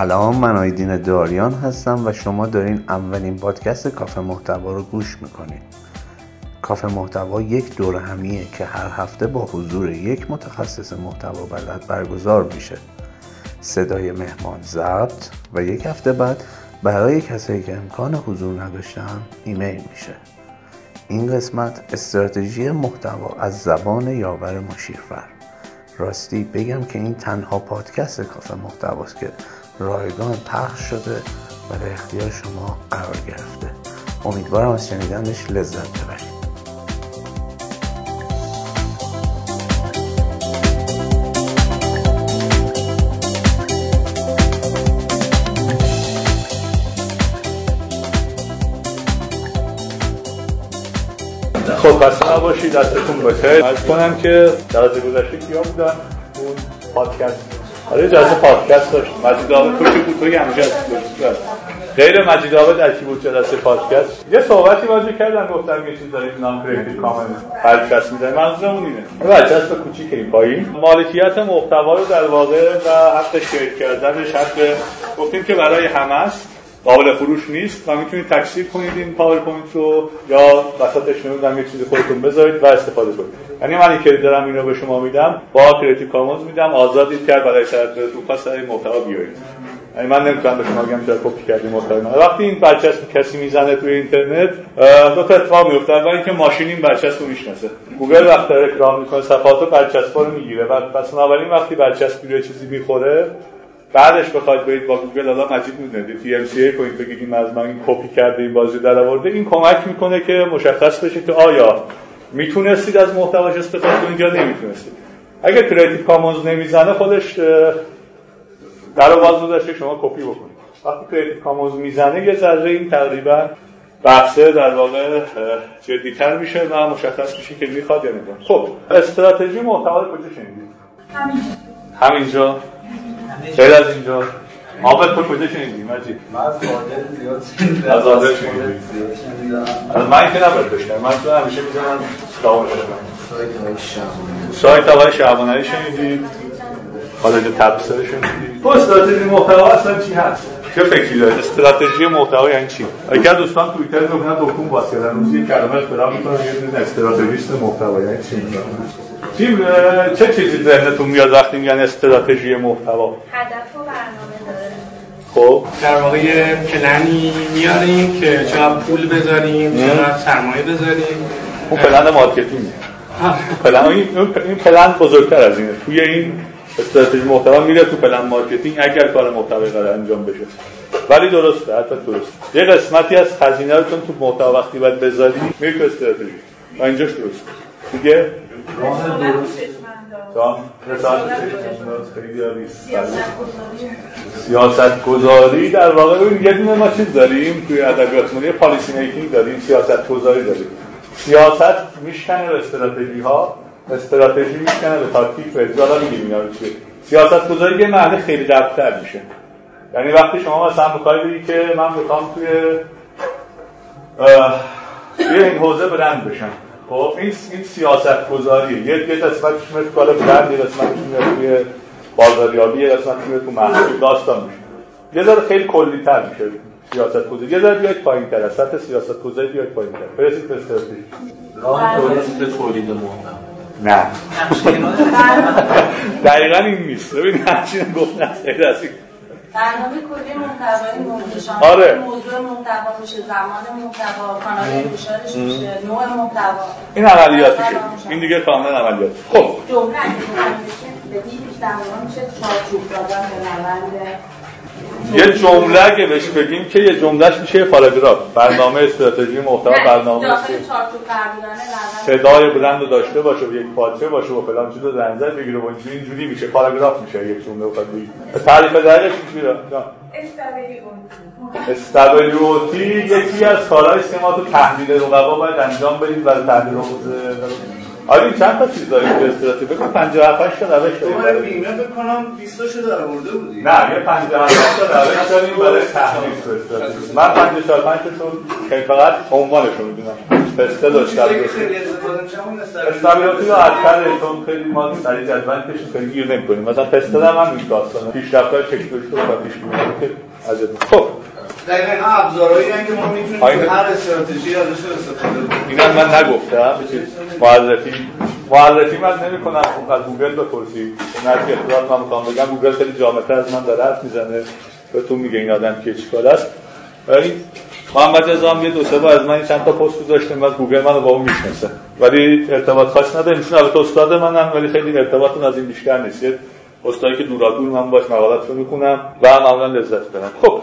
سلام من آیدین داریان هستم و شما دارین اولین پادکست کافه محتوا رو گوش می‌کنید کافه محتوا یک دور همیه که هر هفته با حضور یک متخصص محتوا بلد برگزار میشه. صدای مهمان ضبط و یک هفته بعد برای کسایی که امکان حضور نداشتن ایمیل میشه. این قسمت استراتژی محتوا از زبان یاور مشیرفر. راستی بگم که این تنها پادکست کافه محتواست که رایگان پخش شده و در اختیار شما قرار گرفته. امیدوارم از شنیدنش لذت ببرید. خب خسته نباشید دستتون بخیر از کنم که در از گذشته کیا بودن؟ اون پادکست آره جلسه پادکست داشت مجید آقا تو که بود؟ توی همجا غیر مجید آقا در بود جلسه پادکست؟ یه صحبتی واجه کردن گفتم یه چیز داریم نام کریتیو کامن پادکست می‌ذاریم منظورمون اینه. بچسب کوچیک این پایین. مالکیت محتوا رو در واقع و حق شیر کردنش حق گفتیم که برای همه است. قابل فروش نیست. و می‌تونید تکثیر کنید این پاورپوینت رو یا وسطش نمی‌دونم یه چیزی خودتون بذارید و استفاده کنید. یعنی من که دارم اینو به شما میدم با Creative Commons میدم آزادید که هر بلایی سر این محتوا بیارید یعنی من نمی‌تونم به شما بگم چرا کپی کردی محتوای من. وقتی این برچسب کسی می‌زنه توی اینترنت دو تا اتفاق میفته اول اینکه ماشین این برچسب رو می‌شناسه. گوگل وقتی داره crawl می‌کنه صفحات برچسب رو می‌گیره. و پس بنابراین وقتی برچسب روی چیزی می‌خوره بعدش بخواید برید با گوگل حالا مجید می‌دونید DMCA کنید بگید این از من کپی کرده این بازی در آورده. این کمک می‌کنه که مشخص بشه که آیا می‌تونستید از محتواش استفاده کنید یا نمی‌تونستید. اگه Creative Commons نمی‌زنه خودش در باز گذاشته شما کپی بکنید. وقتی Creative Commons می‌زنه یه ذره این تقریبا بحثه در واقع جدیتر میشه و مشخص میشه که می‌خواد یا نمی‌خواد. خب استراتژی محتوا کجا شنیدید؟ همینجا. خیلی از اینجا. عابد تو کجا شنیدی مجید؟ من از عادل زیاد شنیدم. از من که نباید بشنم. من تو همیشه می‌زنم داون سایت آقای شعبانری شنیدید کالج تبصره شنیدید تو استراتژی محتوا اصلا چی هست؟ چه فکری داره استراتژی محتوا یعنی چی؟ اگر دوستان توییتر رو ببینن دکون باز کردن روزی کلمه اختراع می‌کنن یه دونه استراتژیست محتوا یعنی چی؟ چی چه چیزی ذهنتون میاد وقتی میگن استراتژی محتوا؟ هدف و برنامه داره. خب. در واقع یه پلنی میاریم که چقدر پول بذاریم چقدر سرمایه بذاریم. اون plan marketing. plan این این پلن بزرگتر از اینه. توی این استراتژی محتوا میره تو plan marketing اگر کار محتوایی قرار انجام بشه. ولی درسته حتی درست یه قسمتی از هزینه رو تو محتوا وقتی باید بذاری میره تو استراتژی. و اینجاش درست. دیگه؟ سیاست گذاری در واقع ببین یه دونه ما چیز داریم توی ادبیات یه پالیسی میکینگ داریم سیاست گذاری داریم. سیاست میشکنه به استراتژی ها استراتژی میشکنه به تاکتیک و اجرا میگیم اینا رو چیه. سیاست گذاری یه معنی خیلی دقیق‌تر میشه. یعنی وقتی شما مثلا می‌خوای بگی که من می‌خوام توی توی این حوزه بلند بشم. خب این این سیاست گذاریه یه یه قسمتش میاد کالا بلند یه قسمتش میاد توی بازاریابی یه قسمتش میاد تو محصول داستان میشه. یه ذره خیلی کلی تر میشه سیاست گذاری یه ذره بیاید پایین تر سطح سیاست گذاری بیاید پایین تر. برسید به استراتژی. راه درست تولید محتوا نه. دقیقا این نیست. ببین همچین گفت نه خیلی از این. برنامه کلی محتوایی موضوع آره. موضوع محتوا میشه زمان محتوا کانال انتشارش میشه نوع محتوا. این عملیاتیشه این دیگه کاملا عملیات خب. جمله معنی بشه بدید در میشه چارچوب دادن به روند یه جمله اگه بهش بگیم که یه جملهش میشه پاراگراف برنامه استراتژی محتوا برنامه صدای بلند رو داشته باشه و یک پادچه باشه و فلان چیز رو در نظر بگیره و اینجوری میشه. پاراگراف میشه یک جمله بخواد بگی تعریف دقیقش میشه؟ استابیلیتی یکی از کارهایی که ما تو تحلیل رقبا باید انجام بدیم. برای تحلیل حوزه آره چند تا چیز داریم تو استراتژی؟ بگم 57 تا روش داریم بیمه بکنم 20 شو در آورده بودی؟ نه یه 57 تا روش داریم برای تو استراتژی. من 54 5 تاشون که فقط عنوانش رو می‌دونم که استابیلیتی خیلی استفاده میشه اون استابیلیتی رو اکثر چون خیلی ما سریع جدول کشیم خیلی گیر نمی‌کنیم. مثلا پستل هم همین داستانه پیشرفت‌های تکنولوژی رو پیش می‌بریم که عجب خب. دقیقا اینا ابزارهایی که ما می‌تونیم هر استراتژی ازش استفاده کنیم. اینم من نگفتم. معرفی معرفی من نمی کنم از گوگل بپرسی. نه که اطلاعات من می‌خوام بگم گوگل خیلی جامعتر از من داره حرف می‌زنه. بهتون میگه این آدم که چیکار است. ولی محمد رضا هم یه دو سه بار از من چند تا پست گذاشته. بعد گوگل منو با اون می‌شناسه. ولی ارتباط خاص نداریم. ایشون البته استاد منن ولی خیلی ارتباطون از این بیشتر نیست. استادی که دورادور من باش مقالات رو می‌خونم و معمولا لذت برم خب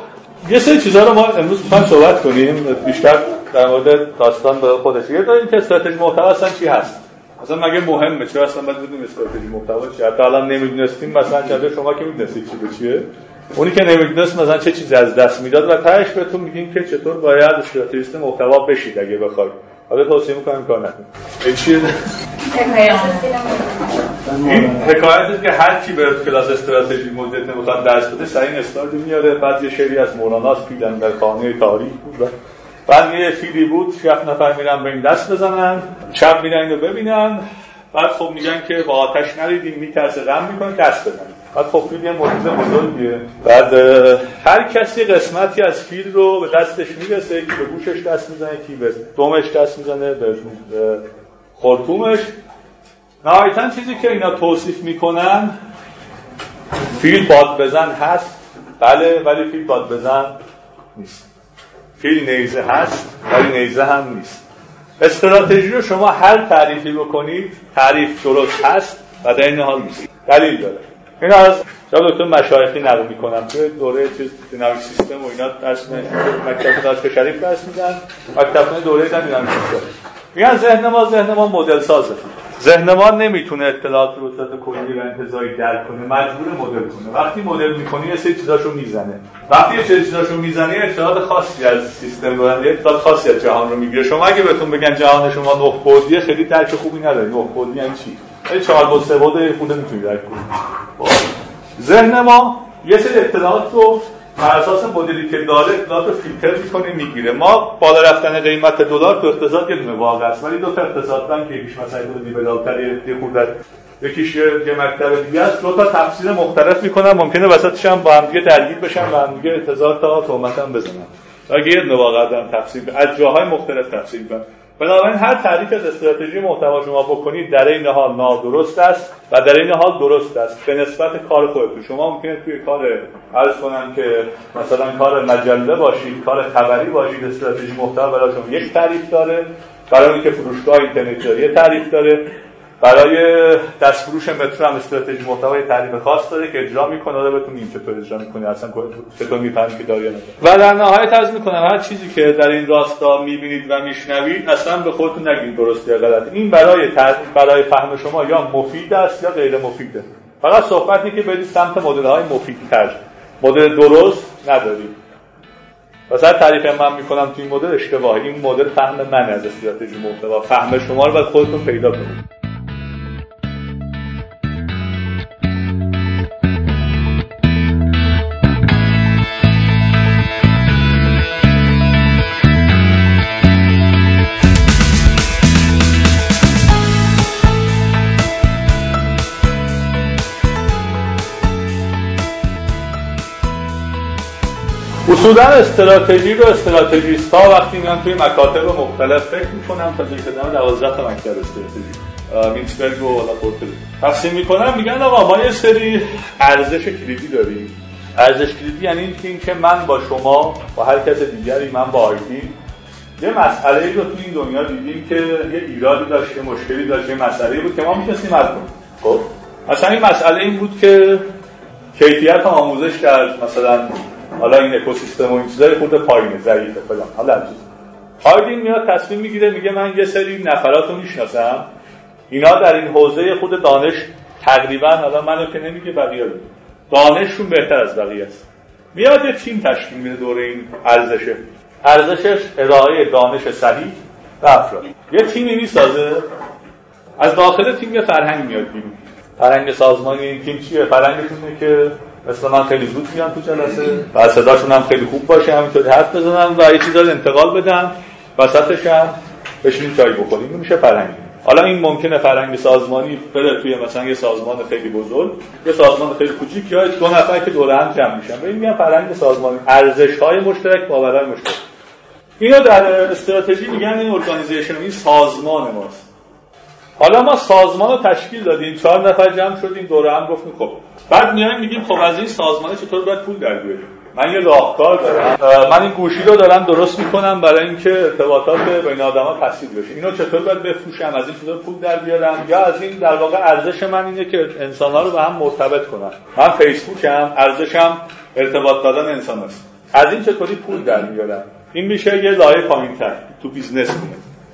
یه سری چیزها رو ما امروز می‌خوایم صحبت کنیم بیشتر در مورد داستان به خودش. یه داریم که استراتژی محتوا اصلا چی هست؟ اصلا مگه مهمه؟ چرا اصلا باید بدونیم استراتژی محتوا چیه حتی الان نمی‌دونستیم مثلا چه شما که می‌دونستید چی به چیه؟ اونی که نمی‌دونست مثلا چه چیزی از دست می‌داد و تهش بهتون میگیم که چطور باید استراتژیست محتوا بشید اگه بخواید حالا توصیه می‌کنم کار نکنید این چیه؟ حکایت. این حکایتی که هر کی به کلاس استراتژی مدت نمی‌خواد درس بده سعی این استارد میاره بعد یه شعری از موراناس پیدن در خانه تاریخ بود. بعد یه فیلی بود شف نفر میرن به این دست بزنن شب میرن اینو ببینن. بعد خب میگن که با آتش نریدیم میترسه غم می‌کنه دست بزنن بعد خب فیل یه معجزه بزرگیه. بعد هر کسی قسمتی از فیل رو به دستش می‌رسه که به گوشش دست می‌زنه کی به دومش دست می‌زنه به به خرطومش نهایتا چیزی که اینا توصیف می‌کنن فیل باد بزن هست. بله ولی فیل باد بزن نیست. فیل نیزه هست ولی نیزه هم نیست. استراتژی رو شما هر تعریفی بکنید تعریف درست هست و در این حال نیست دلیل داره. این از جناب دکتر مشایخی نقل می‌کنم. توی دوره چیز دینامیک سیستم و اینا درس مکتب دانشگاه شریف درس میدن. مکتب دوره دینامیک سیستم. میگن ذهن ما ذهن ما مدل سازه. ذهن ما نمی‌تونه اطلاعات رو صورت کلی و انتزاعی درک کنه مجبور مدل کنه. وقتی مدل می‌کنی یه سری چیزاشو می‌زنه. وقتی یه سری چیزاشو می‌زنه اطلاعات خاصی از سیستم رو اطلاعات خاصی از جهان رو می‌گیره. شما اگه بهتون بگن جهان شما نه خیلی درک خوبی نداره نه یعنی چی؟ ولی چهار سه بعد خود می‌تونی درک کنی. ذهن ما یه سری اطلاعات رو بر اساس مدلی که داره اطلاعات رو فیلتر می‌کنه می‌گیره. ما بالا رفتن قیمت دلار تو اقتصاد یه دونه واقع است. ولی دو تا اقتصاد که یکیش مثلا یه لیبرالتر یه خورده یکیش یه مکتب دیگه است. دو تا تفسیر مختلف می‌کنن. ممکنه وسطش هم با هم دیگه درگیر بشن و هم دیگه هزار تا تهمت هم بزنن. اگه یه واقعا تفسیر از جاهای مختلف تفسیر می‌کنن. بنابراین هر تعریف از استراتژی محتوا شما بکنید در این حال نادرست است و در این حال درست است. به نسبت کار خودتون. شما ممکنه توی کار عرض کنم که مثلا کار مجله باشید کار خبری باشید استراتژی محتوا برای یک تعریف داره. برای اینکه فروشگاه اینترنتی داره تعریف داره. برای دستفروش مترو هم استراتژی محتوا یه تعریف خاص داره که اجرا می‌کنه. حالا بتون این چطور اجرا می‌کنی اصلا چطور می‌فهمی که داره نداره. و در نهایت عرض می‌کنم هر چیزی که در این راستا می‌بینید و میشنوید اصلا به خودتون نگید درست یا غلط این برای تعریف برای فهم شما یا مفید است یا غیر مفیده فقط صحبتی که برید سمت مدل های مفیدتر مدل درست ندارید. مثلا تعریف من می‌کنم تو این مدل اشتباهه. این مدل فهم من از استراتژی محتوا. فهم شما رو باید خودتون پیدا کنید. اصولا استراتژی رو استراتژیست ها وقتی میان توی مکاتب مختلف فکر می‌کنن تا جایی که دارم 12 تا مکتب استراتژی. مینسبرگ و حالا پورتل. تقسیم می‌کنن میگن آقا ما یه سری ارزش کلیدی داریم. ارزش کلیدی یعنی اینکه اینکه من با شما با هر کس دیگری من با آیدی یه مسئله رو تو این دنیا دیدیم که یه ایرادی داشت یه مشکلی داشت یه مسئله بود که ما می‌تونستیم حل کنیم. خب؟ مثلا این مسئله این بود که کیفیت آموزش در مثلا حالا این اکوسیستم و این چیزای خود پایینه ضعیفه فلان. حالا چیز هایدین میاد تصمیم می‌گیره میگه من یه سری نفرات رو می‌شناسم. اینا در این حوزه خود دانش تقریبا حالا منو که نمیگه بقیه رو. دانششون بهتر از بقیه است. میاد یه تیم تشکیل میده دور این ارزشه. ارزشش ارائه دانش صحیح به افراد. یه تیمی می‌سازه. از داخل تیم یه فرهنگ میاد بیرون. فرهنگ سازمانی این تیم چیه؟ فرهنگشون اینه که مثلا من خیلی زود میان تو جلسه و صداشون هم خیلی خوب باشه همینطوری حرف بزنن و یه چیزا انتقال بدن وسطش هم بشینیم چای بخوریم میشه فرهنگ حالا این ممکنه فرهنگ سازمانی بره توی مثلا یه سازمان خیلی بزرگ یه سازمان خیلی کوچیک یا دو نفر که دور هم جمع میشن. به این میگن فرهنگ سازمانی ارزش های مشترک باورهای مشترک. اینو در استراتژی میگن این ارگانیزیشن این سازمان ماست. حالا ما سازمان رو تشکیل دادیم چهار نفر جمع شدیم دوره هم گفتیم خب. بعد میایم میگیم خب از این سازمان چطور باید پول در بیاریم؟ من یه راهکار دارم. من این گوشی رو دارم درست می‌کنم برای اینکه ارتباطات بین آدما تسهیل بشه. اینو چطور باید بفروشم؟ از این چطور پول در بیارم؟ یا از این در واقع ارزش من اینه که انسان ها رو به هم مرتبط کنم. من فیسبوکم ارزشم ارتباط دادن انسان است. از این چطوری پول در میارم؟ این میشه یه لایه پایینتر تو business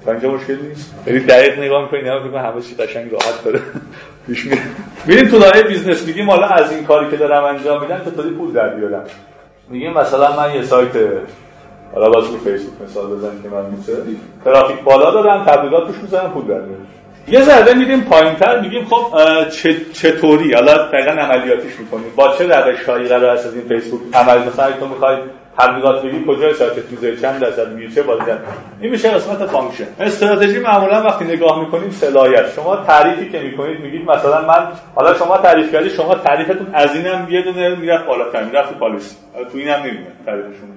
تا اینجا مشکل نیست. یعنی دقیق نگاه می‌کنید نگاه می‌کنید همه چی قشنگ راحت داره. پیش میره میریم تو لایه business میگیم حالا از این کاری که دارم انجام میدم چطوری پول در بیارم؟ میگیم مثلا من یه سایت حالا باز رو فیسبوک مثال بزنیم که من میشه ترافیک بالا دارم تبلیغات توش می‌ذارم پول در میارم. یه ذره میریم پایینتر میگیم خب چطوری؟ حالا دقیقا عملیاتیش می‌کنیم. با چه روش‌هایی قرار است از این فیسبوک عمل مثلا تو می‌خوای تبلیغات بگی کجای سایت میزه چند درصد میگه چه بازی این میشه قسمت فانکشن استراتژی معمولا وقتی نگاه می‌کنیم سلایت شما تعریفی که می‌کنید میگید مثلا من حالا شما تعریف کردی شما تعریفتون از اینم یه دونه می‌رفت بالاتر می‌رفت تو پالیسی تو اینم نمیاد تعریفشون.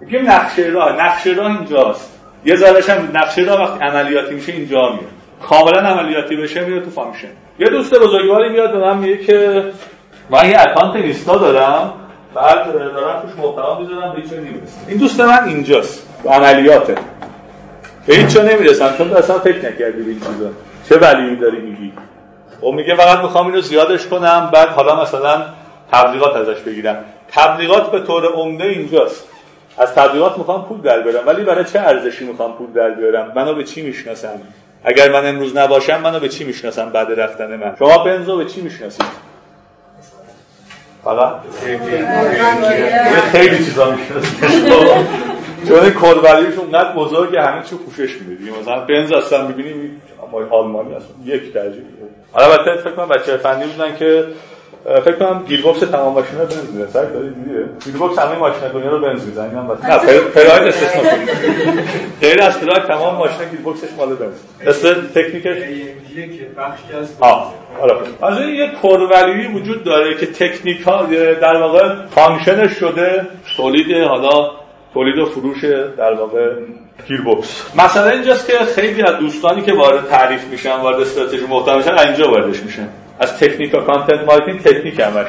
میگیم نقشه راه. نقشه راه اینجاست. یه ذرهش هم نقشه راه وقتی عملیاتی میشه اینجا میاد. کاملا عملیاتی بشه میاد تو function. یه دوست بزرگواری میاد به من میگه که من یه account اینستا دارم. بعد دارم توش محتوا می‌ذارم به هیچ نمی‌رسم این دوست من اینجاست. عملیاته. به هیچ نمی‌رسم چون اصلا فکر نکردی به این چیزا. چه value ی داری میگی؟ و میگه فقط می‌خوام اینو زیادش کنم بعد حالا مثلا تبلیغات ازش بگیرم. تبلیغات به طور عمده اینجاست. از تبلیغات می‌خوام پول در بیارم ولی برای چه ارزشی می‌خوام پول در بیارم؟ منو به چی می‌شناسم اگر من امروز نباشم منو به چی می‌شناسم بعد رفتن من؟ شما بنزو به چی می‌شناسید؟ فقط خیلی چیزا می‌شناسید چون core value ش اونقدر بزرگه همه چی پوشش میده. مثلا بنز هستن می‌بینیم آلمانی هستن. یک درجه. حالا البته فکر کنم بچه فنی بودن که فکر کنم گیربکس تمام ماشینا بنز میده سر داری دیدی گیربکس همه ماشینا دنیا رو بنز می‌زنن اینم نه پراید استثنا کنید. غیر از پراید تمام ماشینا گیربکسش مال بنز است تکنیکش؟ حالا از این یه core value ی وجود داره که تکنیک ها در واقع function شده تولید حالا تولید و فروش در واقع گیربکس مثلا اینجاست که خیلی از دوستانی که وارد تعریف میشن وارد استراتژی محتوا میشن اینجا واردش میشن. از تکنیک و content marketing تکنیک همش.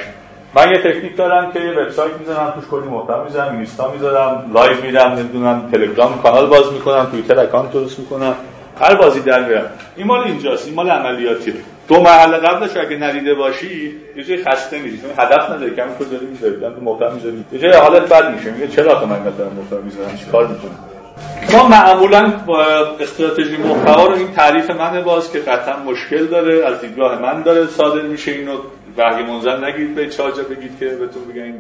من یه تکنیک دارم که یه وبسایت می‌ذارم توش کلی محتوا می‌ذارم اینستا می‌ذارم live میرم نمی‌دونم تلگرام کانال باز می‌کنم توییتر account درست می‌کنم. هر بازی در میرم. این مال اینجاست این مال عملیاتی دو مرحله قبلش اگه ندیده باشی یه جای خسته میشی. چون هدف نداری کمی کد داری می‌ذاری تو محتوا می‌ذاری. یه جای حالت بد میشه. میگه چرا تو من مثلا محتوا می‌ذارم؟ چیکار می‌کنم؟ ما معمولا استراتژی محتوا رو این تعریف من باز که قطعا مشکل داره از دیدگاه من داره صادر میشه. اینو بقیه منظر نگید به چاجا بگید که بهتون بگم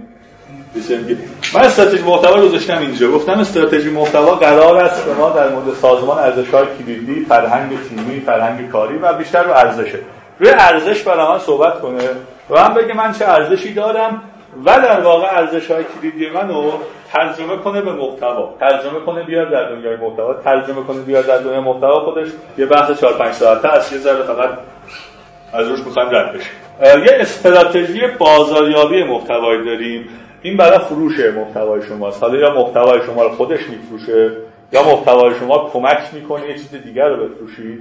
من استراتژی محتوا رو گذاشتم اینجا. گفتم استراتژی محتوا قرار است به ما در مورد سازمان ارزش‌های کلیدی فرهنگ تیمی فرهنگ کاری و بیشتر رو ارزشه روی ارزش برای من صحبت کنه و من بگه من چه ارزشی دارم و در واقع ارزش های کلیدی منو ترجمه کنه به محتوا. ترجمه کنه بیاد در دنیای محتوا. ترجمه کنه بیاد در دنیای محتوا خودش. یه بحث 4 5 ساعته است یه ذره فقط از روش می‌خوایم رد یه استراتژی بازاریابی محتوایی داریم. این برای فروش محتوای شماست. حالا یا محتوای شما رو خودش میفروشه یا محتوای شما کمک می‌کنه یه چیز دیگر رو بفروشید.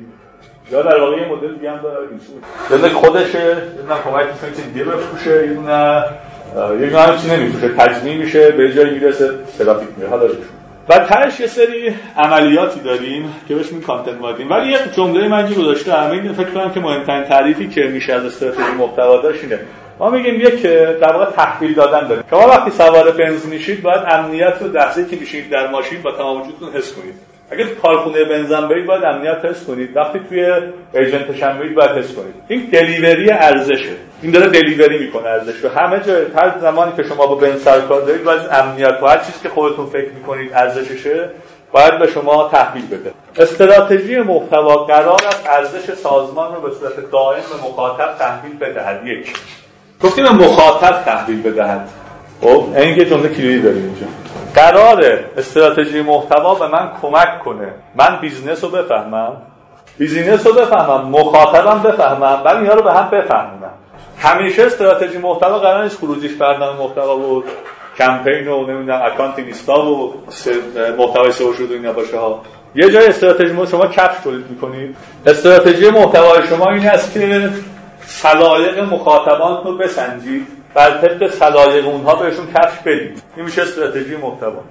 یا در واقع یه مدل دیگه هم داره. خودشه. یه کمک می‌کنه چیز دیگه بفروشه یه دونه هم چی نمیفروشه تجمیع میشه به جایی می‌رسه ترافیک میره حالا و ترش یه سری عملیاتی داریم که بهش میگیم content marketing ولی یه جمله من اینجا گذاشته همه فکر کنم که مهمترین تعریفی که میشه از استراتژی محتوا داشت اینه. ما میگیم یک در واقع تحویل دادن داریم. شما وقتی سوار بنز میشید باید امنیت رو لحظه که میشید در ماشین با تمام وجودتون حس کنید. اگه کارخونه بنزن برید باید امنیت حس کنید. وقتی توی ایجنت برید باید حس کنید. این دلیوری ارزشه. این داره دلیوری می‌کنه ارزش و همه جا هر زمانی که شما با بنز سر کار دارید باید امنیت و هر چیزی که خودتون فکر می‌کنید ارزششه باید به شما تحویل بده. استراتژی محتوا قرار است ارزش سازمان رو به صورت دائم به مخاطب تحویل بدهد. یک. گفتیم مخاطب تحویل بدهد. خب این که جمله کلیدی داریم اینجا. قرار استراتژی محتوا به من کمک کنه. من business رو بفهمم. business رو بفهمم. مخاطبم بفهمم. ولی اینا رو به هم بفهمونم همیشه استراتژی محتوا قرار نیست خروجیش برنامه محتوا و کمپین و نمی‌دونم account اینستا و محتوای SEO شده اینا ها. یه جای استراتژی ما شما کفش تولید می‌کنید. استراتژی محتوای شما این است که سلایق مخاطبان رو بسنجید. بر طبق سلایق اونها بهشون کفش بدید این میشه استراتژی محتوا.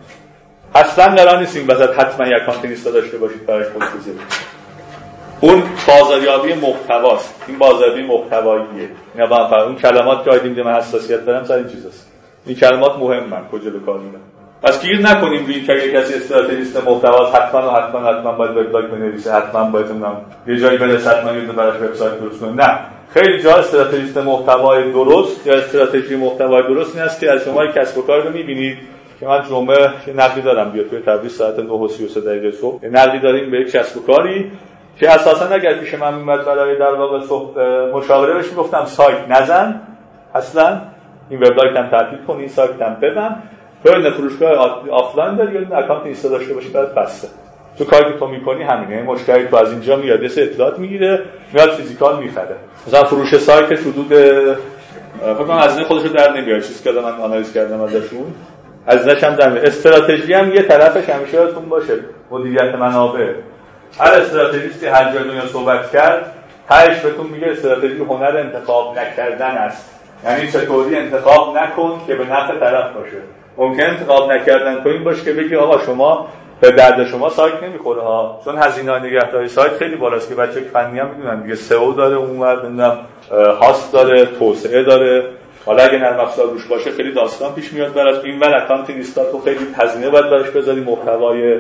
اصلا قرار نیست این وسط حتما یک اکانتینیستا داشته باشید برای خود اون بازاریابی محتواست. این بازاریابی محتواییه. اینا با اون کلمات که آیدیم من حساسیت دارم سر این چیزاست. این کلمات مهمن. کجا به کار میرن؟ پس گیر نکنیم روی که کسی استراتژیست محتوا حتما و حتما حتما باید وبلاگ بنویسه حتما باید اونم یه جایی برسه حتما یه براش وبسایت درست کنه. نه. خیلی جا استراتژیست محتوای درست یا استراتژی محتوای درست این است که از شما کسب و کار رو می‌بینید که من جمعه نقدی دارم بیاد توی تدریس ساعت 9 و 33 دقیقه صبح. نقدی داریم به یک کسب و کاری که اساسا اگر پیش من میمد برای در واقع مشاوره بهش گفتم سایت نزن. اصلا این وبلاگ هم تعطیل کن این سایت هم ببن تو فروشگاه آفلاین داری یا account اینستا داشته باشی بعد بسته تو کاری که تو می‌کنی همینه. مشتری تو از اینجا میاد یه اطلاعات می‌گیره میاد physical می‌خره. مثلا فروش سایت حدود فکر کنم از خودش رو در نمیاره. چیزی که من آنالیز کردم ازشون. از هم در استراتژی هم یه طرفش همیشه یادتون باشه. مدیریت منابع. هر استراتژیستی هر جای دنیا صحبت کرد تهش بهتون میگه استراتژی هنر انتخاب نکردن است. یعنی چطوری انتخاب نکن که به نفع طرف باشه. ممکن انتخاب نکردن این باشه که بگی آقا شما به درد شما سایت نمی‌خوره ها. چون هزینه نگهداری سایت خیلی بالاست که بچه فنی هم می‌دونن دیگه. سئو داره اونور نمی‌دونم هاست داره توسعه داره. حالا اگه نرم افزار روش باشه خیلی داستان پیش میاد براش. این ور account اینستا تو خیلی هزینه باید براش بذاری. محتوای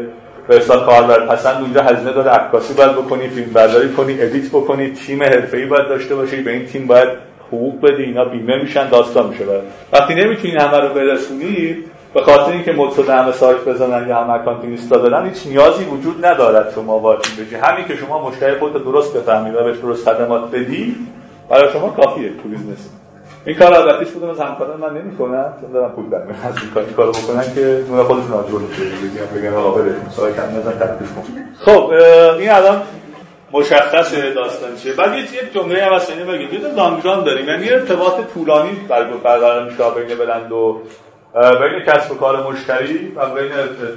فرستا کاربر پسند اونجا هزینه داره. عکاسی باید بکنی فیلم برداری کنی edit بکنی. تیم حرفه‌ای باید داشته باشی. به این تیم باید حقوق بدی. اینا بیمه میشن داستان میشه برد. وقتی نمی‌تونی همه رو برسونی به خاطر اینکه مده همه سایت بزنن یا همه account اینستا دارن هیچ نیازی وجود ندارد شما وارد بشی همین که شما مشتری خودت درست بفهمی و بهش درست خدمات بدی برای شما کافیه تو بیزنس این کار البته بودم از همکاران من نمی‌کنن چون دارم پول در از این کار کارو بکنن که نون خودشون آجور بگم بگم آقا بده سایت هم نزن کن خب این الان مشخص داستان چیه؟ بعد یه جمله هم واسه بگیم یه لانگران داریم. یعنی ارتباط طولانی برقرار میشه بین بلند و بین کسب و کار مشتری و بین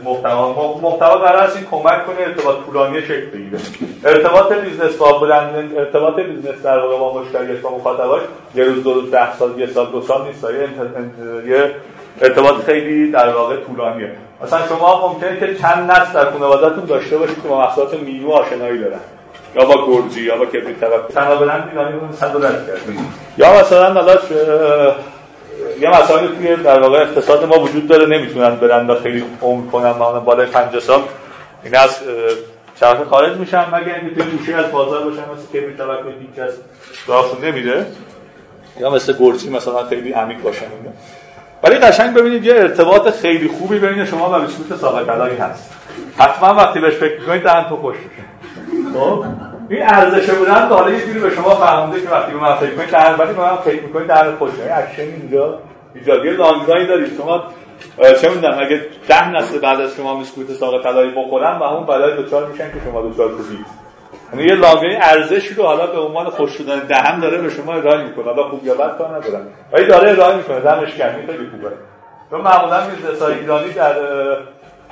محتوا. محتوا قرار است کمک کنه ارتباط طولانی شکل بگیره. ارتباط business با برند ارتباط business در واقع با مشتری با مخاطباش یه روز دو روز ده سال یه سال دو سال نیست. یه ارتباط خیلی در واقع طولانیه. مثلا شما ممکنه که چند نسل در خانواده‌تون داشته باشید که با محصولات میهن آشنایی دارن. یا با گرجی یا با کبریت تنها برند رو صد یا مثلا حالا یه مسائل توی در واقع اقتصاد ما وجود داره نمی‌تونن برن خیلی عمر کنن مثلا بالای 50 سال. این از چرخ خارج میشن مگر اینکه توی گوشه از بازار باشن مثل کبریت طبق هیچ از راهشون نمیره یا مثل گرجی مثلا خیلی عمیق باشن اینا ولی قشنگ ببینید یه ارتباط خیلی خوبی بین شما و بیسکویت ساقه هست. حتما وقتی بهش فکر کنید دهن تو خوش میشه. خب؟ این ارزش بودن حالا یه جوری به شما فهمونده که وقتی به من فکر کنید در ولی به من فکر می‌کنید در خوش یعنی اکشن اینجا. ایجادی لانگرانی دارید. شما چه می‌دونم اگه ده نسل بعد از شما بیسکویت ساقه طلایی بخورن و اون بلای دچار میشن که شما دچار خوبید. یعنی یه long run ارزشی رو حالا به عنوان خشک شدن دهن داره به شما ارائه می‌کنه. حالا خوب یا بد کار ندارم. ولی داره ارائه می‌کنه. دمش گرم خیلی خوبه. چون معمولا business ایرانی در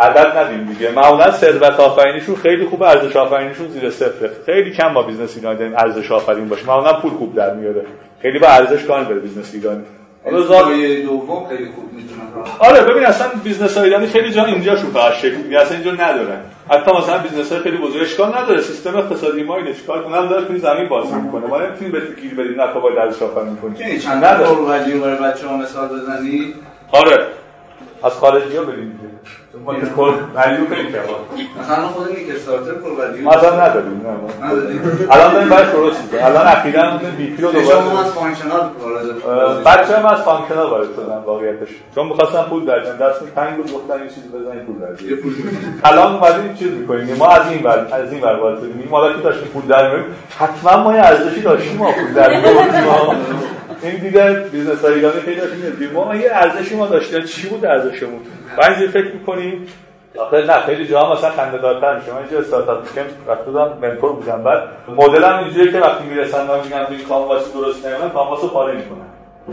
عدد ندیم دیگه. معمولا ثروت آفرینیشون خیلی خوب ارزش آفرینیشون زیر صفره. خیلی کم با business ایرانی داریم ارزش آفرین باشه. معمولا پول خوب در میاره. خیلی با ارزش کار بره business ایرانی. حالا زاد دوم خیلی خوب آره ببین اصلا بیزنس ایرانی خیلی جا اینجا شو فقط شکل اصلا اینجا ندارن. حتی مثلا بیزنس های خیلی بزرگ اشکال نداره. سیستم اقتصادی ما این اشکال اونم داره توی زمین بازی می‌کنه. ما نمی‌تونیم به گیر بدیم نه باید ارزش آفرین کنیم یعنی چند تا ولی برای بچه‌ها مثال بزنی؟ آره. از خارجی ها بریم ولیو خیلی کمه مثلا خود نیک استارتر پر ولیو ما اصلا نداریم نه. الان داریم برای درست می‌کنیم. الان اخیرا بی پی رو شما دوباره از فانکشنال بچه هم از فانکشنال وارد شدن واقعیتش. چون می‌خواستن پول در دست تنگ بود گفتن این چیزی بزنید پول در یه. الان اومدیم چیز می‌کنیم. ما از این ور از این ور وارد شدیم. این مالا که داشتیم پول در حتما ما یه ارزشی داشتیم ما پول در. این دیگه بیزنس های ایرانی داشتیم می‌دیدیم. ما یه ارزشی ما داشتیم؟ چی بود ارزشمون؟ و اینجوری فکر می‌کنیم آخه نه خیلی جاها مثلا خنده دارتر میشه. من اینجا استارتاپ میشم رفته بودم منتور بودم. بعد مدلم اینجوریه که وقتی می‌رسن من میگم این canvas درست نمیاد canvas رو پاره می‌کنن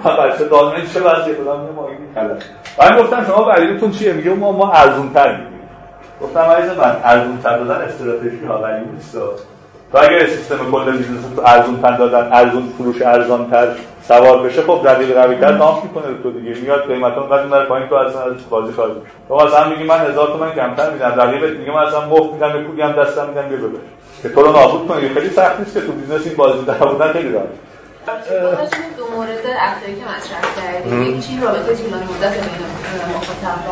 و بچه دادن چه وضعیه خودم میگم ما این غلط من گفتم شما value تون چیه؟ میگه ما ما ارزون تر میگیم. گفتم عزیز من ارزون تر دادن استراتژی ها value نیست. تو اگه سیستم کل business تو ارزون تر دادن ارزون فروش ارزان تر سوار بشه خب رقیب قوی تر ناف می‌کنه تو دیگه. میاد قیمتا اونقدر می‌بره پایین تو اصلا از بازی خارج. تو مثلا میگی من هزار تومن کمتر میدم. رقیبت میگه من اصلا مفت میدم یه پولی هم دستم میدم بیا ببر. که تو رو نابود کنه خیلی سخت نیست که تو business این بازی در بودن خیلی راحت. دو مورد اخیری که مطرح کردیم یکی رابطه طولانی مدت بین مخاطب و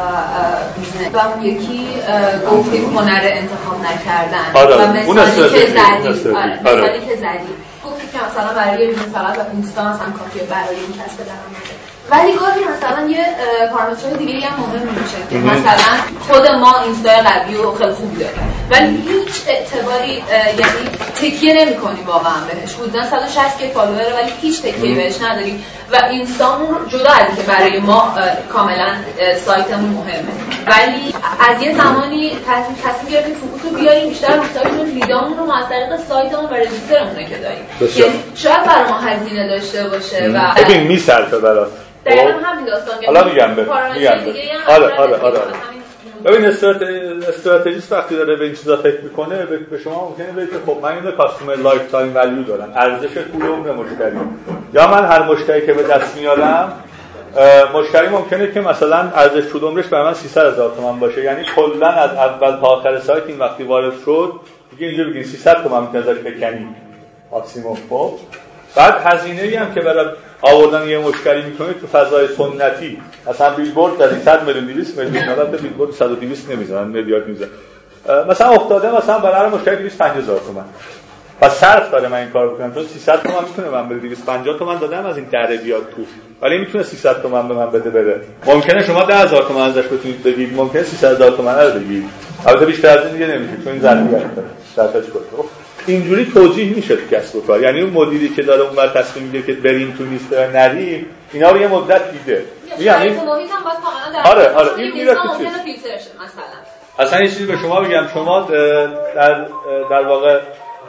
business. و اون یکی اه، گفتید هنر انتخاب نکردن. آره، و اون مثالی که استراتژی. آره، آره. مثالی که زدید گفتید که مثلا برای یه business فقط و مثلا کافیه برای این کسب درآمد. ولی گاهی مثلا یه پارامترهای دیگه هم مهم میشه. که مثلا خود ما اینستا قوی و خیلی خوب داریم ولی هیچ اعتباری یعنی تکیه نمی کنیم واقعا بهش. حدودا 160 K follower ولی هیچ تکیه بهش نداریم و اینستامون رو جدا از که برای ما کاملا سایتمون مهمه ولی از یه زمانی تصمیم تصمیم گرفتیم focus رو بیاریم بیشتر رو سایت lead امون رو ما از طریق سایتمون و register مونه که داریم بسیار. یعنی شاید برای ما هزینه داشته باشه و ببین می‌صرفه برات دقیقا خب؟ همین داستان حالا میگم آره، مطرحه آره، دیگه. آره. ببین استرات- استراتژیست وقتی داره به این چیزا فکر می‌کنه به شما ممکنه بگه خب من اینو customer lifetime value دارم. ارزش طول عمر مشتری. یا من هر مشتری که به دست میارم مشتری ممکنه که مثلا ارزش طول عمرش برای من 300 هزار تومان باشه. یعنی کلا از اول تا آخر سایت این وقتی وارد شد دیگه اینجا بگین 300 تومان می‌تونی ازش بکنی. ماکسیموم خب. بعد هزینه ای هم که برای آوردن یه مشتری می‌کنید تو فضای سنتی. مثلا بیلبورد در 100 میلیون 200 میلیون البته بیلبورد 100 و 200 نمی‌زنن میلیارد می‌زنن مثلا افتاده مثلا برای هر 250 هزار تومان پس صرف داره من این کار بکنم چون 300 تومن می‌تونه من بده 250 تومن دادم از این دره بیاد تو. ولی می‌تونه 300 تومن به من بده بره. ممکنه شما 10000 تومن ازش بتونید بگیرید ممکنه 300 هزار تومن رو بگیرید البته بیشتر از این دیگه نمیشه چون این ظرفش کنه اینجوری توجیه میشه تو کسب و کار. یعنی اون مدیری که داره اونور تصمیم می‌گیره که بریم تو لیست یا نریم اینا رو یه مدت دیده. میگم این کاملا در آره، آره، این میره تو چیز. اصلا یه چیزی به شما بگم شما در در واقع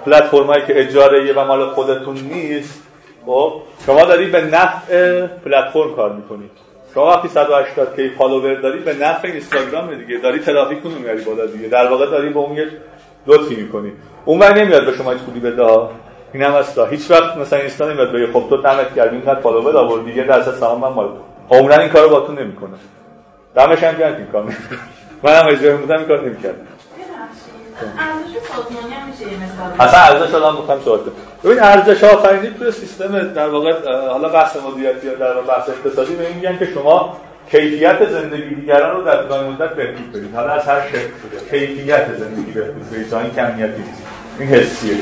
پلتفرمایی که اجاره و مال خودتون نیست خب شما داری به نفع پلتفرم کار می‌کنید شما وقتی 180 K follower داری به نفع اینستاگرام دیگه. داری ترافیک رو میاری بالا دیگه. در واقع داری به اون یک لطفی می‌کنی. اون ور نمیاد به شما هیچ پولی بده. این هم هستا. هیچ وقت مثلا اینستا نمیاد بگه خب تو خدمت کردی اینقدر follower آوردی. یه درصد سهام من مال تو. عمرا این کارو با تو نمی‌کنه. دمش هم گرم این کار می‌کنه. منم جاش بودم این کار نمی‌کردم. اصلا ارزش آدم می‌خوام صحبت کنم. ببین ارزش آفرینی توی سیستم در واقع حالا بحث مدیریتی یا در بحث اقتصادی به میگن که شما کیفیت زندگی دیگران رو در طولانی مدت بهبود بدید. حالا از هر شکل کیفیت زندگی بهبود بدید. تا این کمیتی این حسیه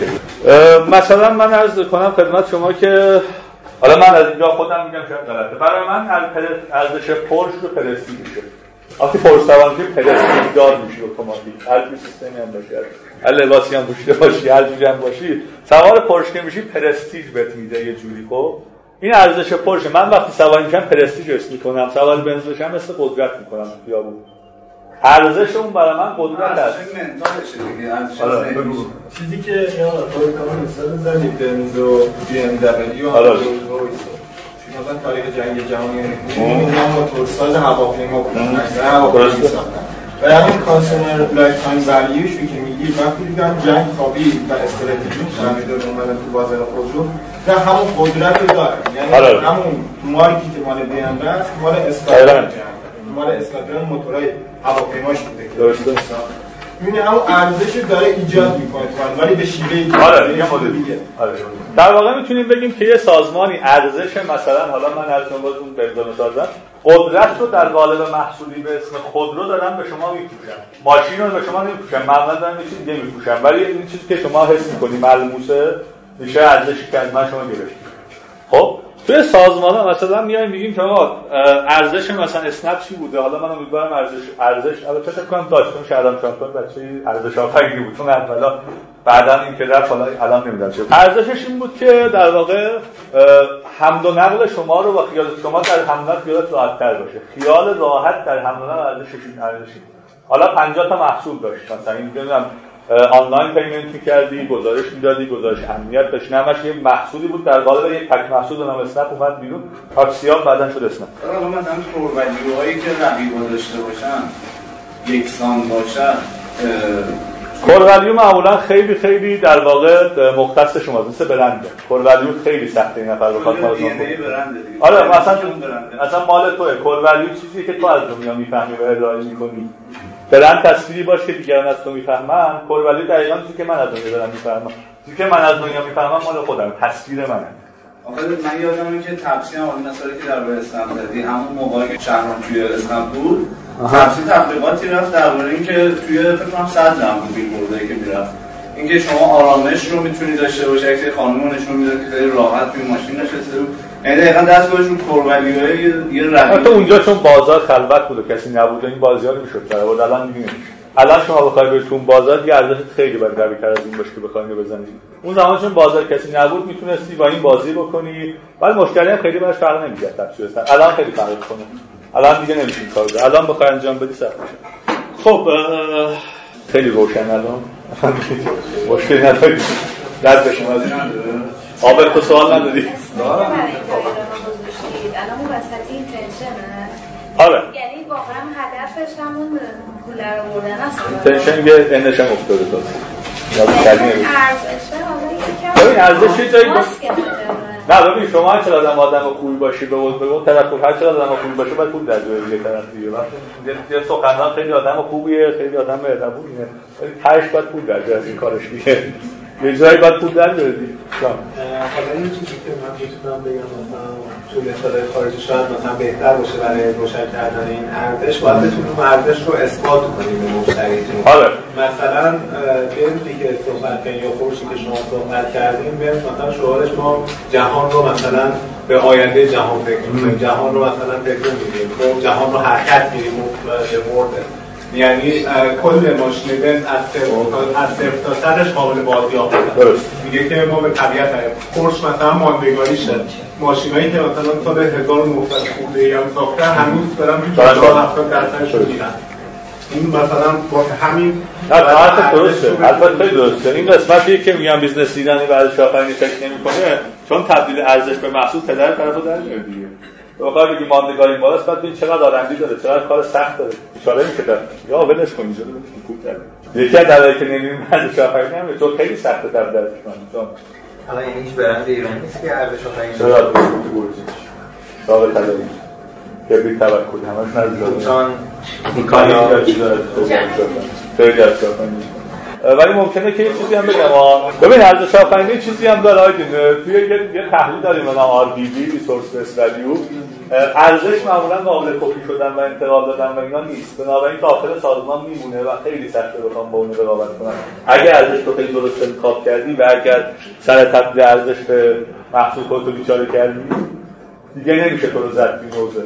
مثلا من عرض کنم خدمت شما که حالا من از اینجا خودم میگم شاید غلطه. برای من ار- ارزش پرش رو پرستیژه وقتی پرش سوار میشی پدرستیج دار میشی اتوماتیک. هر سیستمی هم باشی هر لباسی هم پوشیده باشی هر جوری هم باشی. سوار پرش که میشی پرستیج بهت میده یه جوری خب؟ این ارزش پورشه من وقتی سوار میشم پرستیج حس می‌کنم. سوار بنز بشم مثل قدرت می‌کنم تو خیابون. ارزش اون برای من قدرت است. ارزش mental شه دیگه ارزش آره،. چیزی که یا خودت هم مثال زدید بنز و BMW آره. مثلا تاریخ جنگ جهانی اینا موتورساز هواپیما بودن اکثر هواپیما. و همین consumer lifetime value شو که میگی وقتی دیدم جنگ خوابید استراتژی تعمیر اومدن تو بازار خودرو نه همون قدرت رو داره یعنی آره. همون مارکی که مال بی ام مال. اسکاتلند مال اسکاتلند موتورهای هواپیماش بوده که درسته. همون ارزش رو داره ایجاد می‌کنه ولی به شیوه دیگه آره یه مدل. دیگه آره. در واقع می‌تونیم بگیم که یه سازمانی ارزش مثلا حالا من از باز اون مثال زدم. قدرت رو در قالب محصولی به اسم خودرو دارن به شما میفروشن. ماشین رو به شما نمیفروشن. معمولا دارن یه چیز دیگه ولی این چیزی که شما حس می‌کنی ملموسه میشه ارزشی که از من شما گرفتید خب؟ توی سازمان ها مثلا میایم میگیم که آقا ارزش مثلا اسنپ چی بوده؟ حالا من امیدوارم ارزش ارزش البته فکر کنم داشت چون شهرام چاپان بچه ارزش آفرینی بود. چون اولا بعدا این که حالا الان نمی‌دونم چه ارزشش این بود که در واقع حمل و نقل شما رو با خیال شما در حمل و نقل راحت تر باشه. خیال راحت در حمل و نقل ارزشش ارزشی. حالا 50 تا محصول داشت. مثلا این نمی‌دونم online payment می‌کردی گزارش می‌دادی گزارش امنیت داشت. همش یه محصولی بود در قالب یک پک محصول نام اسنپ اومد بیرون. تاکسی ها بعدا شد اسنپ. حالا مثلا پروردیوهایی که رقیب داشته باشن یکسان باشن core value معمولا خیلی خیلی در واقع مختص شما مثل برنده. core value خیلی سخته این نفر بخواد مال آره مثلا مثلا مال توه. core value چیزی که تو از دنیا می‌فهمی و ارائه می‌کنی. برند تصویری باش که دیگران از تو می‌فهمن. کورولیو دقیقاً چیزی که من از دنیا دارم می‌فهمم. چیزی که من از دنیا می‌فهمم مال خودم. تصویر منه. آخه من یادمه که تپسی هم اون مثالی که در اسلام زدی همون موقعی که شهران توی اسلام بود تپسی تبلیغاتی رفت درباره اینکه توی فکر کنم 100 درهم بود برده که می‌رفت. اینکه شما آرامش رو می‌تونی داشته باشی که خانم نشون میده که خیلی راحت توی ماشین نشسته بود. یعنی دقیقا دست رو کورولیوهای یه رقیب حتی اونجا چون بازار خلوت بود و کسی نبود این بازی ها رو می‌شد در آورد الان نمیشه الان شما بخوای برید تو بازار یه ارزش خیلی باید قوی تر از این باشه که بخوای بزنید. اون زمان چون بازار کسی نبود می‌تونستی با این بازی بکنی. ولی مشکلی هم خیلی براش فرق نمی‌کرد تفسیر الان خیلی فرق کنه. الان دیگه نمیشه کار الان بخوای انجام بدی سخت میشه خب خیلی روشن الان. مشکلی نداری. درد شما آبر تو سوال نداری. الان اون وسطی این تنشنه آره. یعنی واقعا هدفش همون پول رو بردن است تنشن یه اندش هم افتاده حالا ببین ارزش یه جایی ماسک نه ببین شما هر چقدر آدم آدم خوبی باشی به به اون طرف هر چقدر آدم خوبی باشه باید پول در یه طرف دیگه. یه سخنران خیلی آدم خوبیه خیلی آدم مهربونیه. ولی تهش باید پول در بیاری این کارش دیگه. یه جایی باید پول در بیاری حالا این چیزی که من می‌تونم بگم مثلا تو مثال خارجی شاید مثلا بهتر باشه برای روشن کردن این ارزش باید بتونیم ارزش رو اثبات کنیم به مشتریتون. آره. مثلا روزی که صحبت کردیم یا خورشی که شما صحبت کردیم به مثلا شعارش ما جهان رو مثلا به آینده جهان فکر جهان رو مثلا فکر می‌کنیم خب جهان رو حرکت به ورده. یعنی کل ماشین بنز از صفر از صفر تا صدش قابل بازیافت. درست میگه که ما به طبیعت پرش مثلا ماندگاری شد ماشینایی که مثلا سال 1900 خورده یا ساخته هنوز دارن تو 70 درصدش رو میرن این مثلا با همین نه حرف درسته. البته خیلی درسته. این قسمتی که میگم بیزنس دیدنی بعد شاپنگ فکر نمی‌کنه چون تبدیل ارزش به محصول پدر طرفو در میاره دیگه بخوای بگی ماندگاری این بالاست بعد ببین چقدر آرندی داره چقدر کار سخت داره. اشاره میشه در یا ولش کن اینجا کن خوب در یکی از دلایلی که نمی‌دونم بعد شاپنگ نمیره چون خیلی سخته تر درش چون حالا یعنی هیچ برند ایرانی نیست که ارزش آفرین چرا؟ تو گورجی ثابت طلایی کبریت توکل همش نزدیک چون میکانی خیلی از ولی ممکنه که یه چیزی هم بگم. آه. ببین ارزش آفرینی چیزی هم داره آیدین توی یه, یه تحلیل داریم به نام RBV Resource Best Value ارزش معمولا قابل کپی شدن و انتقال دادن و اینا نیست. بنابراین داخل سازمان میمونه و خیلی سخته بخوام با اون رقابت کنم. اگر ارزش رو خیلی درست انتخاب کردی و اگر سر تبدیل ارزش به محصول خودتو بیچاره کردی دیگه نمیشه تو رو زد این موضوع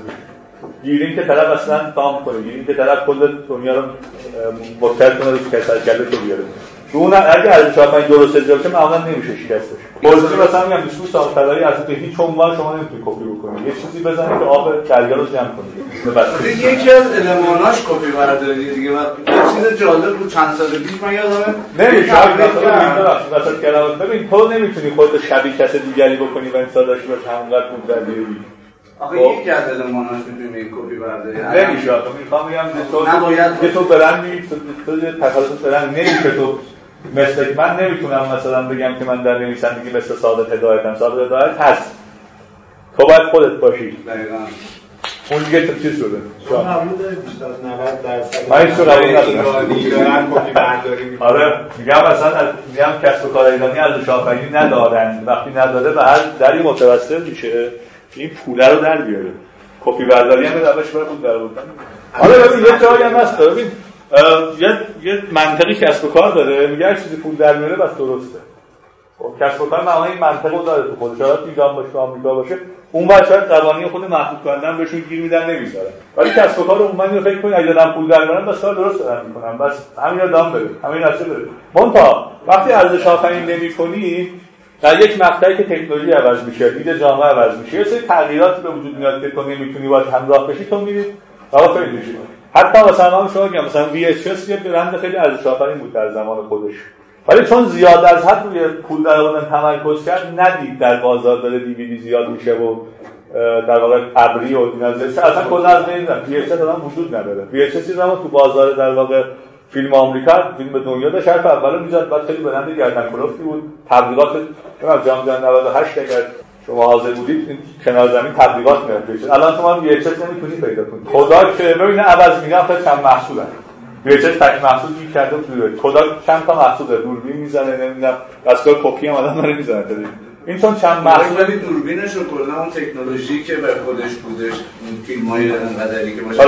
که طرف اصلا تام کنه. گیریم که طرف کل دنیا رو مبتل کنه رو کسر کرده تو بیاره. اون اگه از چاپنج درست اجرا بشه معمولا نمیشه شکستش. بازی مثلا میگم سال طلایی از تو هیچ عنوان شما نمی‌تونی کپی بکنی. یه چیزی بزنید که آب دریا رو جمع کنه یکی از الماناش کپی برداری دیگه و یه چیز جالب بود چند سال پیش من یادمه. نمیشه مثلا کلمات ببین تو نمی‌تونی خودت شبیه کس دیگری بکنی و انسان داشته باشه همونقدر پول در آخه یکی از الماناش می‌تونی کپی برداری نمیشه. آخه می‌خوام بگم تو نباید تو برندی تو تخصص برند نمیشه تو مثل من نمی‌تونم مثلا بگم که من در نویسندگی مثل صادق هدایتم صادق هدایت هست. تو باید خودت باشی. دقیقاً. اون دیگه تو چیز شده؟ شما. قبول دارید بیشتر از 90 درصد من این قبول ندارم. آره. میگم مثلا میگم کسب و کار ایرانی از آفرینی ندارن. وقتی نداره به هر دری متوسل میشه. این پوله رو در بیاره. کپی برداری هم روش برای پول در آوردن. حالا ببین یه جایی هم هست. ببین یه یه منطقی کسب و کار داره. میگه هر چیزی پول در میاره بس درسته. خب کسب و کار معنا این منطق رو داره تو خودش شاید ایران باشه آمریکا باشه. اون وقت شاید قوانین خود محدود کنن بهشون گیر میدن نمی‌ذاره ولی کسب و کار عمومی رو فکر کنید اگه دارن پول در میارن بس کار درست دارن می‌کنن. بس همین ادام بره همین نشه بره منتها وقتی ارزش آفرینی نمی‌کنی در یک مقطعی که تکنولوژی عوض میشه دید جامعه عوض میشه یه سری تغییراتی به وجود میاد که تو نمی‌تونی باید همراه بشی تو میری. خیلی میشی حتی مثلا من شما میگم مثلا VHS یه برند خیلی ارزش آفرین بود در زمان خودش. ولی چون زیاد از حد روی پول در آوردن تمرکز کرد ندید در بازار داره دیویدی زیاد میشه و در واقع ابری و اینا. اصلا کلا از بین رفت VHS هم وجود نداره. VHS چیزی تو بازار در واقع فیلم آمریکا فیلم دنیا داشت. حرف اولو می‌زد بعد خیلی برند گردن کلفتی بود. تبلیغات جام جهانی 98 اگر شما حاضر بودید این کنار زمین تبلیغات میاد الان شما VHS نمی‌تونید پیدا کنید. خدا که ببین عوض میگم خیلی چند محصول هست VHS تک محصول گیر کرده خدا چند تا محصول دوربین می‌زنه نمی‌دونم. دستگاه کپی هم آدم داره می‌زنه. این چون چند محصول ولی دوربینش رو کلا اون تکنولوژی که به خودش بودش اون فیلمای انقدری که باشه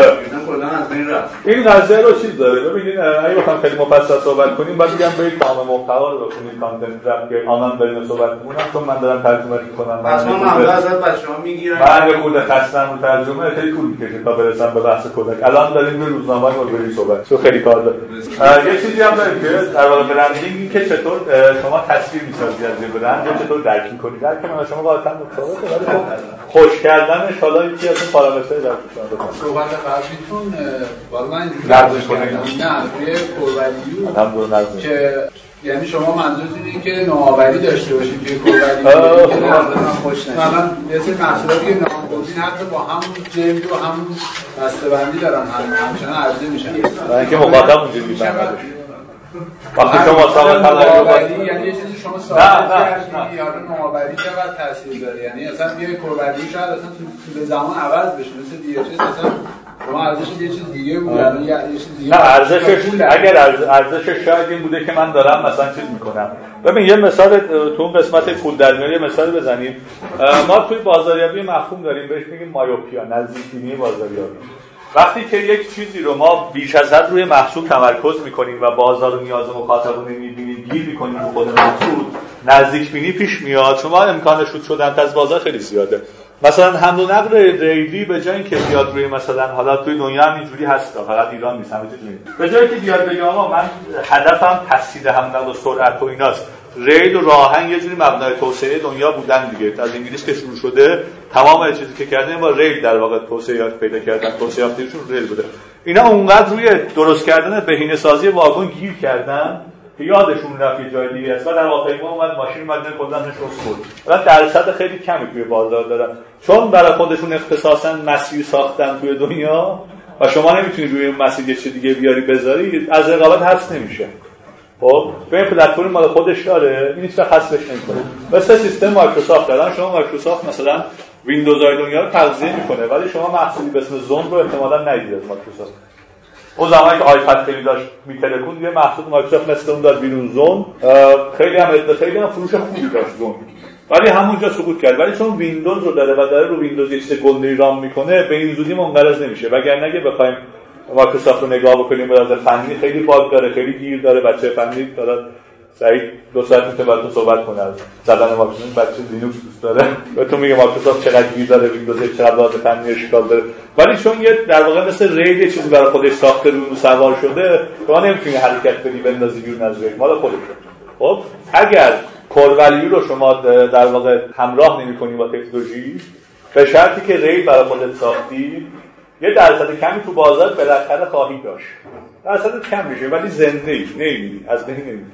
کلا از بین رفت. این قضیه رو چیز داره؟ ببینید اگه بخوام خیلی مفصل صحبت کنیم بعد میگم برید کام محتوا رو بخونید کانتنت رپ که آنان بریم صحبت کنم چون من دارم ترجمه می‌کنم. من معمولا ازت بچه‌ها می‌گیرن من یه خورده خستم رو ترجمه خیلی طول می‌کشه تا برسم به بحث کودک. الان داریم به روزنامه بریم صحبت. چون خیلی کار داره. یه چیزی هم داریم که در واقع برندینگ که چطور شما تصویر می‌سازید از برند چطور درک می‌کنید در کنار شما قاطعا متفاوته ولی خب خوش کردنش حالا یکی از اون پارامترهای در شما صحبت قبلیتون والا من کنید نه توی کورولیو که یعنی شما منظور اینه که نوآوری داشته باشید توی کورولیو که نه خوش نشه مثلا سری محصولاتی که نامگزین حتی با همون جلد و همون بسته‌بندی دارن همچنان عرضه میشن برای اینکه مخاطب اونجوری میفهمدش وقتی شما سال نوآوری یعنی یه چیزی شما ثابت کردی یا نوآوری چقدر تاثیر داره؟ یعنی اصلا یه کورولیو شاید اصلا تو زمان عوض بشه مثل دیگه چیز اصلا شما ارزش یه چیز دیگه بود یه چیز دیگه نه ارزشش اگر ارزشش شاید این بوده که من دارم مثلا چیز می‌کنم. ببین یه مثال تو اون قسمت پول در میاری مثال بزنیم. ما توی بازاریابی مفهوم داریم بهش میگیم مایوپیا نزدیکبینی بازاریابی. وقتی که یک چیزی رو ما بیش از حد روی محصول تمرکز می‌کنیم و بازار و نیاز مخاطبون می‌بینیم گیر می‌کنیم رو خود محصول نزدیک بینی پیش میاد شما امکان شد شدن از بازار خیلی زیاده. مثلا حمل و نقل ریلی به جای اینکه بیاد روی مثلا حالا توی دنیا هم اینجوری هست فقط ایران نیست همه به جای که بیاد بگه آقا من هدفم تسهیل حمل و سرعت و ایناست. ریل و راهن یه جوری مبنای توسعه دنیا بودن دیگه. از انگلیس که شروع شده تمام چیزی که کردن با ریل در واقع توسعه یافت پیدا کردن. توسعه یافتیشون ریل بوده. اینا اونقدر روی درست کردن بهینه سازی واگن گیر کردن که یادشون رفت یه جای دیگه است. و در واقع ما اومد ماشین اومد کلنش رو بود و درصد خیلی کمی توی بازار دارن. چون برای خودشون اختصاصا مسیر ساختن توی دنیا و شما نمی‌تونید روی مسیر چیز دیگه بیاری بذاری از رقابت حذف نمیشه. خب به این پلتفرم مال خودش داره این هیچ حذفش نمی‌کنه. مثل سیستم مایکروسافت دارن شما مایکروسافت مثلا ویندوز های دنیا رو تغذیه می‌کنه ولی شما محصولی به اسم Zune رو احتمالاً ندیدید از مایکروسافت. اون زمانی که iPod خیلی داشت میترکون یه محصول مایکروسافت مثل اون داد بیرون Zune خیلی هم خیلی هم فروش خوبی داشت Zune ولی همونجا سقوط کرد. ولی چون ویندوز رو داره و داره رو ویندوز یه چیز گنده run می‌کنه به این زودی منقرض نمیشه. وگرنه اگه بخوایم مایکروسافت رو نگاه بکنیم به فنی خیلی باگ داره خیلی گیر داره بچه فنی داره سعید دو ساعت می‌تونه براتون صحبت کنه. از زدن مایکروسافت بچه لینوکس دوست داره. بهتون میگه مایکروسافت چقدر گیر داره ویندوز چقدر لازم فنی اشکال داره. ولی چون یه در واقع مثل ریل یه چیزی برای خودش ساخته رو سوار شده شما نمی‌تونی حرکت بدی بندازی بیرون از ریل مال خودش. خب اگر core value رو شما در واقع همراه نمی‌کنی با تکنولوژی به شرطی که ریل برای خودت ساختی یه درصد کمی تو بازار بالاخره خواهی داشت. درصد کم میشه ولی زنده ای نمیری از بین نمیری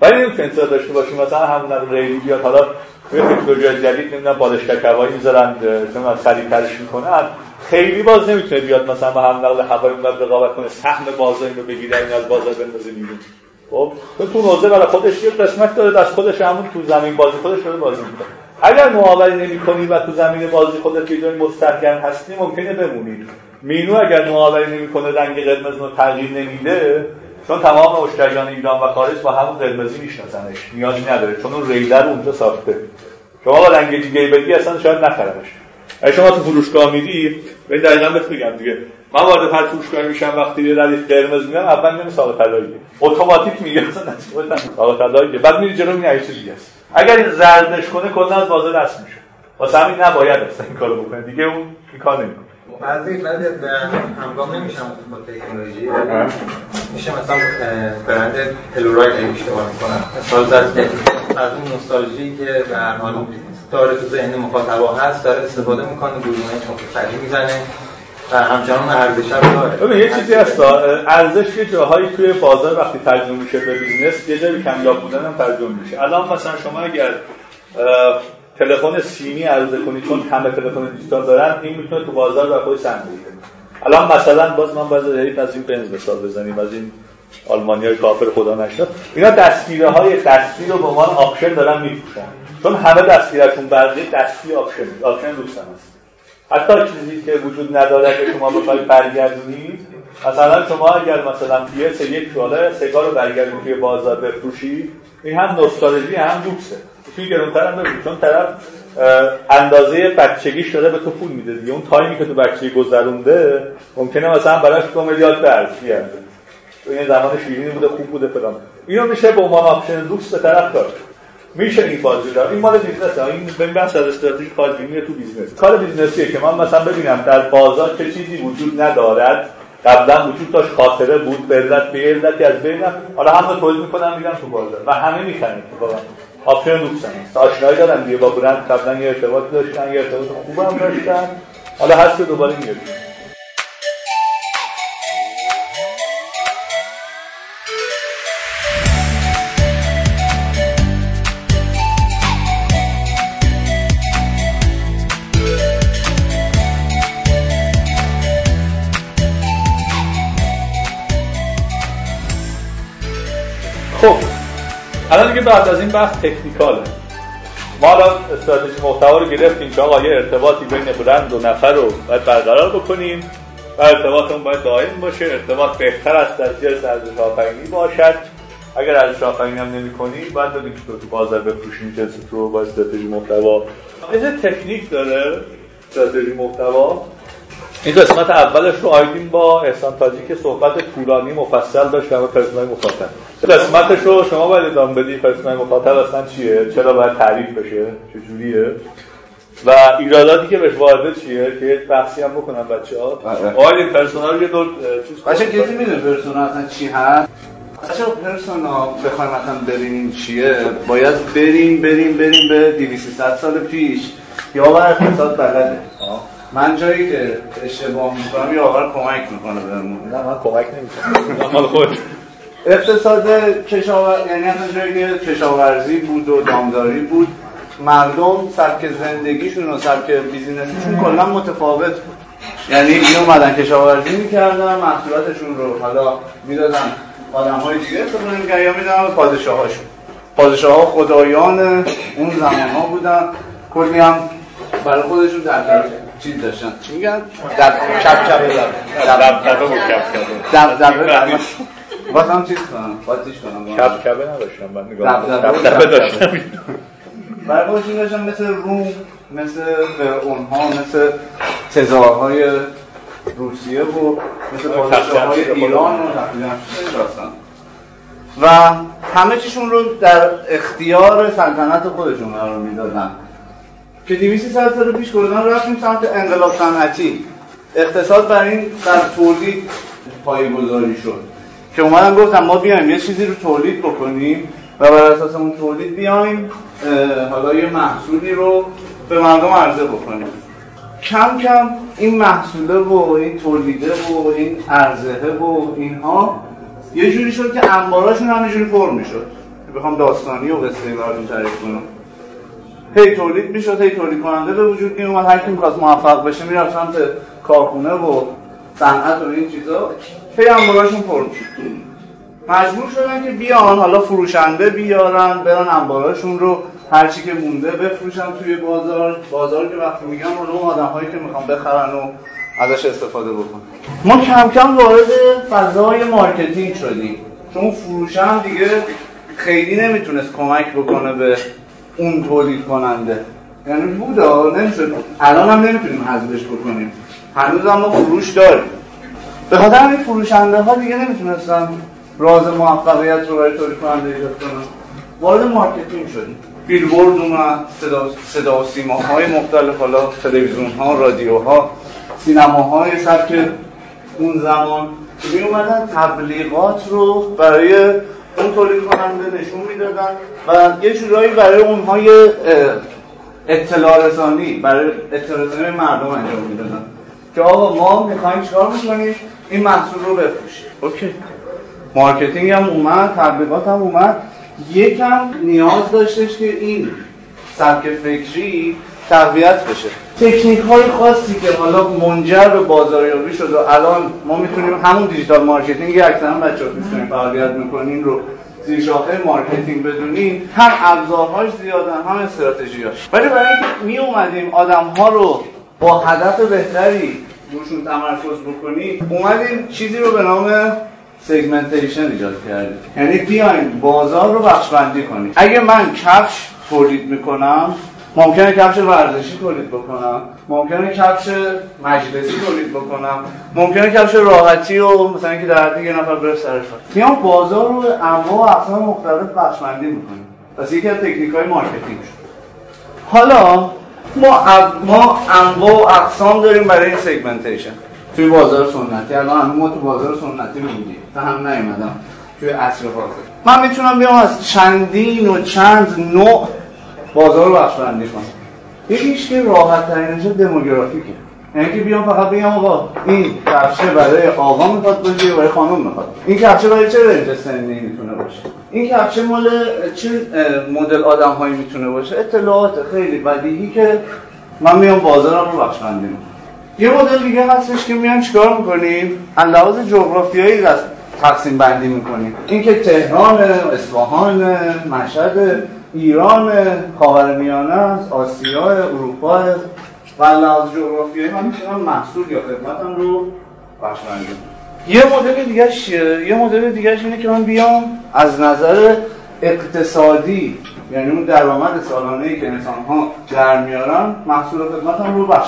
ولی نمی‌تونی انتظار داشته باشیم مثلا همون ریلی بیاد حالا توی تکنولوژی جدید نمی‌دونم بالشکک هوایی می‌ذارن نمی‌دونم سریعترش می‌کنن خیلی باز نمی‌تونه بیاد مثلا با هم نقل هوایی اونقدر رقابت کنه سهم بازار اینو بگیره این از بازار بندازه بیرون. خب تو حوزه برای خودش یه قسمت داره از خودش همون تو زمین بازی خودش داره بازی می‌کنه. اگر نوآوری نمی‌کنی و تو زمین بازی خودت یه جای مستحکم هستی ممکنه بمونید مینو اگر نوآوری نمی‌کنه رنگ قرمز رو تغییر نمیده چون تمام مشتریان ایران و خارج با همون قرمزی میشناسنش. نیازی نداره چون اون ریدر اونجا ساخته. شما با رنگ دیگه بدی اصلا شاید نخرنش اگه شما تو فروشگاه میدی به دقیقا بهت میگم دیگه. من وارد هر فروشگاهی میشم وقتی یه ردیف قرمز میگم اول میگم ساق طلاییه اتوماتیک میگه مثلا ساق طلاییه بعد میری جلو میگه چیز دیگه است. اگر این زردش کنه کلا از بازار دست میشه. واسه همین نباید اصلا این کارو بکنه. دیگه اون کار نمی‌کنه. بعضی بعضی همگام نمیشم با تکنولوژی. میشه مثلا برند تلوراید اشتباه می‌کنم. مثال از اون نوستالژی که به هر حال داره تو ذهن مخاطبا هست داره استفاده می‌کنه گلوله متفری می‌زنه و همچنان ارزش هم داره. یه چیزی هست ارزش یه جاهایی توی بازار وقتی ترجمه میشه به business یه جایی کمیاب بودن هم ترجمه میشه. الان مثلا شما اگر تلفن سیمی عرضه کنید چون همه تلفن دیجیتال دارن این می‌تونه تو بازار به خودش سهم الان مثلا باز من باز از این بنز مثال بزنیم از این آلمانی های کافر خدانشناس اینا دستگیره های دستی رو به عنوان آپشن دارن میفروشن. چون همه دستگیرشون برقی دستی آپشن آپشن دوستن هست. حتی چیزی که وجود نداره که شما بخواید برگردونید مثلا شما اگر مثلا PS یک سگا رو برگردونید توی بازار بفروشید این هم نوستالژی هم لوکسه توی گرونتر هم چون طرف اندازه بچگیش داره به تو پول میده دیگه. اون تایمی که تو بچگی گذرونده ممکنه مثلا براش دو میلیارد برد بیارده این زمان شیرینی بوده خوب بوده فلان. اینو میشه به عنوان آپشن لوکس به طرف داشت میشه این بازی دار این مال business ه. این به بحث از استراتژی خارج تو business. کار business یه که من مثلا ببینم در بازار چه چیزی وجود ندارد. قبلا وجود داشت خاطره بود به علت به علتی از بین حالا هم تولید می‌کنم میگم تو بازار. و همه می‌خرن. اتفاقا آپشن لوکس هم آشنایی دارن دیگه با برند قبلا یه ارتباطی داشتن یه ارتباط خوب هم داشتن. حالا هست دوباره میاد الان دیگه بعد از این بحث تکنیکاله. ما الان استراتژی محتوا رو گرفتیم که آقا یه ارتباطی بین برند و نفر رو باید برقرار بکنیم و ارتباطمون باید دائم باشه. ارتباط بهتر از در جنس ارزش آفرینی باشد. اگر ارزش آفرینی هم نمی‌کنی باید ببینی که تو بازار بفروشیم جنس رو با استراتژی محتوا. این تکنیک داره استراتژی محتوا. این قسمت اولش رو آیدیم با احسان تاجی که صحبت طولانی مفصل داشت در پرسونای مخاطب. قسمتش رو شما باید ادامه بدی پرسونای مخاطب اصلا چیه؟ چرا باید تعریف بشه؟ چجوریه و ایراداتی که بهش وارده چیه؟ که بحثی هم بکنم بچه‌ها. بله. آقای این پرسونا رو یه دور چیز بچه کسی می‌دونه پرسونا اصلا چی هست؟ بچه پرسونا بخوایم مثلا ببینیم چیه. باید بریم بریم بریم به 200 سال پیش. یا اقتصاد بلده. من جایی که اشتباه می‌کنم یا آور کمک می‌کنه بهمون. نه من کمک نمی‌کنم. مال خود. اقتصاد کشاورزی یعنی اصلا جایی که کشاورزی بود و دامداری بود مردم سبک زندگیشون و سبک بیزینسشون کلا متفاوت بود. یعنی این اومدن کشاورزی می‌کردن محصولاتشون رو حالا می‌دادن آدم های دیگه. استفاده می‌کردن یا می‌دادن به پادشاه هاشون پادشاه ها خدایان اون زمان ها بودن. کلی هم برای خودشون در چیز داشتن؟ چی میگن؟ در کپ کپ در در بود کپ در در در واسه هم چیز کنم بازیش کنم. کپ کپ نداشتم من نگاه دبدبه داشتم. برای خودشون داشتن مثل روم مثل اونها مثل تزارهای روسیه و مثل پادشاه های ایران و داستان و همه چیشون رو در اختیار سلطنت خودشون قرار می‌دادن. که 200 سال پیش کردن رفتیم سمت انقلاب صنعتی. اقتصاد بر این در تولید پایه‌گذاری شد. که اومدن گفتم ما بیایم یه چیزی رو تولید بکنیم و بر اساس اون تولید بیایم حالا یه محصولی رو به مردم عرضه بکنیم. کم کم این محصوله و این تولیده و این عرضه و اینها یه جوری شد که انباراشون همینجوری پر می‌شد. بخوام داستانی و قصه براتون تعریف کنم. هی تولید می‌شد هی تولید کننده به وجود می اومد هر کی می‌خواست موفق بشه می‌رفت سمت کارخونه و صنعت و این چیزا. هی انباراشون پر می‌شد. مجبور شدن که بیان حالا فروشنده بیارن برن انباراشون رو هر چی که مونده بفروشن توی بازار. بازار که وقتی میگم اون آدم هایی که می‌خوان بخرن و ازش استفاده بکنن. ما کم کم وارد فضای marketing شدیم. چون فروشم دیگه خیلی نمی‌تونست کمک بکنه به اون تولید کننده. یعنی بودا نمی‌شد. الان هم نمی‌تونیم حذفش بکنیم. هنوز ما فروش داریم. به خاطر این فروشنده ها دیگه نمی‌تونستن راز موفقیت رو برای تولید کننده ایجاد کنن. وارد marketing شدیم. بیلبورد اومد صدا, صدا و سیماهای مختلف حالا تلویزیون ها رادیو ها سینما های سبک اون زمان. می اومدن تبلیغات رو برای اون تولید کننده نشون می‌دادن و یه جورایی برای اونها یه اطلاع رسانی برای اطلاع رسانی مردم انجام می‌دادن که آقا ما می‌خوایم چیکار می‌کنیم این محصول رو بفروشیم. اوکی. marketing هم اومد تبلیغات هم اومد. یکم نیاز داشتش که این سبک فکری تقویت بشه. تکنیک های خاصی که حالا منجر به بازاریابی شد و الان ما می‌تونیم همون digital marketing اکثرا بچه‌ها می‌تونیم فعالیت می‌کنین رو زیر شاخه marketing بدونیم هم ابزارهاش زیادن هم استراتژیاش ولی برای اینکه می اومدیم آدم ها رو با هدف بهتری روشون تمرکز بکنیم اومدیم چیزی رو به نام segmentation ایجاد کردیم. یعنی بیاین بازار رو بخشبندی کنیم. اگه من کفش تولید می‌کنم ممکنه کفش ورزشی تولید بکنم ممکنه کفش مجلسی تولید بکنم ممکنه کفش راحتی و مثلا اینکه در یه نفر بره سرش. بازار رو انواع و اقسام مختلف بخشبندی می‌کنیم پس یکی از تکنیک های marketing شد. حالا ما ما انواع و اقسام داریم برای این segmentation توی بازار سنتی. الان ما تو بازار سنتی میگیم تا هم نیومدم. توی عصر حاضر. من می‌تونم بیام از چندین و چند نوع بازار رو بخشبندی کنم. یکیش که راحت ترینش دموگرافیکه. یعنی که بیام فقط بگم آقا این کفشه برای آقا می‌خواد باشه برای خانم می‌خواد. این کفشه برای چه رنج سنی می‌تونه باشه؟ این کفشه مال چه مدل آدم هایی می‌تونه باشه. اطلاعات خیلی بدیهی که من میام بازارم رو می‌کنم. یه مدل دیگه هستش که میام چیکار می‌کنیم؟ لحاظ جغرافیایی تقسیم بندی می‌کنیم. اینکه تهران اصفهان مشهد ایران خاورمیانه است آسیا اروپا و لحاظ جغرافیایی من می‌تونم محصول یا خدمتم رو بخشبندی یه مدل دیگه یه مدل دیگه اینه که من بیام از نظر اقتصادی یعنی اون درآمد سالانه ای که انسان ها در میارن محصول خدمتم رو کنم.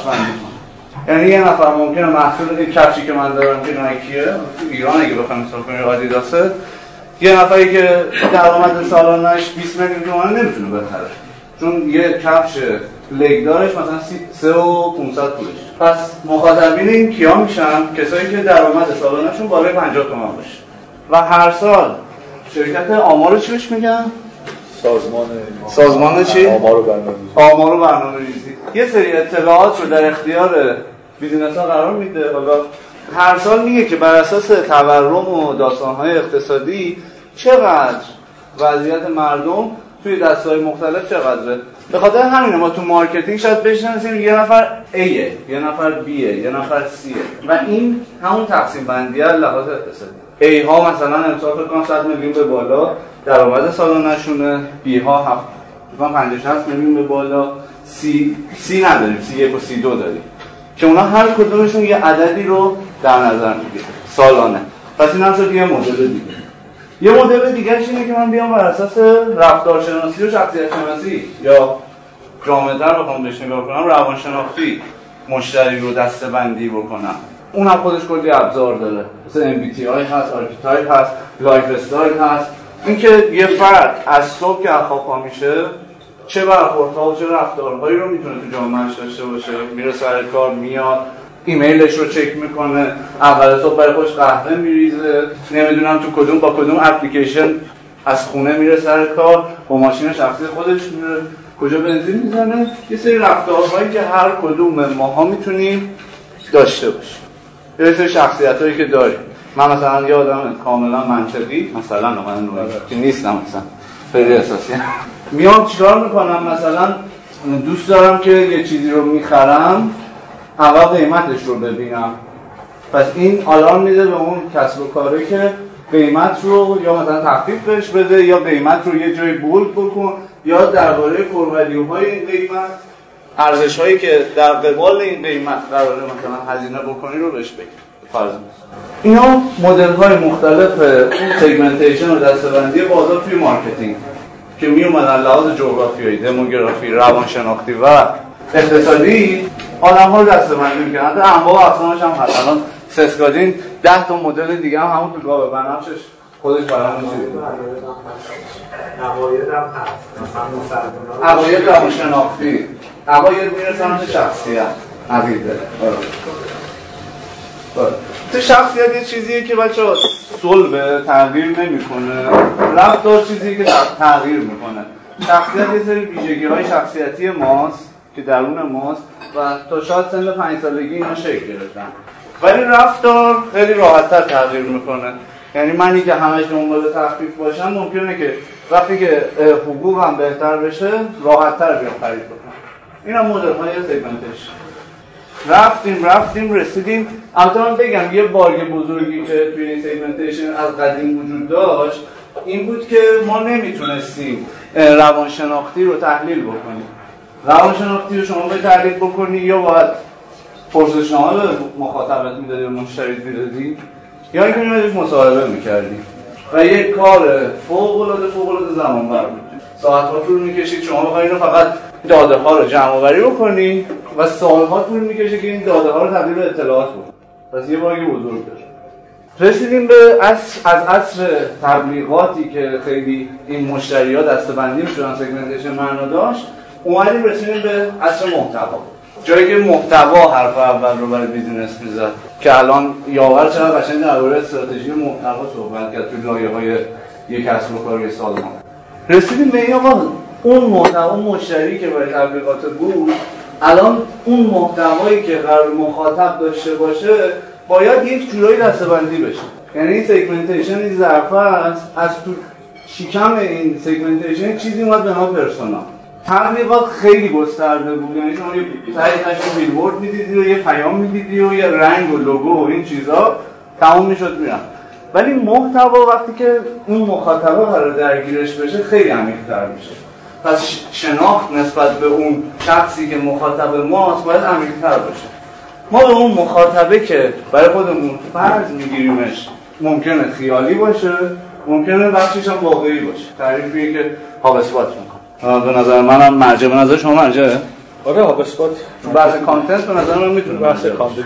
یعنی یه نفر ممکنه محصول این کفشی که من دارم که نایکیه ایران اگه بخوام مثال کنیم آدیداسه یه نفری که درآمد سالانش 20 میلیون تومان نمی‌تونه بخره. چون یه کفش لگدارش مثلا 3 و 500 پولش پس مخاطبین این کیا میشن؟ کسایی که درآمد سالانشون بالای 50 تومان باشه. و هر سال شرکت آمار چی بهش میگن؟ سازمان سازمان چی؟ آمار و برنامه‌ریزی. آمار و برنامه‌ریزی. یه سری اطلاعات رو در اختیار business ها قرار میده. حالا هر سال میگه که بر اساس تورم و داستانهای اقتصادی چقدر وضعیت مردم توی دستهای مختلف چقدره؟ به خاطر همینه ما تو marketing شاید بشناسیم یه نفر A یه نفر B یه نفر C و این همون تقسیم بندی لحاظ اقتصادی. A ها مثلا امسال فکر کنم 100 میلیون به بالا درآمد سالانه‌شونه B ها 7 فکر 50 60 میلیون به بالا. C C نداریم C 1 و C 2 داریم. که اونا هر کدومشون یه عددی رو در نظر می‌گیره. سالانه. پس این هم شد یه مدل دیگه. یه مدل دیگه اینه که من بیام بر اساس رفتارشناسی و شخصیت شناسی یا جامع‌تر بخوام بهش نگاه کنم روانشناختی مشتری رو دسته بندی بکنم. اون هم خودش کلی ابزار داره. مثل MBTI هست، archetype هست، lifestyle هست. اینکه یه فرد از صبح که خواب میشه چه برخوردها و چه رفتارهایی رو می‌تونه تو جامعهش داشته باشه. میره سر کار میاد. ایمیلش رو چک می‌کنه اول صبح برای خوش قهوه میریزه. نمی‌دونم تو کدوم با کدوم اپلیکیشن از خونه میره سر کار با ماشین شخصی خودش میره. کجا بنزین می‌زنه؟ یه سری رفتارهایی که هر کدوم ماها می‌تونیم داشته باشیم. یه سری شخصیت هایی که داریم. من مثلا یه آدم کاملا منطقی مثلا من که نیستم مثلا. خیلی اساسی میام چیکار می‌کنم؟ مثلا دوست دارم که یه چیزی رو می‌خرم. اول قیمتش رو ببینم. پس این آلارم میده به اون کسب و کاره که قیمت رو یا مثلا تخفیف بهش بده یا قیمت رو یه جای بولد بکن یا درباره های این قیمت ارزش هایی که در قبال این قیمت قراره مثلا هزینه بکنی رو بهش بگی. فرض اینا مدل های مختلف سگمنتیشن و دستبندی بازار توی مارکتینگ که می اومدن لحاظ جغرافیایی، دموگرافی، روانشناختی و اقتصادی آدم ها رو دسته بندی می‌کنن حتی انواع اقسامش هم هست. الان سسکادین 10 تا مدل دیگه هم همون تو گاوه. بنفشش خودش برامون چیزی عقاید هم هست. عقاید روانشناختی. عقاید میره سمت شخصیت عقیده آره. آره. تو شخصیت یه چیزیه که بچه صلبه تغییر نمی‌کنه. رفتار چیزی که تغییر می‌کنه. شخصیت یه سری ویژگی های شخصیتی ماست که درون ماست. و تا شاید سن پنج سالگی اینا شکل گرفتن. ولی رفتار خیلی راحتتر تغییر می‌کنه. یعنی منی که همش دنبال تخفیف باشم ممکنه که وقتی که حقوقم بهتر بشه راحتتر بیام خرید بکنم. این هم مدل های segmentation رفتیم رفتیم رسیدیم. البته من بگم یه bug بزرگی که توی این segmentation از قدیم وجود داشت این بود که ما نمی‌تونستیم روانشناختی رو تحلیل بکنیم. روانشناختی رو شما به تحلیل بکنی یا باید پرسشنامه به مخاطبت می‌دادی و مشتریت می‌دادی؟ یا اینکه میومدید مصاحبه می‌کردی. و یک کار فوق العاده فوق العاده زمان بر بود. ساعت ها طول می‌کشید شما بخواید فقط داده ها رو جمع آوری بکنی و سال ها طول می‌کشه که این داده ها رو تبدیل به اطلاعات بود پس یه bug ی بزرگ داشت رسیدیم به از عصر تبلیغاتی که خیلی این مشتری ها دسته‌بندی می‌شدن segmentation معنا داشت. اومدیم رسیدیم به عصر محتوا. جایی که محتوا حرف اول رو برای business می‌زد که الان یاور چقدر قشنگ درباره استراتژی محتوا صحبت کرد تو لایه های یک کسب و کار سازمان. رسیدیم به این آقا اون محتوا مشتری که برای تبلیغات بود الان اون محتوایی که قرار مخاطب داشته باشه باید یک جورایی دسته‌بندی بشه. یعنی این segmentation این ظرفه است از تو شکم این segmentation چیزی اومد به نام persona تبلیغات خیلی گسترده بود. یعنی شما یه تایید بیلبورد می‌دیدی و یه پیام می‌دیدی و یه رنگ و لوگو و این چیزا تموم می‌شد میرم ولی محتوا وقتی که اون مخاطبه قرار درگیرش بشه خیلی عمیق‌تر میشه. پس شناخت نسبت به اون شخصی که مخاطب ماست باید عمیق‌تر باشه. ما به اون مخاطبه که برای خودمون فرض میگیریمش ممکنه خیالی باشه ممکنه بخشش هم واقعی باشه. تعریفی که HubSpot می‌کنه به نظر منم مرجع به نظر شما مرجعه آره HubSpot بحث content به نظر من می‌تونه بحث content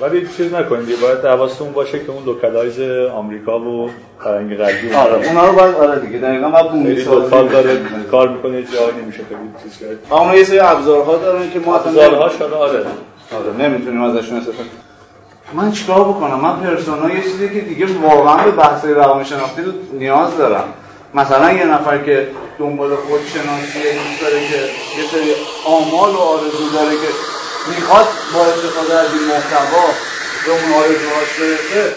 ولی چیز نکنید باید حواستون باشه که اون localize آمریکا و فرنگ غربی آره اونا رو باید آره دیگه دقیقاً باید بومی سازی کار داره کار می‌کنه جایی نمیشه خیلی چیز کرد. اما یه سری ابزارها دارن که ما ابزارها شده آره. آره نمی‌تونیم ازشون استفاده من چیکار بکنم؟ من persona یه چیزی که دیگه واقعا به بحث روانشناختی رو نیاز دارم. مثلا یه نفر که دنبال خودشناسی دوست داره که یه سری آمال و آرزو داره که می‌خواد با استفاده از این محتوا به اون آرزوهاش برسه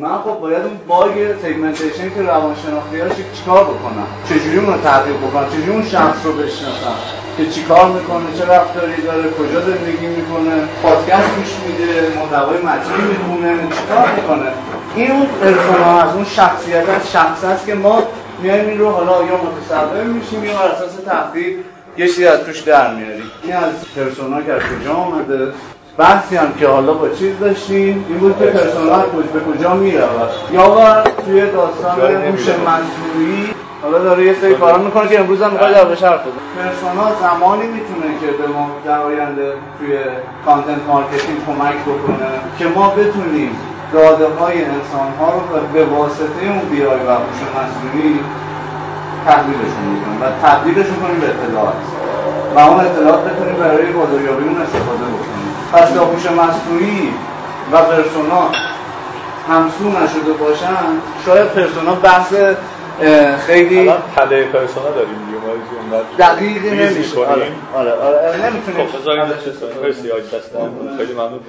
من خب باید اون باگ سگمنتیشن که روانشناختی هاش چیکار بکنم؟ چجوری اون رو تحقیق بکنم؟ چجوری اون شخص رو بشناسم؟ که چیکار می‌کنه؟ چه رفتاری داره؟ کجا زندگی می‌کنه؟ پادکست گوش میده محتوای متنی می‌خونه چیکار می‌کنه؟ این اون پرسونا از اون شخصیت از شخص است که ما میایم این رو حالا یا متصور میشیم یا بر اساس تحقیق یه چیزی از توش در میاریم. این از پرسونا که از کجا آمده؟ بحثی هم که حالا با چیز داشتیم این بود که پرسونا به کجا می‌رود یا توی داستان هوش مصنوعی حالا داره یه سری کارا می‌کنه که امروز هم می‌خواد حرف بزنه. پرسونا زمانی می‌تونه که به ما در آینده توی content marketing کمک بکنه که ما بتونیم داده های انسان ها رو به واسطه اون بیای و هوش مصنوعی تحلیلشون می‌کنیم و تبدیلشون کنیم به اطلاعات. و اون اطلاعات بتونیم برای بازاریابیمون استفاده بکنیم پس تا هوش مصنوعی و persona همسو نشده باشن شاید persona بحث خیلی تله persona داریم دیگه ما دقیقی نمیشه. آره آره آره نمی‌تونیم. خب مرسی آج خیلی ممنون.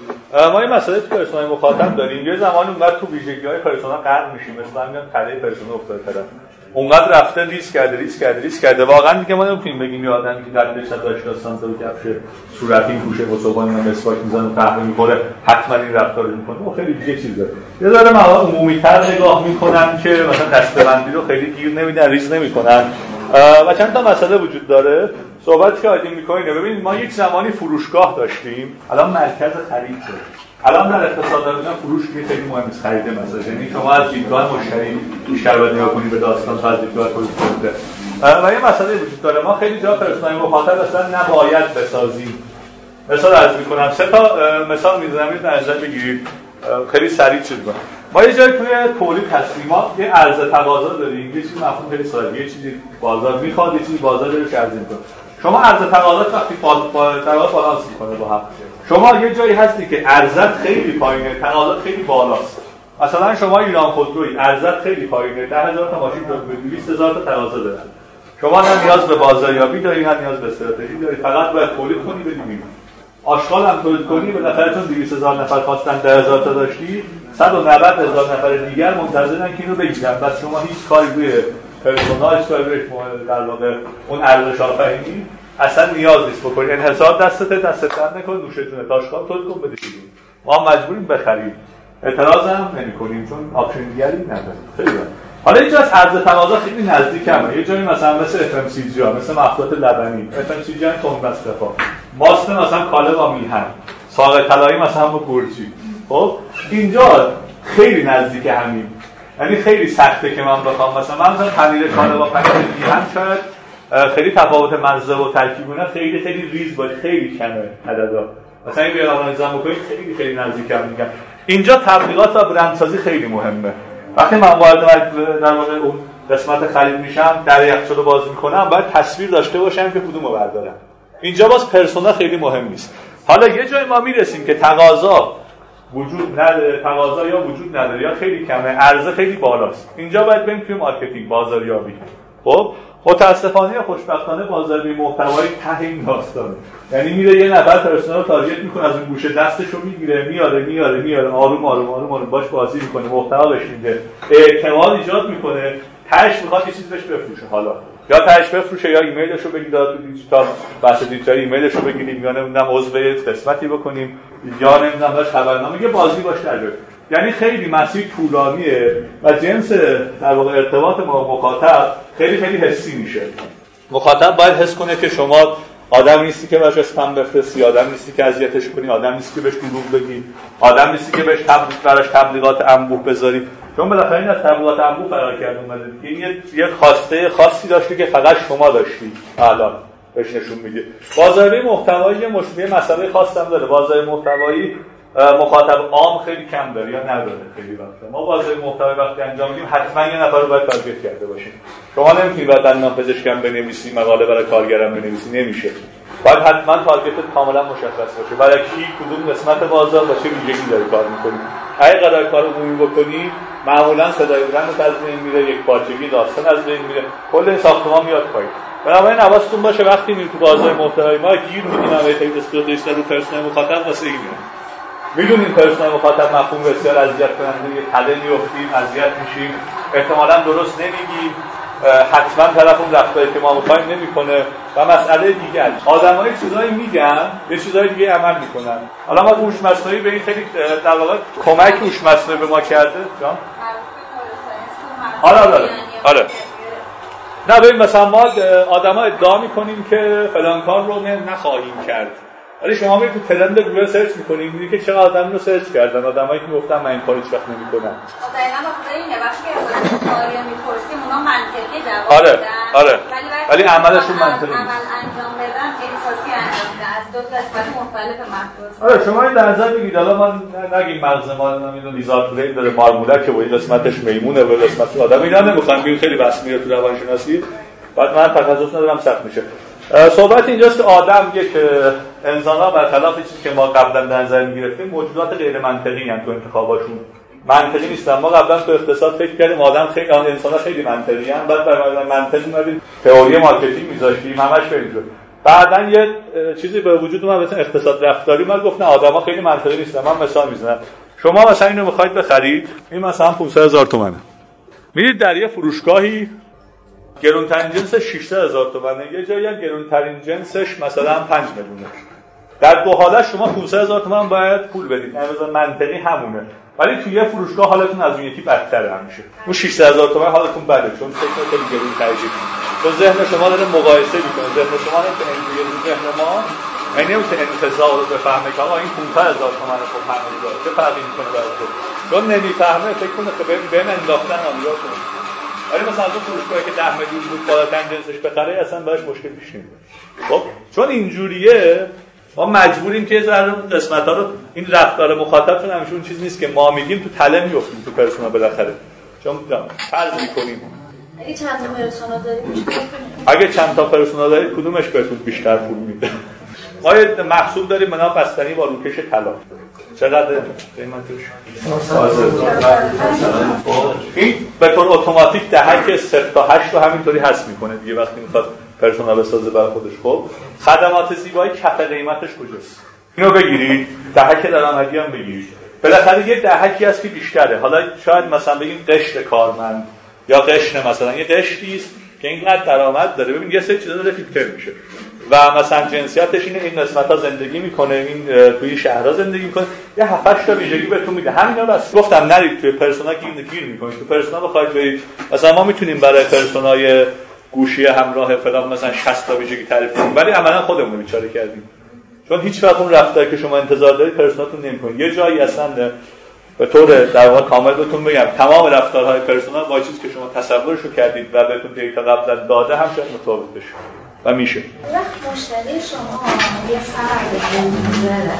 ما یه مسئله تو persona ی مخاطب داریم. یه زمانی اونقدر تو ویژگی های persona غرق میشیم. مثلا میگم تله persona افتاده طرف. اونقدر رفته ریز کرده ریز کرده ریز کرده. واقعا دیگه ما نمی‌تونیم بگیم یه آدمی که قدش 180 سانتی و کفش صورتی پوشه و صبحانه من مسواک و قهوه می‌خوره حتما این رفتار رو می‌کنه. و خیلی دیگه چیز داره. یه ذره من عمومی تر نگاه می‌کنن که مثلا دسته‌بندی رو خیلی گیر نمیدن ریز نمی‌کنن. و چند تا مسئله وجود داره. صحبت که آیدین می‌کنیم ببینید ما یک زمانی فروشگاه داشتیم. الان مرکز خرید داریم الان در اقتصاد دارم فروش که خیلی مهم است خرید مثلا یعنی شما از دیدگاه مشتری بیشتر باید نگاه کنید به داستان تا از دیدگاه خود و یه مسئله وجود داره. ما خیلی جا پرسونای مخاطب اصلا نباید بسازیم. مثال عرض می‌کنم. سه تا مثال می‌زنم. در نظر بگیرید. خیلی سریع چیز کنم ما یه جایی توی تولید ما یه عرضه تقاضا داریم. یه چیزی مفهوم خیلی ساده. یه چیزی بازار می‌خواد یه چیزی بازار داره عرضه می‌کنه. شما عرضه تقاضا وقتی تقاضا بالانس می‌کنه با هم شما یه جایی هستی که عرضت خیلی پایینه تقاضا خیلی بالاست. مثلا شما ایران خودروی ارزت خیلی پایینه 10000 تا ماشین دارید 20000 تا تقاضا دارن. شما نه نیاز به بازاریابی داری نه نیاز به استراتژی داری فقط باید تولید کنی بدی آشغال هم تولید کنی بالاخره چون 200 هزار نفر خواستن 10000 تا داشتی 190 هزار نفر دیگر منتظرن که اینو بگیرن. پس شما هیچ کاری روی پرسونال هیچ کاری روی در واقع اون ارزش آفرینی اصلا نیاز نیست بکنی انحصار دستت دستت نکن نوشتونه تاشقال تولید کن بده ما مجبوریم بخریم. اعتراض هم نمی کنیم چون آپشن دیگری نداریم. خیلی حالا اینجا از عرض تقاضا خیلی نزدیک همه یه جایی مثلا مثل FMCG ها مثل محصولات لبنی. FMCG ها تون ها ماست مثلا کاله با میهن. ساق طلایی مثلا با گرجی خب؟ اینجا خیلی نزدیک همین. یعنی خیلی سخته که من بخوام. مثلا من مثلا پنیر کاله با پنیر میهن شاید خیلی تفاوت مزه و ترکیبونه خیلی خیلی ریز باشه خیلی کمه عددا. مثلا این بیان آنالیزم بکنید خیلی خیلی نزدیک هم میگم. اینجا تبلیغات و برندسازی خیلی مهمه. وقتی من وارد در واقع اون قسمت خرید میشم در یخچال رو باز می‌کنم باید تصویر داشته باشم که کدوم رو بردارم. اینجا باز persona خیلی مهم نیست. حالا یه جای ما می‌رسیم که تقاضا وجود نداره تقاضا یا وجود نداره یا خیلی کمه عرضه خیلی بالاست. اینجا باید بریم توی marketing بازاریابی. خب متاسفانه یا خوشبختانه بازاریابی محتوایی ته این داستانه. یعنی میره یه نفر persona رو target می‌کنه از اون گوشه دستش رو می‌گیره میاره میاره میاره آروم آروم آروم آروم باش بازی می‌کنه محتوا بهش میده. اعتماد ایجاد می‌کنه. تهش می‌خواد یه چیزی بهش بفروشه حالا. یا تاش بفروشه یا ایمیلش رو بگید تو دیجیتال بحث دیجیتال ایمیلش رو بگیریم یا نمی‌دونم عضو قسمتی بکنیم. یا نمی‌دونم داش خبرنامه یه بازی باش در یعنی خیلی مسیر طولانیه و جنس در واقع ارتباط ما مخاطب خیلی خیلی حسی میشه. مخاطب باید حس کنه که شما آدم نیستی که براش اسپم بفرستی آدم نیستی که اذیتش کنی آدم نیستی که بهش دروغ بگی آدم نیستی که بهش تبلیغ براش تبلیغات انبوه بذاری. چون بالاخره این از تبلیغات انبوه فرار کرد اومده. این یه یه خواسته خاصی داشتی که فقط شما داشتی الان بهش نشون میده بازاری محتوایی مشکل مسئله خاصم داره. بازار محتوایی مخاطب عام خیلی کم داره یا نداره خیلی وقتا. ما بازار محتوای وقتی انجام میدیم حتما یه نفر رو باید تارگت کرده باشیم. شما نمی‌تونید بعد دندان پزشکم بنویسی مقاله برای کارگرم بنویسی نمیشه. باید حتما تارگت کاملا مشخص باشه. برای کی کدوم قسمت بازار با چه ویژگی داری کار می‌کنی؟ اگه قرار کار عمومی بکنی معمولا صدای بلند از بین میره یک پارچگی داستان از بین میره کل ساختمان میاد پایین. بنابراین حواستون باشه وقتی میرید تو بازار محتوای ما گیر میدین همه خیلی استراتژی رو پرسنل مخاطب واسه این می‌دونیم پرسنل مخاطب مفهوم بسیار اذیت کننده یه تله میفتیم اذیت میشیم. احتمالا درست نمیگیم. حتما طرف اون رفتاری که ما می‌خوایم نمی‌کنه. و مسئله دیگر آدمای چیزایی میگن یه چیزای دیگه عمل می‌کنن. حالا ما هوش مصنوعی به این خیلی در واقع کمک هوش مصنوعی به ما کرده. جان؟ آره آره آره. نه ببین مثلا ما آدما ادعا می‌کنیم که فلان کار رو نخواهیم کرد. ولی شما میرید تو trend گوگل search می‌کنید می‌بینید که چقدر آدم رو search کردن؟ آدمایی که گفتن من این کارو هیچ وقت نمی‌کنم آره آره. ولی عملشون منطقی محدود. آره شما این در نظر بگیرید حالا من نگیم مغز ما اینو lizard brain داره مارمولک که این قسمتش میمونه و قسمت آدم اینا نمی‌خوام خیلی بس میره تو روانشناسی. بعد من تخصص ندارم سخت میشه. صحبت اینجاست که آدم یک انسان ها برخلاف چیزی که ما قبلا در نظر می‌گرفتیم موجودات غیر منطقی هم تو انتخاباشون. منطقی نیستن. ما قبلا تو اقتصاد فکر کردیم آدم خیلی انسان ها خیلی منطقی هم بعد برای منطق اومدیم تئوری marketing میذاشتیم. همش به اینجور. بعدا یه چیزی به وجود اومد مثلا اقتصاد رفتاری. من گفت نه آدما خیلی منطقی نیستن. من مثال می‌زنم. شما مثلا اینو می‌خواید بخرید. این مثلا 500 هزار تومنه. میرید در یه فروشگاهی گرونترین جنسش 600 هزار تومنه. یه جایی هم گرونترین جنسش مثلا 5 میلیونه. در دو حالت شما 500 هزار تومن باید پول بدید یعنی منطقی همونه. ولی توی یه فروشگاه حالتون از اون یکی بدتر همیشه. اون 600 هزار تومن حالتون بده چون فکر خیلی گرون ترجیح چون ذهن شما داره مقایسه می‌کنه. ذهن شما نمی‌تونه اینجوری ذهن ما یعنی نمی‌تونه انتزاع رو بفهمه که آقا این 500 هزار تومن خب 5000 چه فرقی می‌کنه برای تو؟ چون نمی‌فهمه فکر کنه که بهم انداختن آمریکا ولی مثلا از اون فروشگاهی که 10 میلیون بود بالاترین جنسش بخره اصلا براش مشکل پیش نمیاد. خب چون اینجوریه ما مجبوریم که ذره قسمت ها رو این رفتار مخاطب همیشه اون چیز نیست که ما میگیم تو تله میفتیم تو پرسونا بالاخره. چون فرض می‌کنیم. اگه چند تا پرسونا داریم اگه چند تا پرسونا دارید کدومش بهتون بیشتر پول میده؟ ما یه محصول داریم به بستنی با روکش طلا. چقدر قیمتش؟ این طور اتوماتیک دهک 0 تا 8 رو همینطوری حذف می‌کنه دیگه وقتی می‌خواد پرسونال بسازه برای خودش. خب خدمات زیبایی کف قیمتش کجاست؟ اینو بگیرید دهک درآمدی هم بگیرید. بالاخره یه دهکی هست که بیشتره. حالا شاید مثلا بگیم قشر کارمند یا قشر مثلا. یه قشری است که اینقدر درآمد داره. ببین یه سری چیزا داره فیلتر میشه. و مثلا جنسیتش اینه این قسمت ها زندگی می‌کنه این توی شهرها زندگی می‌کنه. یه هفتش تا ویژگی بهتون میده. همینا بس. گفتم نرید توی پرسونا گیر گیر می‌کنید. تو پرسونا بخواید برید. مثلا ما می‌تونیم برای پرسونای گوشی همراه فلان مثلا 60 تا ویژگی تعریف کنیم. ولی عملا خودمون بیچاره کردیم. چون هیچ وقت اون رفتاری که شما انتظار دارید persona تون نمی‌کنه یه جایی اصلا به طور در واقع کامل بهتون بگم. تمام رفتارهای persona با چیزی که شما تصورشو کردید و بهتون data قبلا داده هم شاید متفاوت بشه. و میشه. وقت مشتری شما یه فرد داره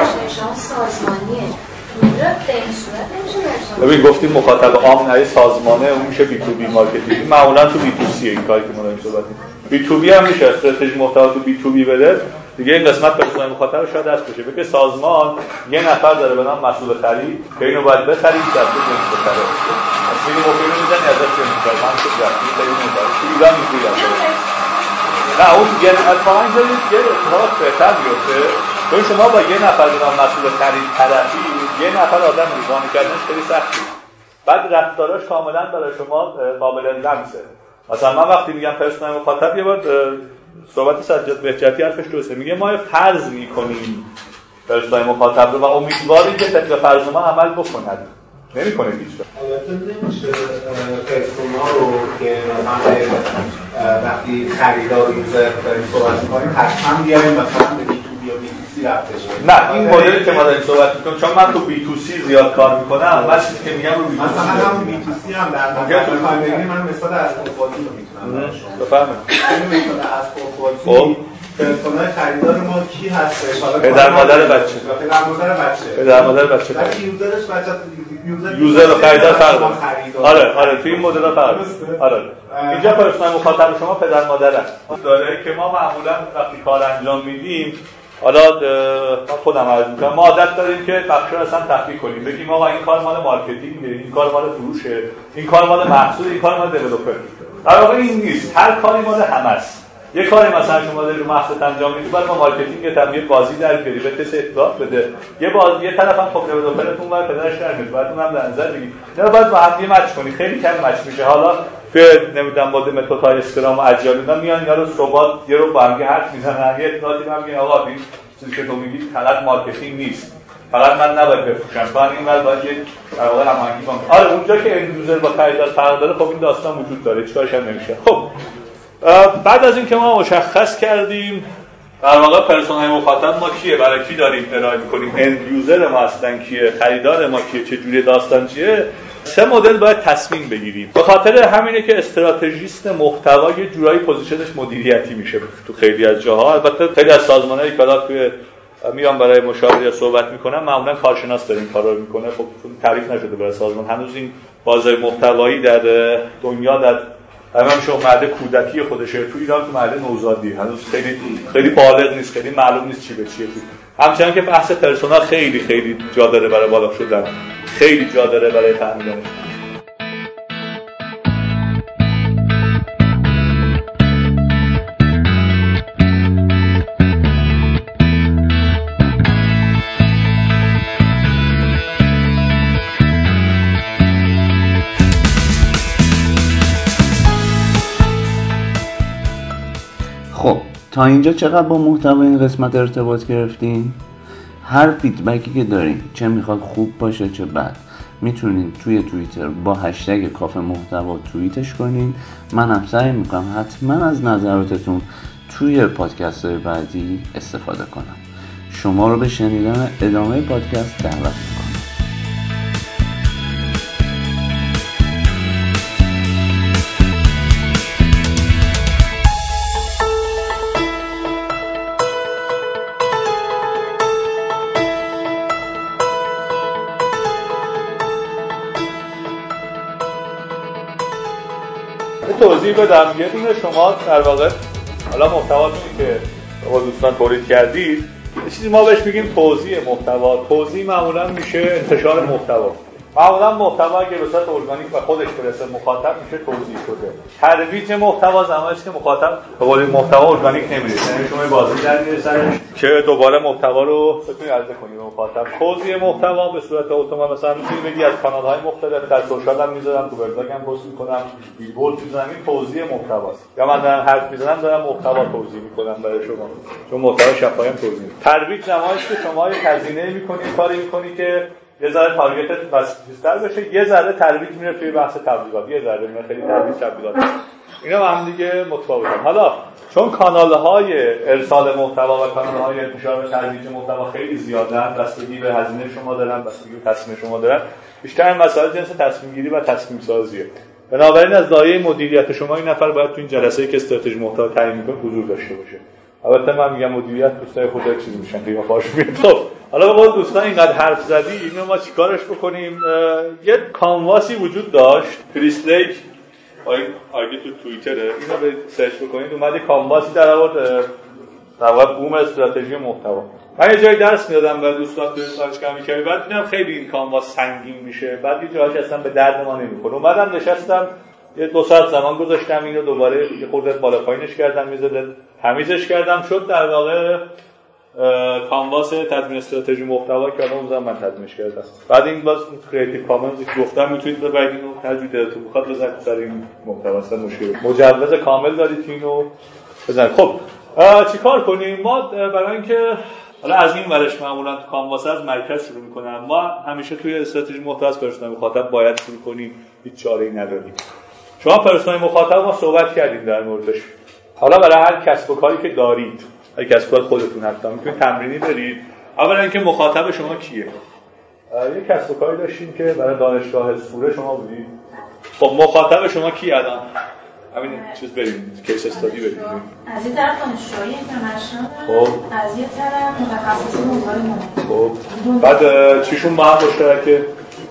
مشتری شما سازمانیه. ببین گفتیم مخاطب عام نه سازمانه اون میشه B2B marketing. معمولا تو B2C این کاری که ما داریم صحبت بی تو بی هم میشه. استراتژی محتوا تو بی تو بی بده. دیگه این قسمت پرسونل مخاطب شاید دست بشه بگه سازمان یه نفر داره به نام مسئول خرید که اینو باید بخرید در تو جنس بخره. از میگه موقعی می‌زنی ازش جنس بخره من تو جنس خیلی میدارم تو ایران اینجوری نه اون یه اتفاقا اینجا یه اتفاق بهتر میفته چون شما با یه نفر به نام مسئول خرید طرفی یه نفر آدم رو کردنش خیلی سختی بعد رفتاراش کاملا برای شما قابل لمسه. مثلا من وقتی میگم persona مخاطب یه بار صحبت سجاد بهجتی حرفش درسته. میگه ما فرض می‌کنیم persona مخاطب رو و امیدواریم که طبق فرض ما عمل بکند. نمی‌کنه هیچ البته نمیشه persona رو که وقتی خریدار user داریم صحبت می‌کنیم حتما بیاریم مثلا به نه این مدلی که ما داریم صحبت می‌کنیم چون من تو B2C زیاد کار می‌کنم من چیزی که میگم رو B2C مثلا هم B2C هم در نظر بگیریم من مثال از قربانی رو می‌تونم بفهمم این مثال از قربانی persona ی خریدار ما کی هستش؟ حالا پدر مادر بچه. پدر مادر بچه؟ پدر مادر بچه user ش بچه user و خریدار فرق آره آره توی این مدل فرق آره. اینجا persona مخاطب شما پدر مادر. داره که ما معمولا وقتی کار انجام میدیم حالا خودم عرض می‌کنم ما عادت داریم که بخش رو اصلا تحقیق کنیم. بگیم آقا این کار مال marketing این کار مال فروشه این کار مال محصول این کار مال developer در واقع این نیست. هر کاری مال همه است. یه کاری مثلا شما داری رو محصول انجام می‌دید بعد ما marketing هم یه بازی در بیاری به کسی اطلاع بده. یه باز یه طرف هم خب developer تون و پدرش در میاد بعد اونم در نظر بگیرید نه باید با هم match کنی. خیلی کم match میشه. حالا به نمی‌دونم با متدهای Scrum و Agile اینا میان اینا رو صبح یه رو با هم حرف می‌زنن. یه اطلاعاتی هم میگن آقا این چیزی که تو میگی فقط marketing نیست. فقط من نباید بفروشم. فقط این ور باید یک در واقع هماهنگی کنم آره اونجا که end با خریدار فرق داره خب این داستان وجود داره. چیکارش هم نمیشه. خب بعد از اینکه ما مشخص کردیم در واقع persona ی مخاطب ما کیه؟ برای کی داریم ارائه می‌کنیم؟ end user ما اصلا کیه؟ خریدار ما کیه؟ چه جوری داستان چیه؟ سه مدل باید تصمیم بگیریم. به خاطر همینه که strategist محتوا یه جورایی position ش مدیریتی میشه تو خیلی از جاها. البته خیلی از سازمان‌های که توی میان برای مشاوره صحبت می‌کنن معمولا کارشناس داریم کارا رو می‌کنه. خب تعریف نشده برای سازمان. هنوز این بازار محتوایی در دنیا در همه شما مرد کودکی خودشه. تو ایران تو مرد نوزادی. هنوز خیلی خیلی بالغ نیست. خیلی معلوم نیست چی به چیه. همچنان که بحث پرسونال خیلی خیلی جا داره برای بالا شدن. خیلی جا داره برای تامین خب تا اینجا چقدر با محتوا این قسمت ارتباط گرفتیم؟ هر فیدبکی که دارین چه می‌خواد خوب باشه چه بد. می‌تونین توی توییتر با هشتگ کافه محتوا توییتش کنین. منم سعی می‌کنم حتما از نظراتتون توی پادکست های بعدی استفاده کنم. شما رو به شنیدن ادامه پادکست دعوت می‌کنم. بدم یه دونه شما در واقع حالا محتواتونی که با دوستان تولید کردید چیزی ما بهش میگیم توضیح محتوا. توضیح معمولا میشه انتشار محتوا. معمولا محتوا اگه به صورت ارگانیک و خودش برسه مخاطب میشه توضیح شده. ترویج محتوا زمانی که مخاطب به قول محتوا ارگانیک نمی‌رسه. یعنی شما بازی در که دوباره محتوا رو بتونید عرضه کنید به مخاطب. توضیح محتوا به صورت اتومات مثلا می‌تونید بگی از کانال های مختلف در سوشال هم می‌ذارم تو وبلاگ هم پست می‌کنم بیلبورد می‌ذارم این توزیع محتواست یا من دارم حرف می‌زنم دارم محتوا توزیع می‌کنم برای شما. چون محتوا شفاهی توزیع ترویج زمانی که شما یه هزینه می‌کنید کاری می‌کنید که یه ذره target ت بیشتر بشه. یه ذره ترویج میره توی بحث تبلیغات یه ذره میره خیلی ترویج تبلیغات اینا هم دیگه متفاوتن. حالا چون کانال های ارسال محتوا و کانال های انتشار و ترویج محتوا خیلی زیادن بستگی به هزینه شما دارن بستگی به تصمیم شما دارن بیشتر مسائل جنس تصمیم گیری و تصمیم سازیه بنابراین از دایره مدیریت شما این نفر باید تو این جلسه که استراتژی محتوا تعیین می‌کنه حضور داشته باشه. البته من میگم مدیریت دوستای خود چیزی میشن فاش میاد حالا به قول دوستان اینقدر حرف زدی اینو ما چیکارش بکنیم؟ یه کانواسی وجود داشت. کریسلیک آگه تو توییتره. اینو به سرچ بکنید اومد کانواسی در آورد در واقع بوم استراتژی محتوا. من یه جایی درس می‌دادم به دوستان تو search کمی کمی بعد دیدم خیلی این canvas سنگین میشه. بعد یه جایی اصلا به درد ما نمی‌خوره اومدم نشستم یه دو ساعت زمان گذاشتم اینو دوباره یه خورده بالا پایینش کردم می‌زده تمیزش کردم. شد در واقع canvas تدوین استراتژی محتوا که الان زمان من تدوینش کردم. بعد این باز Creative Commons که گفتم می‌تونید ببرید اینو. تجوید دلتون می‌خواد بزنید سر این محتوا. اصلا مشکل مجوز کامل دارید اینو بزنید. خب چیکار کنیم؟ ما برای اینکه حالا از این ورش معمولا تو کانواس از مرکز شروع می‌کنم. ما همیشه توی استراتژی محتوا پرسونال مخاطب باید شروع کنیم. هیچ چاره‌ای نداریم. شما پرسونال مخاطب ما صحبت کردیم در موردش. حالا برای هر کسب و کاری که دارید. کسب و کار خودتون حتی می‌تونید تمرینی برید اولا اینکه مخاطب شما کیه؟ یه کسب و کاری داشتیم که برای دانشگاه سوره شما بودید خب مخاطب شما کی الان؟ همین چیز بریم کیس استادی بریم. از این طرف دانشجوی اینترنشنال خب. از یه طرف متخصص موضوع خب. بعد چیشون با هم مشترکه؟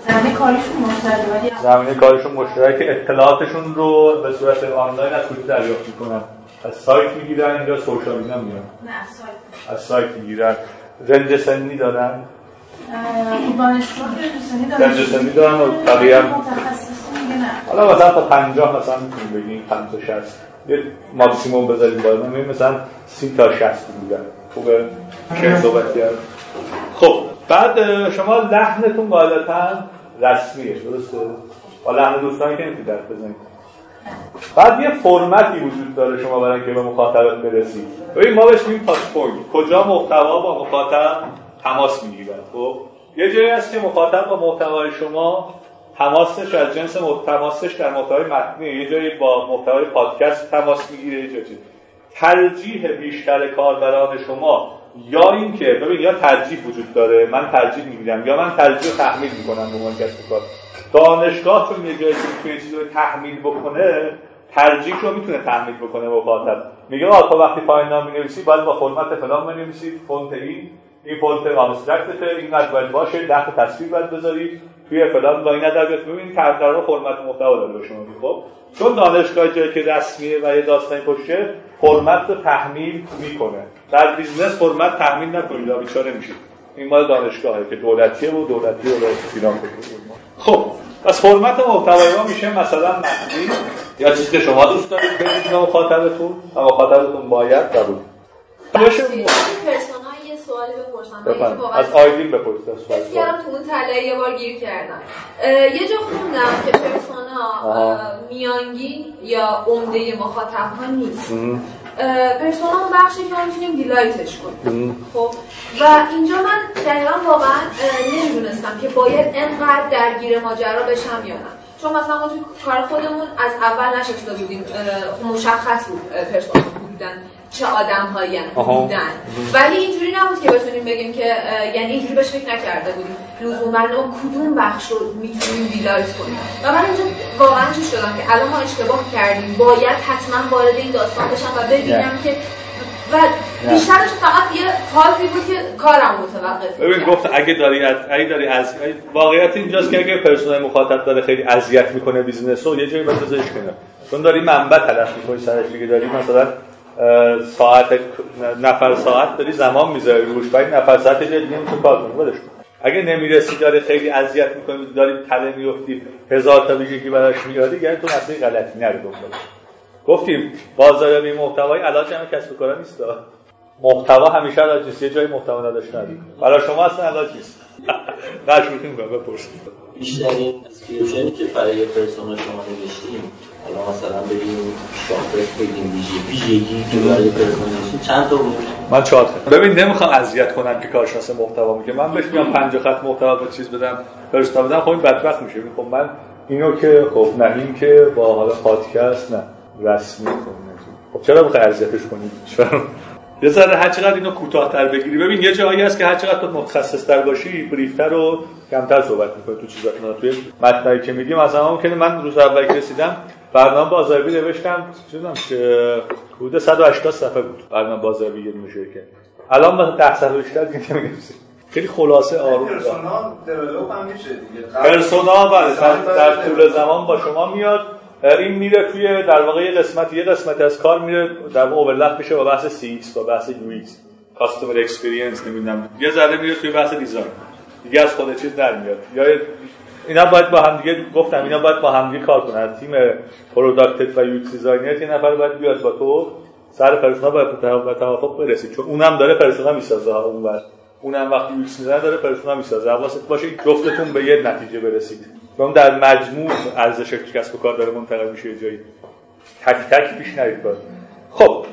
زمینه کاریشون مشترکه زمینه کاریشون مشترکه. اطلاعاتشون رو به صورت آنلاین از کجا دریافت می‌کنن؟ از سایت می‌گیرن اینجا سوشال میدن میان. نه از سایت از سایت می‌گیرن. رنج سنی دارن؟ دانشگاه رنج سنی دارن. و بقیه هم؟ نه. حالا مثلا تا 50 مثلا می‌تونیم بگیم 5 تا 60 یه ماکسیموم بذاریم بالا. من مثلا 30 تا 60 میگن خوبه؟ که صحبت کرد خب بعد شما لحنتون غالبا رسمیه درسته؟ با لحن دوستانی که نمی‌تونید بزنید. بعد یه فرمتی وجود داره شما برای اینکه به مخاطبت برسید ببین ما بهش میگیم کجا محتوا با مخاطب تماس می‌گیره خب یه جایی هست که مخاطب با محتوای شما تماسش از جنس تماسش در محتوای متنی. یه جایی با محتوای پادکست تماس می‌گیره یه جایی. ترجیح بیشتر کاربران شما یا اینکه ببین یا ترجیح وجود داره. من ترجیح می‌گیرم یا من ترجیح تحمیل می‌کنم به عنوان دانشگاه چون یه جایی می‌تونه چیزی رو تحمیل بکنه ترجیح رو می‌تونه تحمیل بکنه مخاطب میگه آقا وقتی پایین نام می‌نویسی باید با فرمت فلان بنویسی فونت این این فونت abstract این باید باشه ده تصویر باید بذاری توی فلان line ادبیات. ببین در فرمت محتوا داره شما خب چون دانشگاه جایی که رسمیه و یه داستانی پشته فرمت رو تحمیل می‌کنه. در business فرمت تحمیل نکنید بیچاره میشید. این مال دانشگاهه که دولتیه و دولتی و فلان خب پس فرمت محتوای ما میشه مثلا متنی یا چیزی که شما دوست دارید بدید به مخاطبتون و مخاطبتون باید قبول. باشه. سوالی بپرسم از آیدین بپرسید حس کردم تو اون تله یه بار گیر کردم. یه جا خوندم که persona میانگین یا عمده مخاطب ها نیست persona اون بخشی که ما می‌تونیم delight ش کنیم. خب و اینجا من دقیقا واقعا نمی‌دونستم که باید انقدر درگیر ماجرا بشم یا نه. چون مثلا ما توی کار خودمون از اول نشسته بودیم مشخص بود پرسونا بودن. چه آدم هایی بودن ولی اینجوری نبود که بتونیم بگیم که یعنی اینجوری بهش فکر نکرده بودیم. لزوما اون کدوم بخش رو می‌تونیم دیلایت کنیم. و من اینجا واقعا چی شدم که الان ما اشتباه کردیم. باید حتما وارد این داستان بشم و ببینم که و بیشترش فقط یه حالفی بود که کارم متوقف ببین گفت اگه داری از اگه داری از واقعیت اینجاست که اگه persona ی مخاطب داره خیلی اذیت می‌کنه business رو یه جایی باید بذارش کنار چون داری منبع تلف می‌کنی سرش دیگه داری مثلا ساعت نفر ساعت داری زمان می‌ذاری روش و این نفر ساعت نمیشه کار کنی ولش اگه نمی‌رسی داره خیلی اذیت می‌کنی داری تله میفتی هزار تا ویژگی براش میاری یعنی تو مسئله غلطی نری گفتیم بازاریابی محتوایی علاج هم کسب و کار نیست. محتوا همیشه علاج نیست یه جای محتوا نداشتن برای شما اصلا علاج نیست. نه می‌کنم بپرسید بیشترین description ی که برای persona شما نوشتیم حالا مثلا بریم شاپرس بگیم ویژگی که برای نوشتیم چند تا بود. من چهار ببین نمی‌خوام اذیت کنم که کارشناس محتوا میگه. من بهش میگم 50 خط محتوا با چیز بدم persona بدم. خب این بدبخت میشه. خب من اینو که خب نه این که با حالا پادکست نه رسمی خب چرا بخوای اذیتش کنی؟ یه ذره هر چقدر اینو کوتاه‌تر بگیری. ببین یه جایی هست که هر چقدر تو متخصص‌تر باشی بریفتر و کمتر صحبت می‌کنی تو چیزا. نه توی متنی که میگیم مثلا ممکنه من روز اول که رسیدم برنامه بازاریابی نوشتم چیزام که حدود 180 صفحه بود برنامه بازاریابی یه میشه که الان مثلا 10 صفحه بیشتر دیگه نمی‌نویسم خیلی خلاصه آروم پرسونا دیولپ هم میشه دیگه. persona بله در طول زمان با شما میاد. این میره توی در واقع یه قسمت یه قسمت از کار میره. در واقع overlap میشه با بحث CX با بحث UX customer experience نمی‌دونم. یه ذره میره توی بحث design دیگه از خود چیز در میاد. یا اینا باید با هم دیگه گفتم اینا باید با هم دیگه کار کنن. تیم product و UI designer یه نفر باید بیاد با تو سر persona باید به توافق برسید چون اونم داره persona می‌سازه ها اونور. اونم وقتی UI می‌زنه داره persona می‌سازه. حواست باشه جفتتون به یه نتیجه برسید. چون در مجموع ارزش کسب و کار داره منتقل میشه جایی. تک تک پیش نرید خب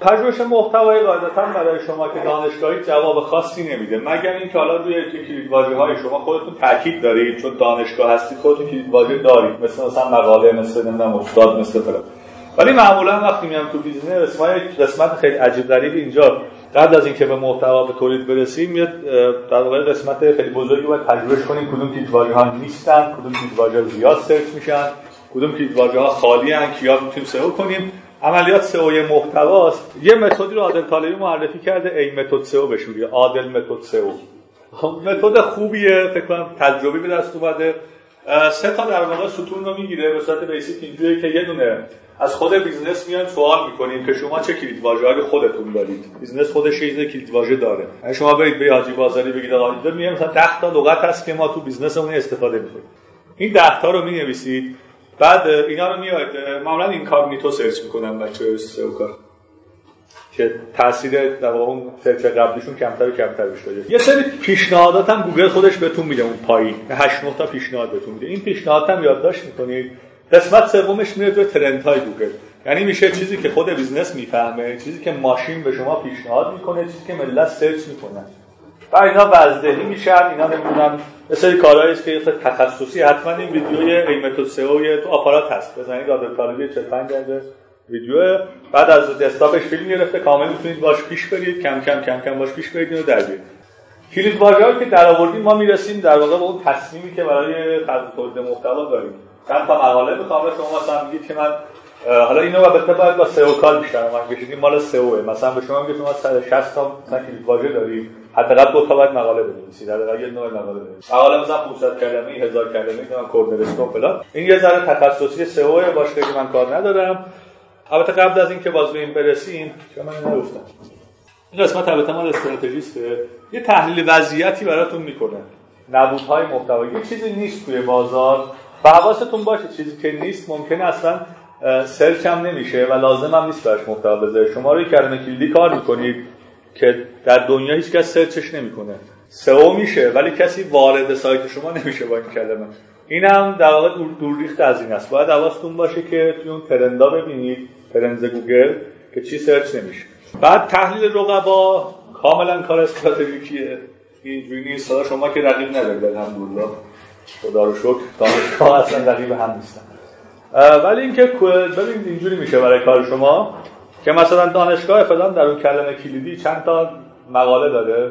پژوهش محتوای قاعدتا برای شما که دانشگاهی جواب خاصی نمیده. مگر اینکه حالا روی کلید های شما خودتون تاکید دارید؟ چون دانشگاه هستید خودتون کلید واژه دارید. مثل مثلا مقاله مثل نمی‌دونم استاد مثل فلان. ولی معمولا وقتی میام تو business ما یک قسمت خیلی عجیب غریب اینجا. قبل از اینکه به محتوا به تولید برسیم میاد در واقع قسمت خیلی بزرگی باید تجربه کنیم. کدوم کلیدواژه ها نیستن؟ کدوم کلیدواژه زیاد سرچ میشن؟ کدوم کلیدواژه ها خالی ان کیا می‌تونیم سئو کنیم؟ عملیات سئو محتواست. یه متدی رو عادل طالبی معرفی کرده ای متد سئو بشوری عادل متد سئو متد خوبیه فکر کنم تجربی به دست اومده. سه تا در واقع ستون رو می‌گیره به صورت بیسیک اینجوریه که یه دونه از خود business میان سوال می‌کنیم که شما چه کلید واژه خودتون دارید. business خودش یه کلید واژه داره. یعنی شما برید به حاجی بازاری بگید آقا اینجا میگه مثلا 10 تا لغت هست که ما تو business مون استفاده می‌کنیم. این 10 تا رو می‌نویسید. بعد اینا رو میاد معمولا این کار میتو search می‌کنن بچه SEO کار. که تاثیر در اون search قبلیشون کمتر و کمتر بشه یه سری پیشنهادات هم گوگل خودش بهتون میده اون پایین. 8 9 تا پیشنهاد بهتون میده. این پیشنهادات هم یادداشت می‌کنید. قسمت سومش میره توی trend های گوگل. یعنی میشه چیزی که خود business می‌فهمه چیزی که ماشین به شما پیشنهاد می‌کنه چیزی که ملت search می‌کنن و اینا وزن‌دهی میشن اینا نمی‌دونم سری کارهایی است که تخصصی حتما این ویدیوی ایمتو SEO تو آپارات هست. بزنید عادل طالبی 45 دقیقه ویدیو بعد از دسکتاپش فیلم گرفته کامل می‌تونید باش پیش برید. کم کم کم کم باش پیش برید و در بیارید. کلید واژه‌ای که در آوردیم ما می‌رسیم در واقع به اون تصمیمی که برای خلق تولید محتوا داریم. چند تا مقاله می‌خوام شما مثلا میگید که من حالا اینو البته باید با سئو کال بیشتر من کشیدیم مال سئو مثلا به شما میگه شما 160 تا مثلا کلید واژه دارید. حداقل دو تا باید مقاله بنویسید حداقل یه نوع مقاله بنویسید مقاله مثلا 500 کلمه 1000 کلمه که کورنرستون فلان. این یه ذره تخصصی سئو باشه که من کار ندارم. البته قبل از اینکه باز به این برسیم که من نگفتم. این قسمت البته مال استراتژیسته. یه تحلیل وضعیتی براتون می‌کنه. نبودهای محتوایی یه چیزی نیست توی بازار. و حواستون باشه چیزی که نیست ممکنه اصلا search هم نمیشه و لازم هم نیست براش محتوا بذاره شما روی کلمه کلیدی کار می‌کنید. که در دنیا هیچ کس search ش نمی‌کنه. SEO میشه ولی کسی وارد سایت شما نمیشه با این کلمه. این هم در واقع دور ریخت از این است. باید حواستون باشه که توی اون trend ا ببینید trend گوگل که چی search نمیشه. بعد تحلیل رقبا کاملا کار استراتژیکیه. اینجوری نیست. شما که رقیب ندارید الحمدلله. خدا رو شکر. دانشگاه اصلا رقیب هم نیستن. ولی اینکه ببینید اینجوری میشه برای کار شما. که مثلا دانشگاه فلان در اون کلمه کلیدی چند تا مقاله داره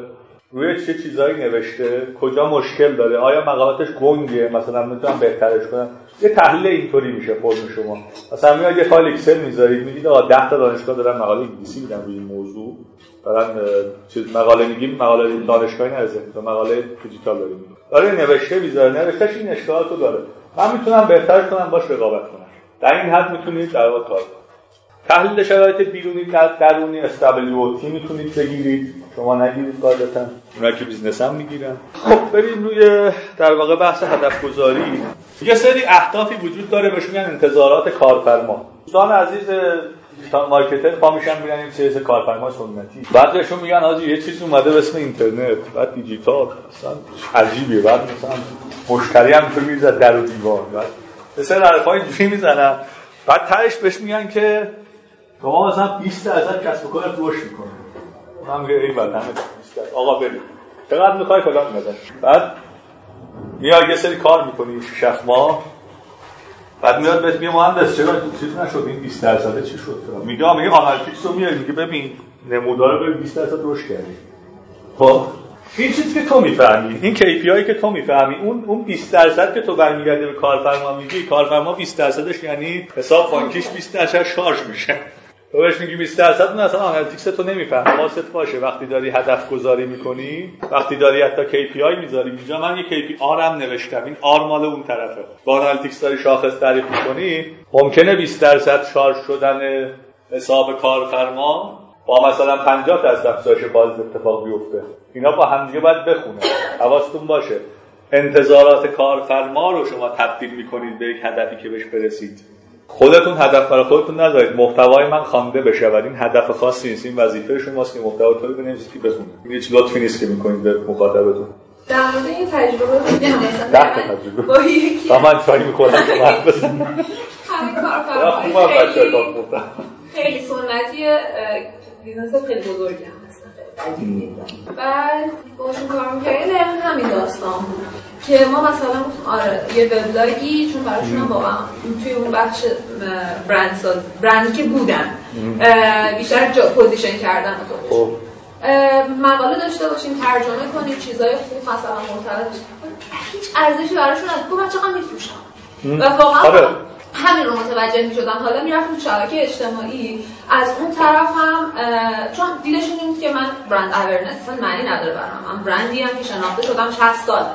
روی چه چیزایی نوشته؟ کجا مشکل داره؟ آیا مقالاتش گنگه؟ مثلا می‌تونم بهترش کنم. یه تحلیل اینطوری میشه فرم شما. مثلا میاد یه فایل اکسل می‌ذارید میگید آقا 10 تا دانشگاه دارن مقاله انگلیسی میدن روی این موضوع. دارن چیز مقاله میگیم مقاله دانشگاهی نرسه. تو مقاله دیجیتال داریم. داره نوشته می‌ذاره. نوشتهش این اشکالاتو داره. من می‌تونم بهتر کنم باش رقابت کنم. در این حد می‌تونید در واقع کار تحلیل شرایط بیرونی درونی SWOT می‌تونید بگیرید. شما نگیرید قاعدتا. اونا که business هم می‌گیرن. خب بریم روی در واقع بحث هدف گذاری یه سری اهدافی وجود داره بهش میگن انتظارات کارفرما. دوستان عزیز دیجیتال مارکتر پا میشن میگن این سیاست کارفرما سنتی. بعد بهشون میگن حاجی یه چیزی اومده به اسم اینترنت. بعد دیجیتال اصلا عجیبیه. بعد مثلا مشتری هم تو می‌زد در و دیوار. بعد مثلا حرفای اینجوری می‌زنن. بعد تهش بهش میگن که شما مثلا 20 درصد کسب و کارت رشد می‌کنه. من این بعد همه 20 آقا بریم. چقدر می‌خوای فلان میزن بعد میای یه سری کار می‌کنی شش ماه. بعد میاد بهت میگه مهندس چرا چیز نشد؟ این 20 درصد چی شد میگه میگه analytics رو میاری میگه ببین نمودار رو 20 درصد رشد کردی. خب این چیزی که تو می‌فهمی این KPI که تو می‌فهمی اون اون 20 درصد که تو برمیگرده به کارفرما میگی کارفرما 20 درصدش یعنی حساب بانکیش 20 درصد شارژ میشه. تو بهش میگی 20 درصد اون اصلا analytics تو نمی‌فهمه حواست باشه وقتی داری هدف گذاری می‌کنی وقتی داری حتی KPI می‌ذاری اینجا من یه KPI R هم نوشتم. این R مال اون طرفه. با analytics داری شاخص تعریف می‌کنی ممکنه 20 درصد شارژ شدن حساب کارفرما با مثلا 50 درصد افزایش باز اتفاق بیفته. اینا با همدیگه باید بخونه. حواستون باشه. انتظارات کارفرما رو شما تبدیل می‌کنید به یک هدفی که بهش برسید. خودتون هدف برای خودتون نذارید. محتوای من خوانده بشه ولی این هدف خاصی نیست. این وظیفه شماست که محتوا تو رو بنویسید که بخونه این هیچ لطفی نیست که می‌کنید به مخاطبتون. در مورد این تجربه تجربه. با یکی من چای می‌خورم که بزنم. همین کارفرما خیلی سنتی business خیلی هستن بعد باشون کار می‌کردیم. دقیقا همین داستان بود که ما مثلا آره یه وبلاگی چون براشون هم واقعا توی اون بخش برند ساز برندی که بودن. بیشتر جا position کردن خب. مقاله داشته باشیم ترجمه کنیم چیزای خوب مثلا مرتبط هیچ ارزشی براشون از گفت چقدر میفروشم. و واقعا همین رو متوجه می شدم حالا می‌رفتم تو شبکه اجتماعی. از اون طرف هم چون دیدشون این که من brand awareness معنی نداره برام. من برندی هم که شناخته شدم 60 سال.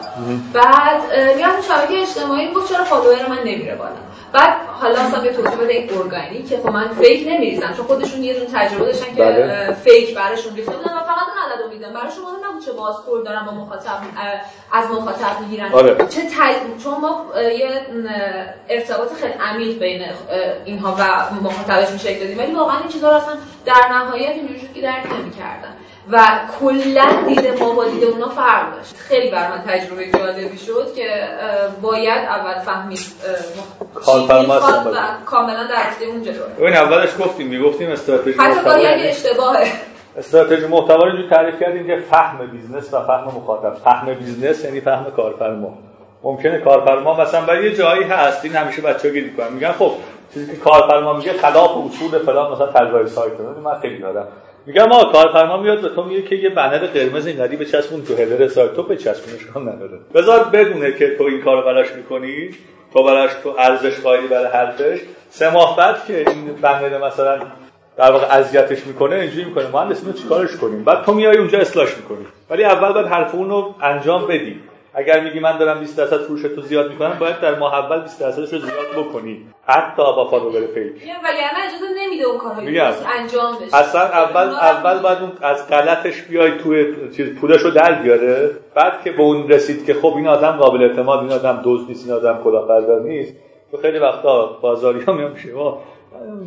بعد می‌رفتم شبکه اجتماعی گفت چرا follower من نمیره بالا؟ بعد حالا اصلا به توضیح بده این ارگانی که خب من fake نمیریزم چون خودشون یه دونه تجربه داشتن که بله. fake براشون ریختن و فقط اون عدد رو میدن براشون مهم نبود چه بازخورد دارن با مخاطب از مخاطب می‌گیرن آره. چه تج... چون ما یه ارتباط خیلی عمیق بین اینها و مخاطبش میشه دادیم ولی واقعا این چیزا رو اصلا در نهایت اینجوری که درک نمی‌کردن و کلا دید ما با دید اونا فرق داشت. خیلی بر من تجربه جالبی شد که باید اول فهمید کاملا درسته اون جلو این اولش گفتیم می‌گفتیم استراتژی حتی با یعنی اشتباهه. استراتژی محتوا رو تعریف کردیم که فهم business و فهم مخاطب. فهم business یعنی فهم کارفرما. ممکنه کارفرما مثلا برای یه جایی هست این همیشه بچه‌ها گیر می‌کنن. میگن خب چیزی که کارفرما میگه خلاف اصول فلان مثلا طراحی سایت. من خیلی یادم. میگم ما کارفرما میاد به تو میگه که یه banner قرمز اینقدی بچسبون تو header سایت تو بچسبونش کام نداره. بذار بدونه که تو این کارو براش می‌کنی تو براش تو ارزش قائلی برای حرفش. سه ماه بعد که این بنر مثلا در واقع اذیتش می‌کنه اینجوری می‌کنه. مهندس اینو چیکارش کنیم؟ بعد تو میای اونجا اصلاحش می‌کنی. ولی اول باید حرف اون رو انجام بدی. اگر میگی من دارم 20 درصد فروش تو زیاد می‌کنم باید در ماه اول 20 درصدش رو زیاد بکنی. حتی با فالوور فیک ولی انا اجازه نمیده اون کارو انجام بشه. اصلا اول اول باید اون از غلطش بیای توی چیز پولش رو در بیاره. بعد که به اون رسید که خب این آدم قابل اعتماد این آدم دوست نیست این آدم کلاهبردار نیست. تو خیلی وقتا بازاری ها میان شما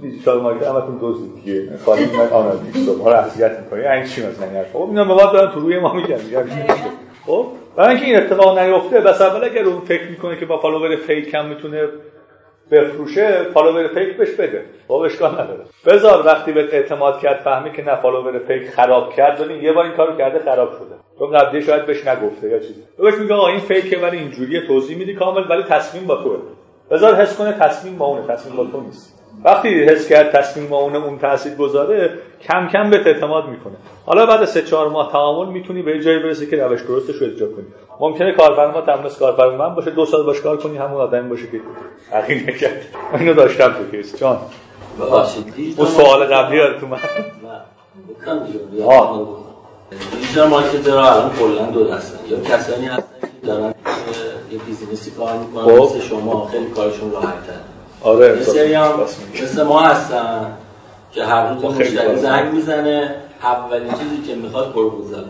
digital marketer همتون دزدید دیگه. خالی من آنالیز ما رو اذیت می‌کنی. این چی مثلا خب اینا ما دارن تو روی ما میگن. خب؟ برای اینکه این اتفاق نیفته پس اول اگر اون فکر می‌کنه که با follower fake هم می‌تونه بفروشه follower fake بهش بده. خب اشکال نداره. بذار وقتی بهت اعتماد کرد فهمی که نه follower fake خراب کرد. ولی یه بار این کارو کرده خراب شده. چون قبلی شاید بهش نگفته یا چیزی. بهش میگه آقا این fake ه ولی اینجوریه توضیح میدی کامل ولی تصمیم با توه. بذار حس کنه تصمیم با اونه تصمیم با تو نیست. وقتی حس کرد تصمیم ما اون اون تاثیر گذاره کم کم به اعتماد می‌کنه. حالا بعد سه چهار ماه تعامل می‌تونی به جایی برسی که روش درستش رو اجرا کنی. ممکنه کارفرما تمس کارفرما من باشه دو سال باش کار کنی همون آدم باشه که تغییر نکرد. اینو داشتم تو کیس. جان. اون سوال قبلی تو من دیجیتال مارکتر الان کلا دو دستن یا کسانی هستن که دارن یه بیزینسی کار می‌کنن خب. مثل شما خیلی کارشون راحته آره یه سری هم مثل ما هستن که هر روز مشتری زنگ می‌زنه اولین چیزی که می‌خواد پروپوزال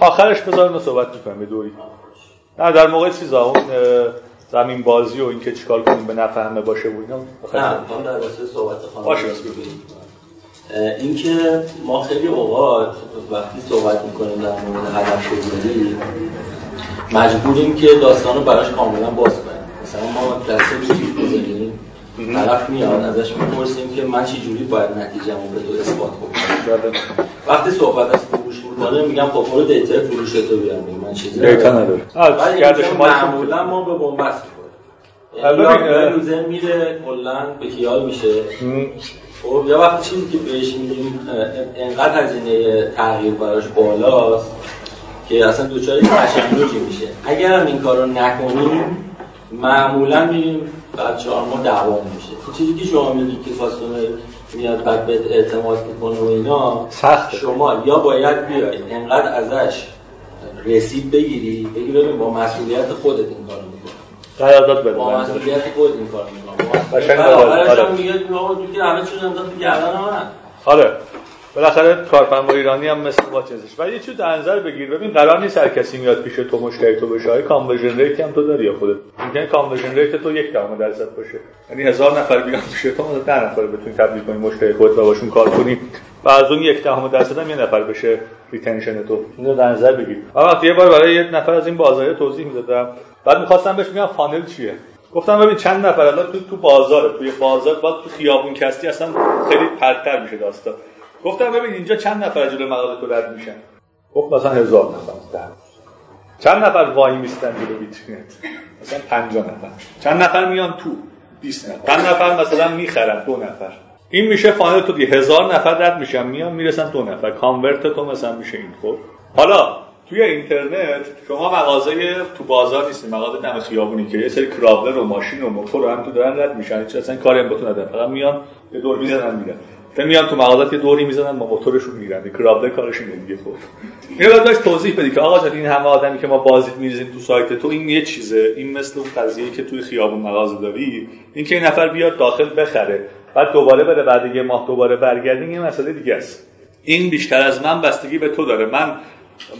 آخرش بذار ما صحبت می‌کنیم به دوری. نه در موقع چیزا اون زمین بازی و اینکه چیکار کنیم به نفع همه باشه و اینا. نه در واسه صحبت خانم باشه. اینکه ما خیلی اوقات وقتی صحبت می‌کنیم در مورد هدف گذاری مجبوریم که داستان رو براش کاملا باز کنیم. مثلا ما درس چیز بزنیم. طرف میاد ازش می‌پرسیم که من چی جوری باید نتیجه‌مو به تو اثبات کنم وقتی صحبت از فروش می‌کنه میگم خب برو دیتا فروش تو بیار من چیزی دیتا نداره. ولی معمولا ما به بنبست می‌کنیم یعنی روزه میره کلا به کیال میشه. خب یه وقتی چیزی که بهش میگیم انقدر هزینه تغییر براش بالاست که اصلا دوچاری تشنجی میشه. اگر هم این کار رو نکنیم معمولا میریم بعد چهار ماه دوام میشه. چیزی که شما میگی که کاستومر میاد بعد به اعتماد می‌کنه و اینا سخت شما یا باید بیای انقدر ازش رسید بگیری بگی ببین با مسئولیت خودت این کارو می‌کنی. قرارداد بده با مسئولیت خودت این کارو می‌کنی. قشنگ آره. میگه آقا تو که همه چیز انداخت گردن من. آره. بالاخره کارفرما ایرانی هم مثل با چیزش. ولی چیز در نظر بگیر. ببین قرار نیست هر کسی میاد پیش تو مشتری تو بشه. های conversion rate هم تو داری یا خودت؟ ممکنه conversion rate تو یک دهم درصد باشه. یعنی هزار نفر بیان پیش تو مثلا ده نفر بتونی تبدیل کنی مشتری خودت و باشون کار کنی. و از اون یک دهم درصد هم یه نفر بشه retention تو. اینو در نظر بگیر. وقتی یه بار برای یه نفر از این بازار توضیح می‌دادم. بعد می‌خواستم بهش میگم funnel چیه. گفتم ببین چند نفر الان تو تو بازار توی بازار با تو خیابون کستی اصلا خیلی پرتر میشه داستان. گفتم ببین اینجا چند نفر جلوی مغازه تو رد میشن؟ گفت مثلا هزار نفر ده. چند نفر وای میستن جلو ویترینت مثلا 50 نفر. چند نفر میان تو؟ 20 نفر. چند نفر مثلا می‌خرن؟ دو نفر. این میشه funnel تو دیگه هزار نفر رد میشن میان می‌رسن دو نفر. convert تو مثلا میشه این خب. حالا توی اینترنت شما مغازه تو بازار نیستی مغازه دم خیابونی که یه سری crawler و ماشین و موتور هم تو دارن رد میشن. هیچ اصلا کاری هم بتون ندارن. فقط میان یه دور می‌زنن میرن. تا میان تو مغازه یه دوری می‌زنن با موتورشون میرن. crawler کارشون دیگه خب. اینو بعد داشت توضیح بدی که آقا جان این همه آدمی که ما بازدید میریزیم تو سایت تو این یه چیزه. این مثل اون قضیه که توی خیابون مغازه داری این که این نفر بیاد داخل بخره بعد دوباره بره بعد یه ماه دوباره برگردین یه مسئله دیگه است. این بیشتر از من بستگی به تو داره. من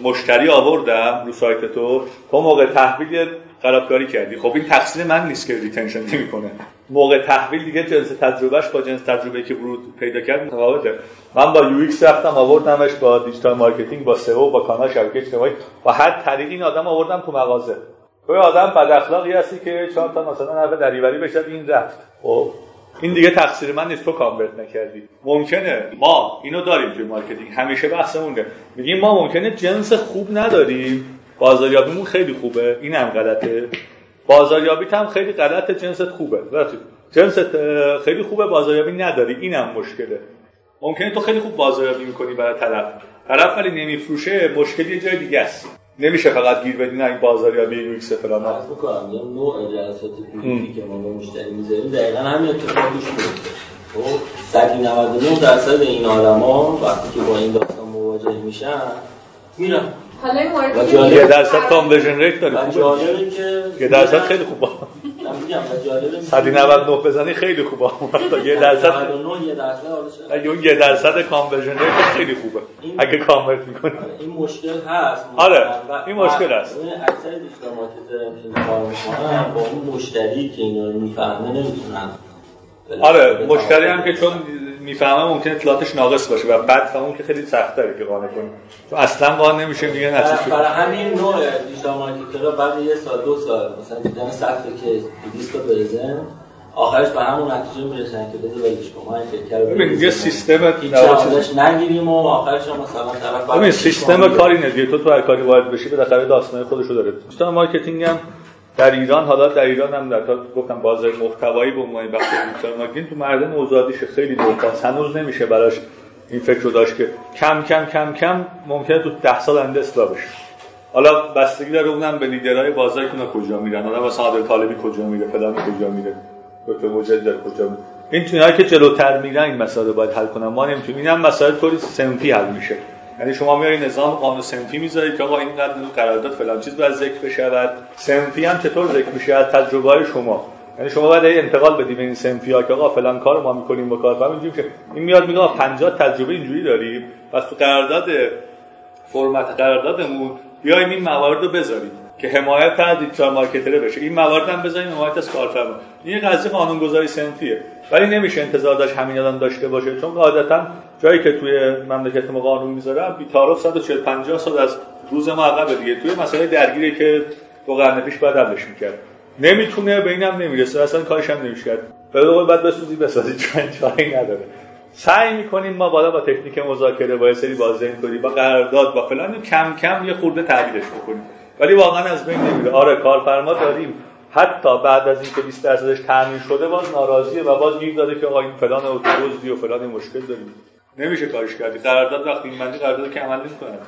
مشتری آوردم رو سایت تو تو موقع تحویل خرابکاری کردی. خب این تقصیر من نیست که retention نمی‌کنه. موقع تحویل دیگه جنس تجربهش با جنس تجربه که ورود پیدا کرد متفاوته. من با UX رفتم آوردمش با digital marketing با سئو با کانال شبکه اجتماعی. با هر طریق این آدم آوردم تو مغازه. تو آدم بد اخلاقی هستی که چهار تا مثلا حرف دریوری بشه این رفت. خب؟ این دیگه تقصیر من نیست تو convert نکردی. ممکنه ما اینو داریم توی marketing همیشه بحثمونه. میگیم ما ممکنه جنس خوب نداریم. بازاریابیمون خیلی خوبه. این هم غلطه. بازاریابیت هم خیلی غلطه جنست خوبه. جنست خیلی خوبه بازاریابی نداری. این هم مشکله. ممکنه تو خیلی خوب بازاریابی می‌کنی برای طرف. طرف ولی نمیفروشه مشکلی یه جای دیگه است. نمیشه فقط گیر بدی نه این بازاریابی UX فلان. عرض می‌کنم یه نوع جلسات PV که ما مشتری می‌ذاریم. دقیقاً همین اتفاق میفته خب 199 درصد این آدما وقتی که با این داستان مواجه میشن میرن. حالا این مورد یه درصد conversion rate داره جالبه که یه درصد خیلی خوبه. میگم جالبه 199 بزنی خیلی خوبه. یه درصد 99 یه درصد اگه اون یه درصد conversion rate خیلی خوبه. اگه convert می‌کنی. این مشکل هست. آره این مشکل هست. اکثر digital marketer کار می‌کنن با اون مشتری که اینا رو می‌فهمه نمی‌تونن آره مشتری هم که چون می‌فهمه ممکنه اطلاعاتش ناقص باشه و بعد اون که خیلی سخت داره که قانع کنی. تو اصلا قانع نمیشه میگه نتیجه برای همین نوع دیجیتال مارکترها بعد یه سال دو سال مثلا دیدن سخته که 200 تا برزن آخرش به همون نتیجه می‌رسن که بده ولش کن ما این فکر ببین یه سیستم نوازش نگیریم و آخرش هم مثلا طرف ببین سیستم کاری ندیه. تو تو هر کاری وارد بشی بالاخره داستان خودشو داره. دیجیتال مارکتینگ هم در ایران حالا در ایران هم در گفتم بازار محتوایی به عنوان بخش digital marketing تو مردم اوزادیش خیلی دوتاست هنوز نمیشه براش این فکر رو داشت که کم کم کم کم ممکنه تو ده سال آینده اصلاح بشه. حالا بستگی داره اونم به لیدرهای بازار که کجا میرن حالا مثلا عادل طالبی کجا میره فلان کجا میره دکتر مجدد کجا میره. این اونایی که جلوتر میرن این مسائل باید حل کنن. ما نمی‌تونیم اینم مسائل طوری صنفی حل میشه. یعنی شما میاری نظام قانون صنفی می‌ذارید که آقا اینقدر قرارداد فلان چیز باید ذکر بشود. سنفی هم چطور ذکر میشه از تجربه شما. یعنی شما باید انتقال بدیم این سنفیا که آقا فلان کار ما می‌کنیم با کار. اینجوری که این میاد میگه 50 تجربه اینجوری داریم. پس تو قرارداد فرمت قراردادمون بیایم این موارد رو بذاریم که حمایت از دیجیتال مارکتره بشه. این موارد هم بذاریم حمایت از کارفرما. این قضیه قانونگذاری سنفیه. ولی نمیشه انتظار داشت همین آدم داشته باشه. چون قاعدتا جایی که توی مملکت ما قانون می‌ذارن بی تعارف 140 50 سال از روز ما عقب دیگه. توی مسئله درگیری که دو قرن پیش بعد حلش می‌کرد. نمی‌تونه به اینم نمی‌رسه. اصلا کارش هم نمیشه کرد به قول بعد بسوزی بسازی. چون نداره. سعی می‌کنیم ما بالا با تکنیک مذاکره با سری بازدهی کنیم با قرارداد با فلان کم کم یه خورده تغییرش بکنیم. ولی واقعا از بین نمیره. آره کارفرما داریم. حتی بعد از اینکه 20 درصدش تامین شده باز ناراضیه و باز گیر داده که آقا این فلان اتوبوس و فلان مشکل داریم. نمیشه کارش کردی. قرارداد وقتی این بندی قرارداد که عمل نمی‌کنه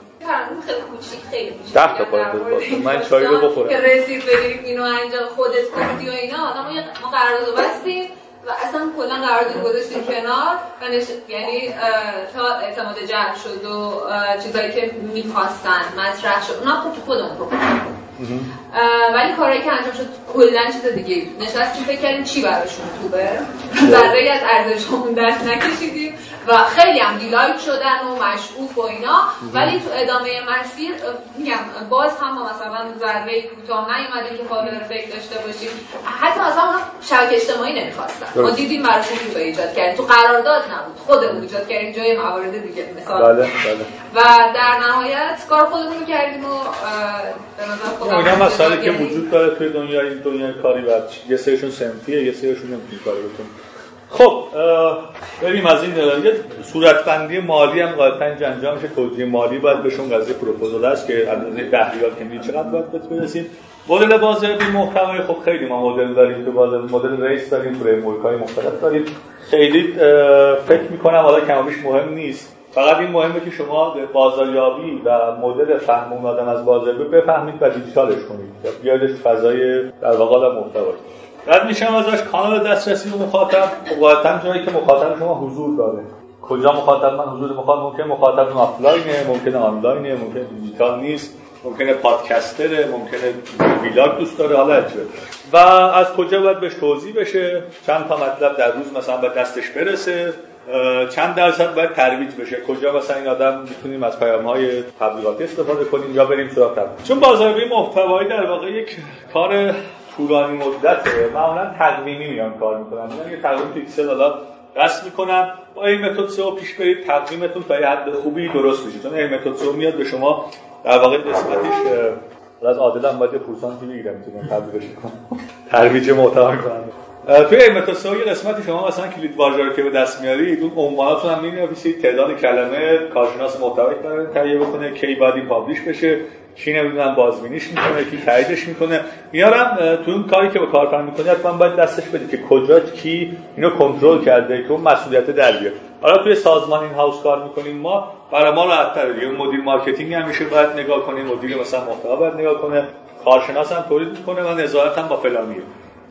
خیلی کوچیک خیلی کوچیک. ده تا پاره من چای رو بخورم. که رسید بریم اینو انجام خودت کردی و اینا آدم ما قرارداد بستیم و اصلا کلا قرارداد گذاشتیم کنار و نش... یعنی تا اعتماد جمع شد و چیزایی که می‌خواستن مطرح شد. اونا خود خودمون ولی کاری که انجام شد کلا چیز دیگه نشستیم فکر کردیم چی براشون خوبه. ذره از ارزشمون دست نکشیدیم و خیلی هم دیلایک شدن و مشعوف و اینا. ولی تو ادامه مسیر میگم باز هم مثلا ذره کوتاه نیومده که قابل فکر داشته باشیم. حتی مثلا اونا شبکه اجتماعی نمی‌خواستن. ما دیدیم براشون رو ایجاد کردیم تو قرارداد نبود. خودمون ایجاد کردیم جای موارد دیگه مثال. بله بله. و در نهایت کار خودمون کردیم و به نظر خودم اینا مسائلی که وجود داره توی دنیا این دنیای کاری و یه سریشون سنفیه یه سریشون نمی‌تونی کاری بکنی. خب بریم از این یه صورتبندی مالی هم غالبا انجام میشه. توجیه مالی باید بهشون قضیه پروپوزال است که از ریال که چقدر باید برسیم. مدل بازاریابی محتوای خب خیلی ما مدل داریم تو بازار مدل ریس داریم فریم های مختلف داریم. خیلی فکر می‌کنم حالا کمابیش مهم نیست. فقط این مهمه که شما بازاریابی و مدل فهم آدم از بازاریابی بفهمید و دیجیتالش کنید. بیادش فضای در واقع محتوایی رد میشم ازش کانال دسترسی به مخاطب. قاعدتا جایی که مخاطب شما حضور داره. کجا مخاطب؟ من حضور مخاطب ممکن مخاطب آفلاینه ممکن آنلاینه ممکن دیجیتال نیست ممکنه پادکستره ممکنه vlog دوست داره حالا چه و از کجا باید بهش توزیع بشه؟ چند تا مطلب در روز مثلا به دستش برسه؟ چند درصد باید ترویج بشه؟ کجا مثلا این آدم می‌تونیم از پیام های تبلیغاتی استفاده کنیم یا بریم سراغ چون بازاریابی محتوایی در واقع یک کار طولانی مدته. معمولا تقویمی میان کار می‌کنن. یعنی یه تقویم پیکسل حالا رسم می‌کنن. با این متد سئو پیش برید تقویمتون تا یه حد خوبی درست میشه چون این متد سئو میاد به شما در واقع قسمتش از عادل هم باید پورسانتی بگیرم می‌تونم تبلیغش کنم ترویج محتوا کنم توی سئو یه قسمتی شما مثلا کلید واژه که به دست میارید اون عنواناتون هم می‌نویسید تعداد کلمه کارشناس محتوایی برای تهیه بکنه کی باید این پابلیش بشه کی نمی‌دونم بازبینیش می‌کنه کی تاییدش می‌کنه. میارم تو اون کاری که با کارفرما می‌کنی حتما باید دستش بدید که کجا کی اینو کنترل کرده که اون مسئولیت در بیاد حالا توی سازمان in-house کار می‌کنیم ما برای ما راحت‌تره دیگه مدیر marketing میشه باید نگاه کنیم مدیر مثلا محتوا باید نگاه کنه کارشناس هم تولید می‌کنه و نظارت هم با فلانیه.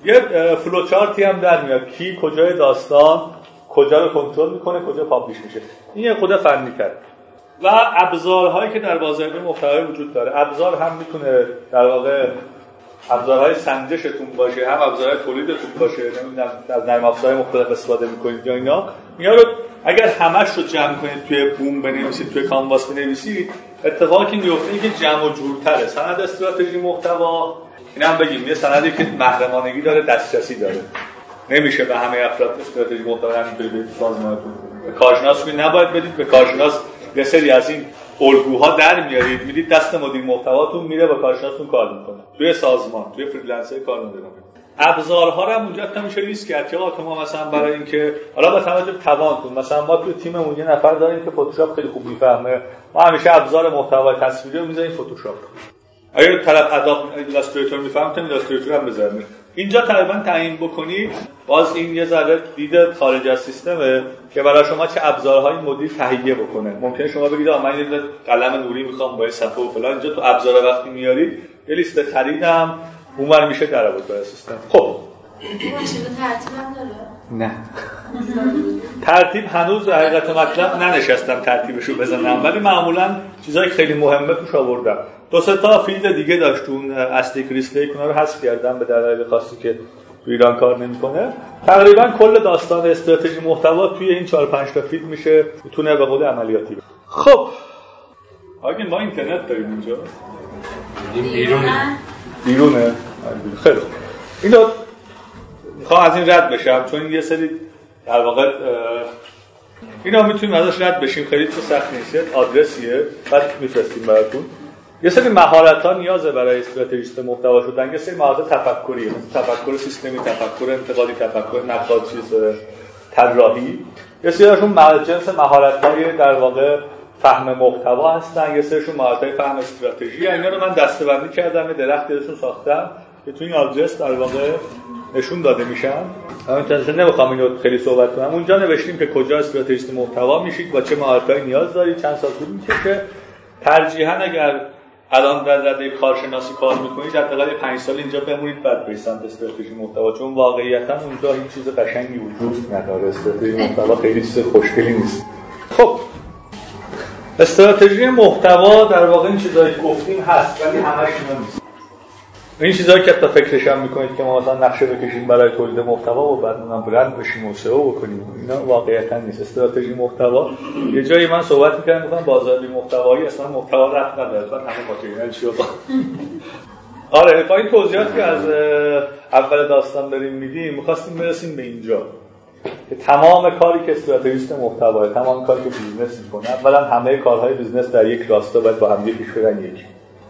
یه فلوچارتی هم در میاد. کی کجای داستان کجا رو کنترل می‌کنه کجا publish میشه. این یه خود فنی کرد. و ابزارهایی که در بازار محتوایی وجود داره. ابزار هم می‌تونه در واقع ابزارهای سنجشتون باشه هم ابزارهای تولیدتون باشه. نمی‌دونم از نرم افزارهای مختلف استفاده می‌کنید یا اینا. اینا رو اگر همش رو جمع کنید توی بوم بنویسید توی کانواس بنویسید اتفاقی که میفته که جمع و جورتره. سند استراتژی محتوا این هم بگیم یه سندی که محرمانگی داره دسترسی داره. نمیشه به همه افراد استراتژی محتوا همینطوری به سازمانتون. کارشناس نباید بدید به کارشناس یه سری از این الگوها در میارید. می‌دید دست مدیر محتواتون میره با کارشناستون کار می‌کنه. توی سازمان توی freelancer کار می‌کنه ابزارها رو هم اونجا میشه ریسک کرد که ما مثلا برای اینکه حالا به توجه توانتون مثلا ما توی تیممون یه نفر داریم که فتوشاپ خیلی خوب می‌فهمه. ما همیشه ابزار محتوای تصویری رو می‌ذاریم فتوشاپ اگر طرف Adobe Illustrator می‌فهمه؟ تا Illustrator هم بزنه اینجا تقریبا تعیین بکنید باز این یه ذره دید خارج از سیستمه که برای شما چه ابزارهایی مدیر تهیه بکنه. ممکنه شما بگید من یه قلم نوری می‌خوام با صفحه و فلان. اینجا تو ابزار وقتی میارید یه لیست خریدم اونور میشه در برای سیستم. خب. نه. ترتیب هنوز حقیقت مطلب ننشستم ترتیبشو بزنم. ولی معمولا چیزای خیلی مهمه توش آوردم. دو سه تا فیلد دیگه داشت اون اصلی کریسته رو حذف کردم به دلایل خاصی که تو ایران کار نمی‌کنه. تقریبا کل داستان استراتژی محتوا توی این 4 5 تا فیلم میشه. می‌تونه به قول عملیاتی خب. آگه ما اینترنت داریم اینجا. بیرونه. بیرونه. خیلی اینو می‌خوام از این رد بشم چون یه سری در واقع اینا می‌تونیم ازش رد بشیم. خیلی تو سخت نیست. آدرسیه. بعد میفرستیم براتون. یه سری مهارت ها نیازه برای استراتژیست محتوا شدن. یه سری مهارت تفکری تفکر سیستمی تفکر انتقالی تفکر نقاد چیز طراحی. یه سریشون جنس مهارت های در واقع فهم محتوا هستن. یه سریشون مهارت فهم استراتژی. اینا رو من دسته‌بندی کردم درخت درشون ساختم که تو این آدرس در واقع نشون داده میشن. همین نمی‌خوام اینو خیلی صحبت کنم. اونجا نوشتیم که کجا استراتژیست محتوا میشید با چه مهارت‌هایی نیاز دارید چند سال طول می‌کشه. ترجیحاً اگر الان در رده کارشناسی کار می‌کنید حداقل 5 سال اینجا بمونید بعد به سمت استراتژی محتوا. چون واقعیتا اونجا هیچ چیز قشنگی وجود نداره. استراتژی محتوا خیلی چیز خوشگلی نیست. خب. استراتژی محتوا در واقع این چیزایی گفتیم هست ولی همش نیست. این چیزهایی که تا فکرش هم می‌کنید که ما مثلا نقشه بکشیم برای تولید محتوا و بعد اونم برند بشیم و سئو بکنیم. اینا واقعیتا نیست. استراتژی محتوا. یه جایی من صحبت می‌کردم گفتم بازاریابی محتوایی اصلا محتوا رفت نداره. بعد همه ماتریال چی آره با این توضیحاتی که از اول داستان داریم میدیم می‌خواستیم برسیم به اینجا. که تمام کاری که استراتژیست محتوا تمام کاری که بیزنس می‌کنه اولا همه کارهای بیزنس در یک راستا باید با هم یکی شدن یکی.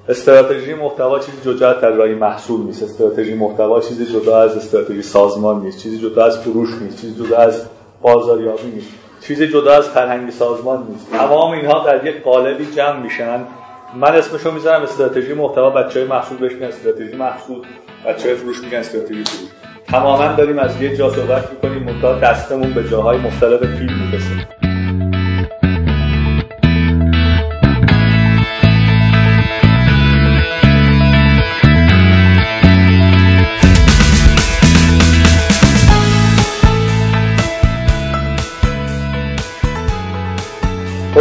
استراتژی محتوا چیزی جدا از طراحی محصول نیست. استراتژی محتوا چیزی جدا از استراتژی سازمان نیست. چیزی جدا از فروش نیست. چیزی جدا از بازاریابی نیست. چیزی جدا از فرهنگ سازمان نیست. تمام اینها در یک قالبی جمع میشن. من اسمشو می‌ذارم استراتژی محتوا. بچهای محصول بهش میگن استراتژی محصول. بچهای فروش میگن استراتژی فروش. تماما داریم از یه جا صحبت می‌کنیم. منتها دستمون به جاهای مختلف فیلم می‌رسه.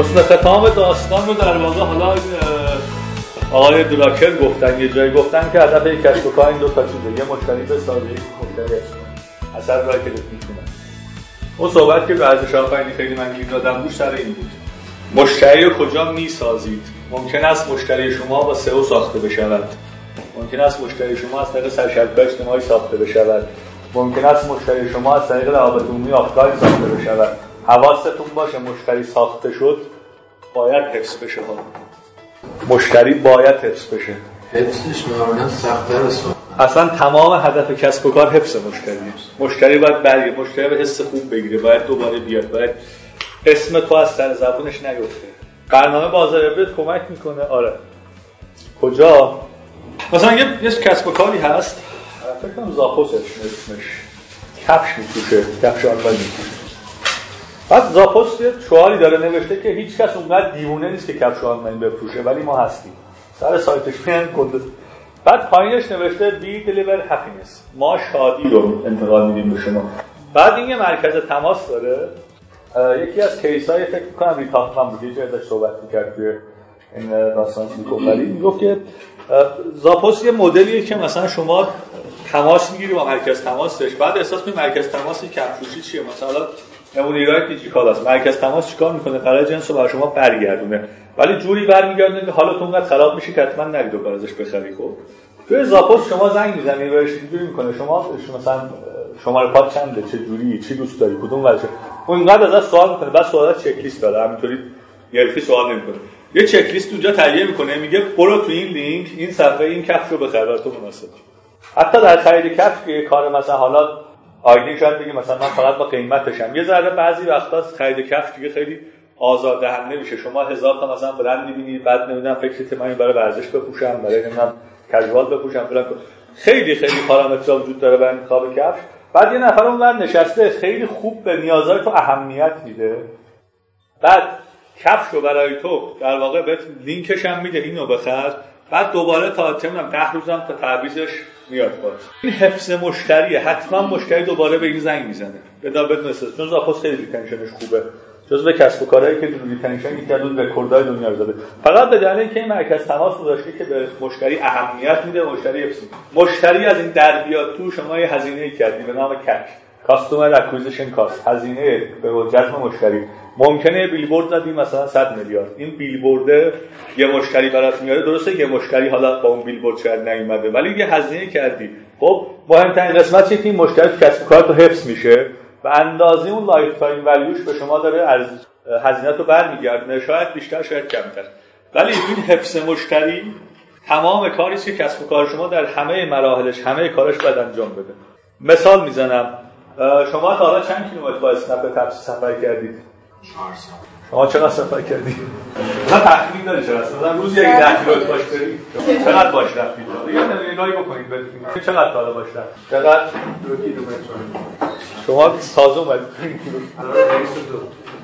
حسن ختام داستان رو در واقع حالا آقای دراکر گفتن یه جایی گفتن که هدف یک کسب و کار این دو تا چیزه. یه مشتری به سازه یک مشتری اثر رای که می‌تونه اون صحبت که به ارزش خیلی من گیر دادم روش سر این بود. مشتری رو کجا می‌سازید؟ ممکن است مشتری شما با سئو ساخته بشود. ممکن است مشتری شما از طریق سرشبکه‌های اجتماعی ساخته بشود. ممکن است مشتری شما از طریق روابط عمومی آفلاین ساخته بشود. حواستون باشه مشتری ساخته شد باید حفظ بشه ها مشتری باید حفظ بشه. حفظش معمولا سخت‌تر اصلا تمام هدف کسب و کار حفظ مشتری مشتری باید برگه مشتری به حس خوب بگیره باید دوباره بیاد باید اسم تو از سر زبونش نیفته. برنامه بازاریابی کمک می‌کنه. آره. کجا؟ مثلا یه, یه کسب و کاری هست. فکر کنم زاپوس اسمش. کفش میپوشه کفش آنلاین میپوشه بعد زاپوس یه شعاری داره نوشته که هیچ کس اونقدر دیوونه نیست که کفش آنلاین بفروشه ولی ما هستیم. سر سایتش میان کد بعد پایینش نوشته We deliver happiness ما شادی رو انتقال میدیم به شما. بعد این یه مرکز تماس داره. یکی از case های فکر کنم ریتاف بود یه ازش صحبت می‌کرد توی این داستان سیلیکون می‌گفت که زاپوس یه مدلیه که مثلا شما تماس می‌گیری با مرکز تماسش بعد احساس می مرکز تماس کفشوشی چیه؟ مثلا نمونه دیجیکال است؟ مرکز تماس چیکار می‌کنه؟ قرار جنس رو برای شما برگردونه. ولی جوری برمیگردونه که حالتون اونقدر خراب میشه که حتما نرید و ازش بخری خب؟ توی زاپوس شما زنگ می‌زنی بهش اینجوری می‌کنه. شما مثلا شماره پات چنده؟ چه جوری چی دوست داری؟ کدوم ورزش؟ اون اینقدر ازش سوال می‌کنه. بعد سوالات چک لیست داره. همینطوری یلفی سوال نمی‌کنه. یه چک لیست اونجا تهیه می‌کنه. میگه برو تو این لینک این صفحه این کفش رو بخر. تو مناسب. حتی در خرید کفش که کار مثلا حالا آیدین شاید بگی مثلا من فقط با قیمتشم. یه ذره بعضی وقتا خرید کفش دیگه خیلی آزار دهنده میشه. شما هزار تا مثلا برند می‌بینید بعد نمی‌دونم فکرت من برای ورزش بپوشم برای نمی‌دونم کژوال بپوشم فلان خیلی خیلی پارامترها وجود داره برای انتخاب کفش بعد یه نفر اونور نشسته خیلی خوب به نیازهای تو اهمیت میده. بعد کفش رو برای تو در واقع بهت لینکش هم میده. اینو بخر. بعد دوباره تا چه می‌دونم 10 روزم تا تعویضش میاد باز. این حفظ مشتریه. حتما مشتری دوباره به این زنگ می‌زنه. بدا بدون چون زاپوس خیلی retention ش خوبه. جزو کسب و کارهایی که در retention یکی از رکوردهای دنیا داده فقط به دلیل اینکه این مرکز تماس گذاشته که به مشتری اهمیت میده مشتری حفظ مشتری از این در بیاد تو شما یه هزینه کردی به نام CAC customer acquisition cost. هزینه به جذب مشتری. ممکنه بیلبورد زدی مثلا 100 میلیارد. این بیلبورد یه مشتری برات میاره درسته یه مشتری حالا با اون بیلبورد شاید نیومده ولی یه هزینه کردی. خب مهمترین قسمت چیه که این مشتری کسب کار تو حفظ میشه و اندازه اون lifetime value ش به شما داره از هزینه رو برمیگردونه. شاید بیشتر شاید کمتر. ولی این حفظ مشتری تمام کاری که کسب و کار شما در همه مراحلش همه کارش باید انجام بده. مثال می‌زنم. شما تا حالا چند کیلومتر با اسنپ تپسی سفر کردید؟ چهار سال. شما چقدر سفر کردید؟ مثلا تخمین داری چقدر مثلا روز یک ده کیلومتر باش برید چقدر باش رفتید یه نگاهی بکنید ببینید چقدر تا باش رفتید چقدر؟ دو کیلومتر. شما تازه اومدید.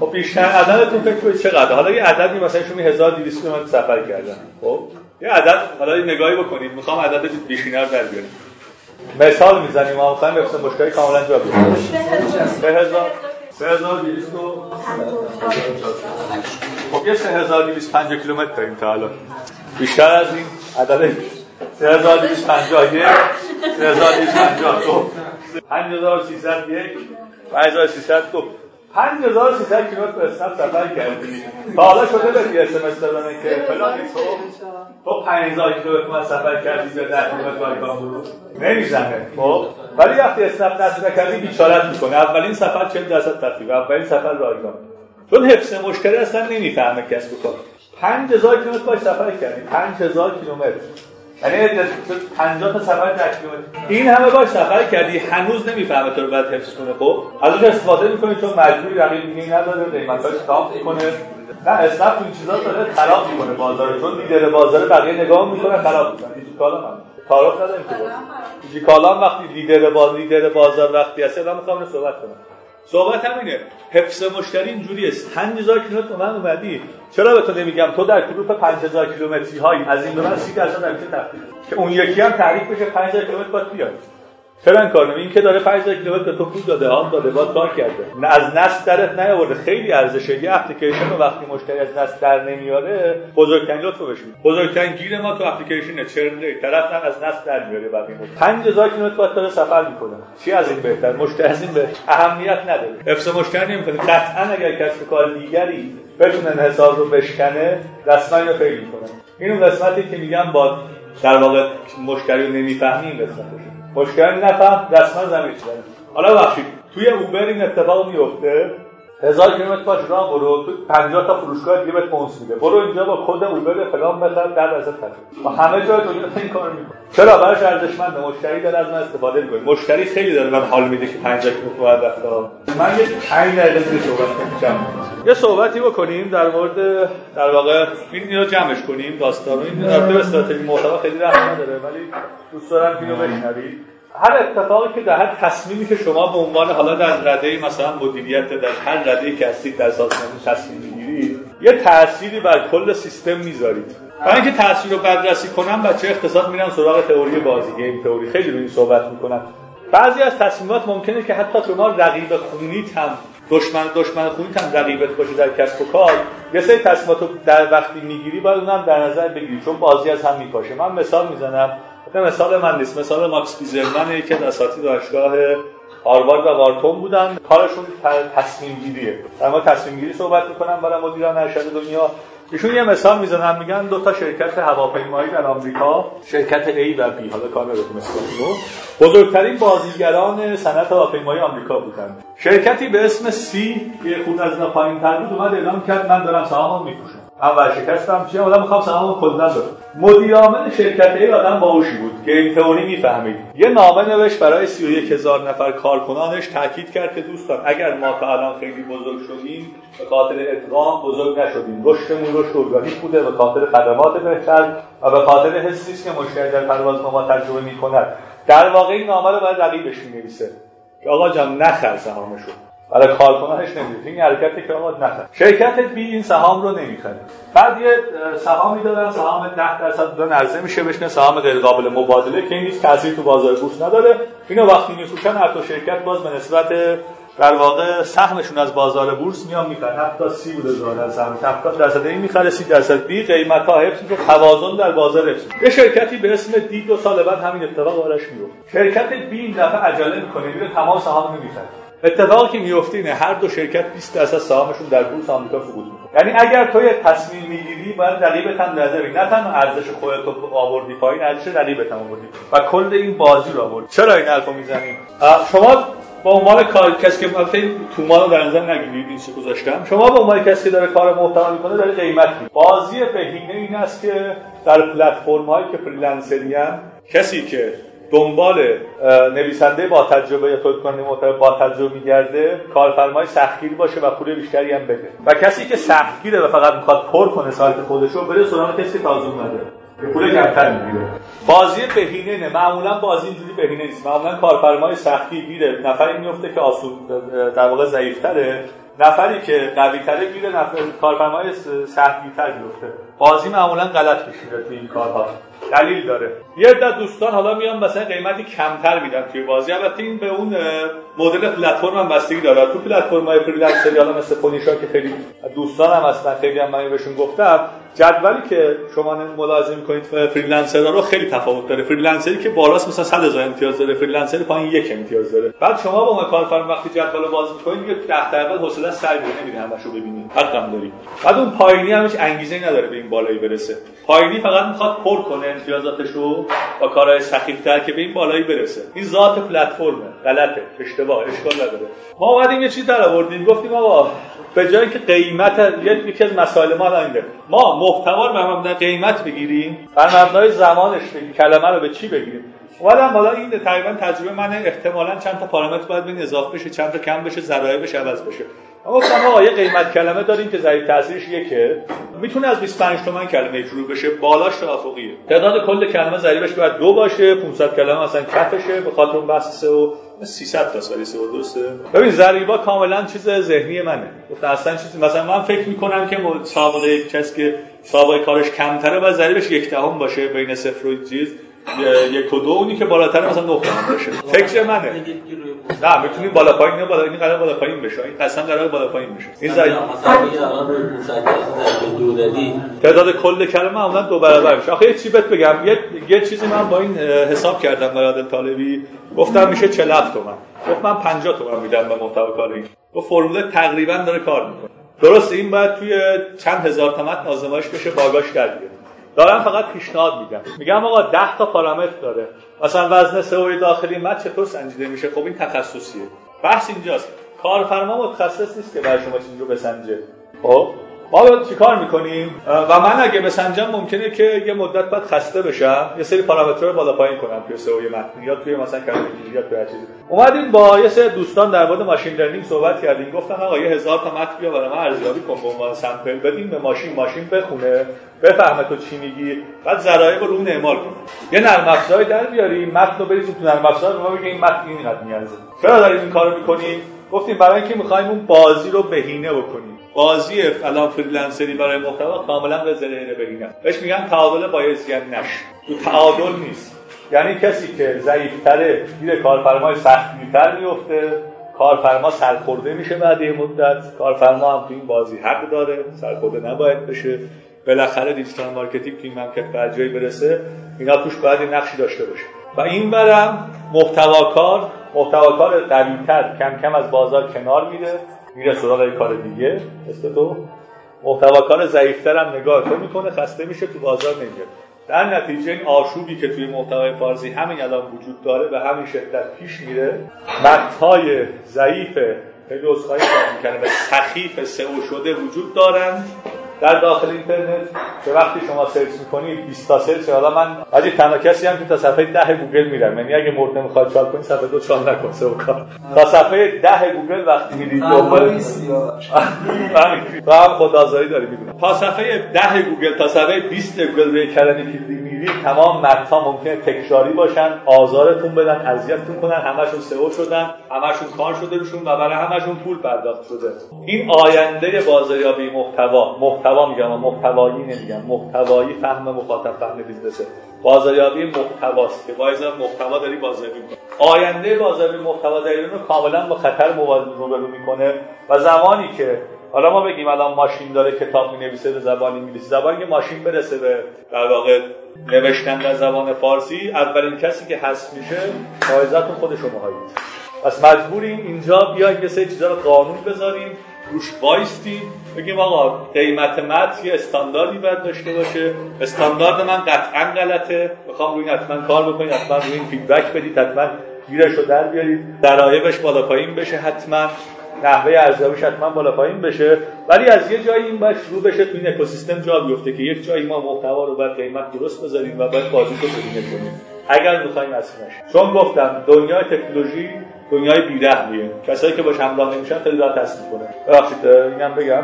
خب بیشتر عددتون فکر کنید چقدر؟ حالا یه عددی مثلا شما 1200 کیلومتر سفر کردن. خب؟ یه عدد حالا نگاهی بکنید. می‌خوام عدد بیشینر در بیاریم مثال می‌زنیم. ما می‌خوایم بفرستیم مشکلی کاملا جا بیاریم 3000 3200 خب یه 3250 کیلومتر داریم تا الان. بیشتر از این؟ عدد 3251 3252 5301 5302 5300 کیلومتر به اسنپ سفر کردی. تا حالا شده به اس ام اس دادن که فلانی تو تو 5000 کیلومتر من سفر کردی به 10 کیلومتر رایگان برو نمی‌زنه. خب؟ ولی وقتی اسنپ نصب نکردی بیچارت می‌کنه. اولین سفر 40 درصد تخفیف اولین سفر رایگان چون حفظ مشتری اصلا نمی‌فهمه کسب و کار. 5000 کیلومتر باش سفر کردی. 5000 کیلومتر. یعنی 50 تا سفر کیلومتر این همه باش سفر کردی هنوز نمی‌فهمه تو رو بعد حفظ کنه خب؟ از اون استفاده می‌کنی چون مجبوری رقیب دیگه نداره قیمتاش کام می‌کنه. نه اسنپ این چیزا داره خراب می‌کنه بازار چون لیدر بازار بقیه نگاه می‌کنه خراب می‌کنه. دیجیکالا هم. تعارف نداریم که. دیجیکالا وقتی لیدر باز لیدر بازار وقتی هست الان می‌خوام صحبت کنم. صحبت همینه. حفظ مشتری اینجوری است 5000 کیلومتر من اومدی. چرا به تو نمیگم؟ تو در گروه 5000 کیلومتری های. از این به من 30 درصد در تخفیف که اون یکی هم تعریف بشه 5000 کیلومتر باید بیاد. چرا این کار این که داره 5000 کیلومتر تو پول داده ها داده باید کار کرده. از نصب درت نیاورده. خیلی ارزشه یه اپلیکیشن رو وقتی مشتری از نصب در نمیاره بزرگترین لطف بشه بزرگترین گیر ما تو اپلیکیشن چرن ریت طرف نه از نصب در میاره بعد این 5000 کیلومتر باید داره سفر می‌کنه. چی از این بهتر؟ مشتری از این به اهمیت نداره. حفظ مشتری نمی‌کنه. قطعا اگر کسب کار دیگری بتونه انحصار رو بشکنه رسما اینو فیل می‌کنه. این اون قسمتی که میگم با در واقع مشتری رو نمی‌فهمی این مشکل نفهم رسما زمین شده حالا بخشید توی اوبر این اتفاق میفته هزار کیلومتر باش راه برو تو 50 تا فروشگاه دیگه بهت پونس میده. برو اینجا با کد اوبر فلان بخر در تخفیف و همه جای دنیا این کارو می‌کنه چرا؟ براش ارزشمند مشتری داره از من استفاده می‌کنه. مشتری خیلی داره من حال میده که 50 کیلومتر رفت من یه 5 دقیقه صحبت کنم. یه صحبتی بکنیم در مورد در واقع این رو جمعش کنیم داستان این در استراتژی محتوا خیلی رفت نداره ولی دوست دارم اینو بشنوید. هر اتفاقی که در هر تصمیمی که شما به عنوان حالا در رده مثلا مدیریت در هر رده که هستید در سازمان تصمیم می‌گیرید یه تأثیری بر کل سیستم می‌ذارید. برای اینکه تاثیر رو بررسی کنم بچه اقتصاد میرن سراغ تئوری بازی گیم تئوری. خیلی روی این صحبت می‌کنن. بعضی از تصمیمات ممکنه که حتی شما رقیب خونیت هم دشمن دشمن خونیت هم رقیبت باشه در کسب و کار. یه سری تصمیمات رو در وقتی می‌گیری باید اونم در نظر بگیری چون بازی از هم میپاشه. من مثال می‌زنم. نه مثال من نیست. مثال ماکس بیزرمن که اساتید دانشگاه هاروارد و وارتون بودن. کارشون تصمیم گیریه در ما تصمیم گیری صحبت می‌کنن برای مدیران ارشد دنیا. ایشون یه مثال می‌زنن میگن دو تا شرکت هواپیمایی در آمریکا شرکت A و B. حالا کار نداره بزرگترین بازیگران صنعت هواپیمایی آمریکا بودن. شرکتی به اسم C که خود از اینا پایین تر بود اومد اعلام کرد من دارم سهامم میفروشم. من ورشکستم. چیه آدم می‌خوام سهام کلا دارم مدیر عامل شرکت ای آدم باوشی بود که این تئوری می‌فهمید. یه نامه نوشت برای 31 هزار نفر کارکنانش تاکید کرد که دوستان اگر ما تا الان خیلی بزرگ شدیم به خاطر ادغام بزرگ نشدیم. رشدمون رشد ارگانیک بوده به خاطر خدمات بهتر و به خاطر حسی که مشتری در پرواز ما تجربه می‌کند. در واقع این نامه رو باید رقیبش می‌نویسه. که آقا جان نخر سهامشو. برای کارکنانش نمیده این حرکتی که آقا نخر شرکت بی این سهام رو نمی‌خره. بعد یه سهامی دادن سهام 10 درصد دادن عرضه میشه بشنه سهام غیر قابل مبادله که این هیچ تاثیر تو بازار بورس نداره. اینو وقتی میفروشن هر شرکت باز به نسبت در واقع سهمشون از بازار بورس میان می‌خرن. 70 30 بوده ظاهرا سهم. 70 درصد این می‌خره 30 درصد بی. قیمت ها حفظ میشه. توازن در بازار حفظ یه شرکتی به اسم دی دو سال بعد همین اتفاق براش میفته شرکت بی این دفعه عجله می‌کنه. میره تمام سهام رو می‌خره. اتفاقی که میفته اینه هر دو شرکت 20 درصد سهامشون در بورس آمریکا سقوط می‌کنه. یعنی اگر تو یه تصمیم می‌گیری باید رقیبت هم نظر نه تنها ارزش خودت رو آوردی پایین ارزش رقیبت هم آوردی و کل این بازی رو آوردی. چرا این حرفو می‌زنیم شما با عنوان کار کسی که البته تومان رو در نظر نگیرید این گذاشتم. شما به عنوان کسی که داره کار محتوا می‌کنه داره قیمت میده بازی بهینه این است که در پلتفرم هایی که فریلنسری کسی که دنبال نویسنده با تجربه یا کننده محتوا با تجربه میگرده کارفرمای سختگیر باشه و پول بیشتری هم بده. و کسی که سختگیره و فقط می‌خواد پر کنه سایت رو بره سراغ کسی که تازه اومده. به پول کمتر می‌گیره. بازی بهینه نه. معمولا بازی اینجوری بهینه نیست. معمولا کارفرمای سختی گیره نفری میفته که آسون در واقع ضعیفتره. نفری که قوی تره گیره نفر کارفرمای سختگیرتر میفته بازی معمولا غلط میشه توی این کارها. دلیل داره. یه عده دوستان حالا میان مثلا قیمتی کمتر میدن توی بازی. البته این به اون مدل پلتفرم هم بستگی داره. تو پلتفرم های فریلنسری حالا مثل پونیشا که خیلی دوستان هم هستن خیلی هم من بهشون گفتم جدولی که شما ملاحظه می‌کنید freelancer رو خیلی تفاوت داره. freelancer ی که بالاست مثلا 100 هزار امتیاز داره freelancer ی پایین یک امتیاز داره. بعد شما با اون کارفرما وقتی جدول باز می‌کنید دیگه 10 دقیقه حوصله سر میره نمیره همشو ببینید. حقم دارید. بعد اون پایینی هم هیچ انگیزه نداره به این بالایی برسه. پایینی فقط می‌خواد پر کنه امتیازاتش رو با کارهای سخیفتر که به این بالایی برسه. این ذات پلتفرمه غلطه اشتباه اشکال نداره. ما اومدیم یه چیز در آوردیم گفتیم آقا به جای که قیمت یکی از مسائل ما ما محتوا رو به مبنای قیمت بگیریم. بر مبنای زمانش بگیریم کلمه رو به چی بگیریم؟ اومدم حالا این تقریبا تجربه من احتمالا چند تا پارامتر باید بین اضافه بشه چند تا کم بشه ذرایبش عوض بشه. اما گفتم آقا یه قیمت کلمه داریم که ضریب تاثیرش یکه. می‌تونه از 25 تومن کلمه شروع بشه بالاش توافقیه. تعداد کل کلمه ضریبش باید دو باشه 500 کلمه مثلا کفشه به خاطر اون بحث و 300 تا سالی سه درسته ببین ضریبا کاملا چیز ذهنی منه. گفت اصلا چیزی مثلا من فکر می‌کنم که سابقه یک کسی که سابقه کارش کمتره و ضریبش یک دهم باشه بین صفر و چیز. یک و دو اونی که بالاتر مثلا نه باشه. فکر منه. نه می‌تونیم بالا پایین بالا این قرار بالا پایین بشه. این قسم قرار بالا پایین بشه. این زای تعداد کل کلمه معمولا دو برابر میشه. آخه یه چی بهت بگم؟ یه یه چیزی من با این حساب کردم برای عادل طالبی. گفتم میشه 47 تومن. گفت من 50 تومن میدم به محتوا کاری گفت فرمول تقریبا داره کار می‌کنه. درست این باید توی چند هزار تومن آزمایش بشه باگاش در دارم فقط پیشنهاد میگم میگم آقا 10 تا پارامتر داره. مثلا وزن سئو داخلی مد چطور سنجیده میشه؟ خب این تخصصیه. بحث اینجاست. کارفرما متخصص نیست که برای شما چیزی رو بسنجه. خب؟ ما چیکار می‌کنیم؟ و من اگه بسنجم ممکنه که یه مدت بعد خسته بشم. یه سری پارامترها بالا پایین کنم توی SEO متن. یا توی مثلا کلمه یا توی چیزی. اومدیم با یه سری دوستان در مورد machine learning صحبت کردیم. گفتم آقا یه هزار تا متن بیا برای من ارزیابی کن به عنوان sample بدیم به ماشین ماشین بخونه بفهمه تو چی میگی. بعد ضرایب رو اون اعمال کن یه نرم افزاری در بیاریم. متن رو بریزیم تو نرم افزار. ما بگیم متن اینقدر میارزه. چرا داریم این کارو می‌کنیم گفتیم برای اینکه می‌خوایم اون بازی رو بهینه بکنیم. بازی الان freelancer ی برای محتوا کاملا غیر بهینه. بهش میگن تعادل بیزین نش. تو تعادل نیست. یعنی کسی که ضعیفتره گیر کارفرمای سختگیرتر میفته کارفرما سرخورده میشه بعد یه مدت. کارفرما هم تو این بازی حق داره سرخورده نباید بشه. بالاخره digital marketing تو این مملکت به جایی برسه اینا توش باید نقشی داشته باشه. و این برم محتواکار محتواکار قویتر کم کم از بازار کنار میره میره سراغ کار دیگه مثل تو. محتواکار ضعیفتر هم نگاه تو می‌کنه خسته میشه تو بازار نمیاد در نتیجه این آشوبی که توی محتوای فارسی همین الان وجود داره به همین شدت پیش میره. متنهای ضعیف خیلی اصخایی می‌کنه به سخیف سئو شده وجود دارن. در داخل اینترنت که وقتی شما search می‌کنید 20 تا search حالا من اگه تنها کسی هم که تا صفحه 10 گوگل میرم. یعنی اگه مرده می‌خواد چال کنی صفحه دو چال نکن سه کار تا صفحه 10 گوگل وقتی میرید دنبال و هم خدازاری داری می‌دونم تا صفحه 10 گوگل تا صفحه 20 گوگل روی کلمه کلیدی میرید تمام متن‌ها ممکنه تکراری باشن آزارتون بدن اذیتتون کنن همشون SEO شدن همشون کار شده روشون و برای همشون پول پرداخت شده. این آینده بازاریابی محتوا محتوا میگم محتوایی نمیگم. محتوایی فهم مخاطب فهم بیزنسه. بازاریابی محتواست که باعث محتوا داری بازاریابی می‌کنه آینده بازاریابی محتوا در ایران رو کاملا با خطر روبرو می‌کنه و زمانی که حالا ما بگیم الان ماشین داره کتاب می نویسه به زبان انگلیسی. زبانی که ماشین برسه به در واقع نوشتن در زبان فارسی اولین کسی که حذف میشه فایزتون خود شما هایید پس مجبوریم اینجا بیایم یه سری چیزا رو قانون بذاریم روش وایستیم بگیم آقا قیمت متن یه استانداردی باید داشته باشه. استاندارد من قطعا غلطه. می‌خوام روی حتما کار بکنید حتما روی این فیدبک بدید حتما گیرش رو در بیارید. درایبش بالا پایین بشه حتما. نحوه ارزیابیش حتما بالا پایین بشه. ولی از یه جایی این باید شروع بشه تو این اکوسیستم جا بیفته که یک جایی ما محتوا رو باید قیمت درست بذاریم و باید بازی رو کنیم. اگر می‌خوایم نشه. چون گفتم دنیای تکنولوژی دنیای بیرحمیه. کسایی که باش همراه نمیشن خیلی راحت تصدیق کنه ببخشید اینم بگم.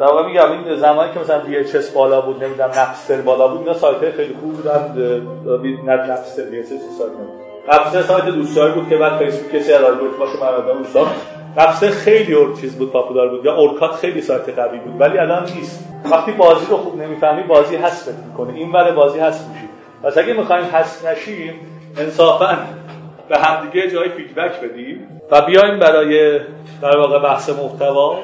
در واقع میگم این زمانی که مثلا VHS بالا بود نمی‌دونم نپستر بالا بود اینا سایت خیلی خوب بودن نه نپستر VHS سایت نپستر سایت دوستایی بود که بعد فیسبوک از الگوریتماشو مردا بود نپستر خیلی اور چیز بود پاپولار بود. یا اورکات خیلی سایت قوی بود ولی الان نیست. وقتی بازی رو خوب نمی‌فهمی بازی حذف می‌کنه این ور بازی حذف میشی. پس اگه می‌خوایم حذف نشیم انصافا به همدیگه جای feedback بدیم و بیایم برای در واقع بحث محتوا.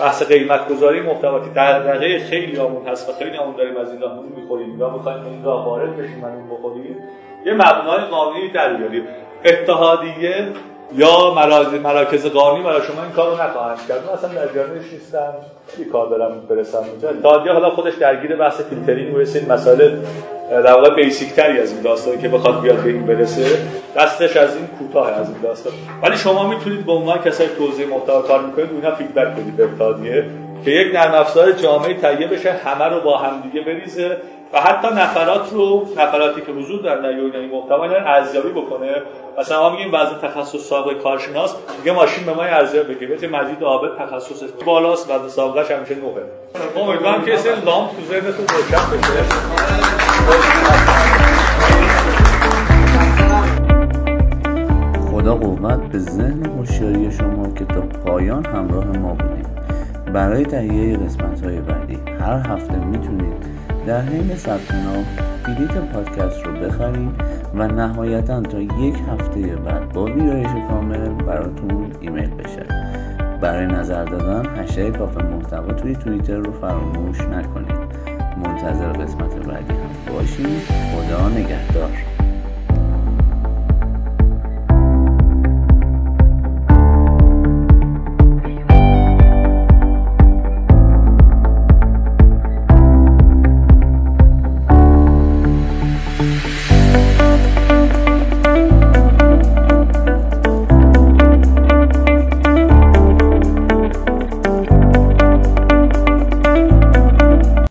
بحث قیمت گذاری محتوا که دغدغه خیلی‌هامون هست و خیلی‌هامون داریم از این راه می‌خوریم. یا می‌خوایم این راه وارد بشیم و اون بخوریم یه مبنای قانونی در بیاریم. اتحادیه یا مراکز قانونی برای شما این کارو نخواهند کرد. من اصلا در جریانش نیستم. خیلی کار دارم برسم اونجا اتحادیه حالا خودش درگیر بحث فیلترینگ و این مسائل در واقع بیسیک تری از این داستانی که بخواد بیاد به این برسه. دستش از این کوتاه از این داستان. ولی شما می‌تونید به عنوان کسایی توضیح محتوا کار می‌کنید اونها فیدبک بدید به اتحادیه که یک نرم افزار جامعه تهیه بشه همه رو با هم دیگه بریزه. و حتی نفرات رو نفراتی که حضور در در این محتوا اینا ارزیابی بکنه. مثلا ما میگیم بعضی تخصص سابقه کارشناس میگه ماشین به ما ارزیابی بگه مثل مجید عابد تخصص بالاست و سابقهش همیشه نوه امیدوارم که این لامپ تو ذهنتون روشن بشه. خدا قوت به ذهن هوشیاری شما که تا پایان همراه ما بودیم برای تهیه قسمت های بعدی هر هفته می‌تونید در حین ثبت نام بلیت پادکست رو بخرید و نهایتا تا یک هفته بعد با ویرایش کامل براتون ایمیل بشه. برای نظر دادن هشته کافه محتوا توی توییتر رو فراموش نکنید. منتظر قسمت بعدی هم باشید خدا نگهدار.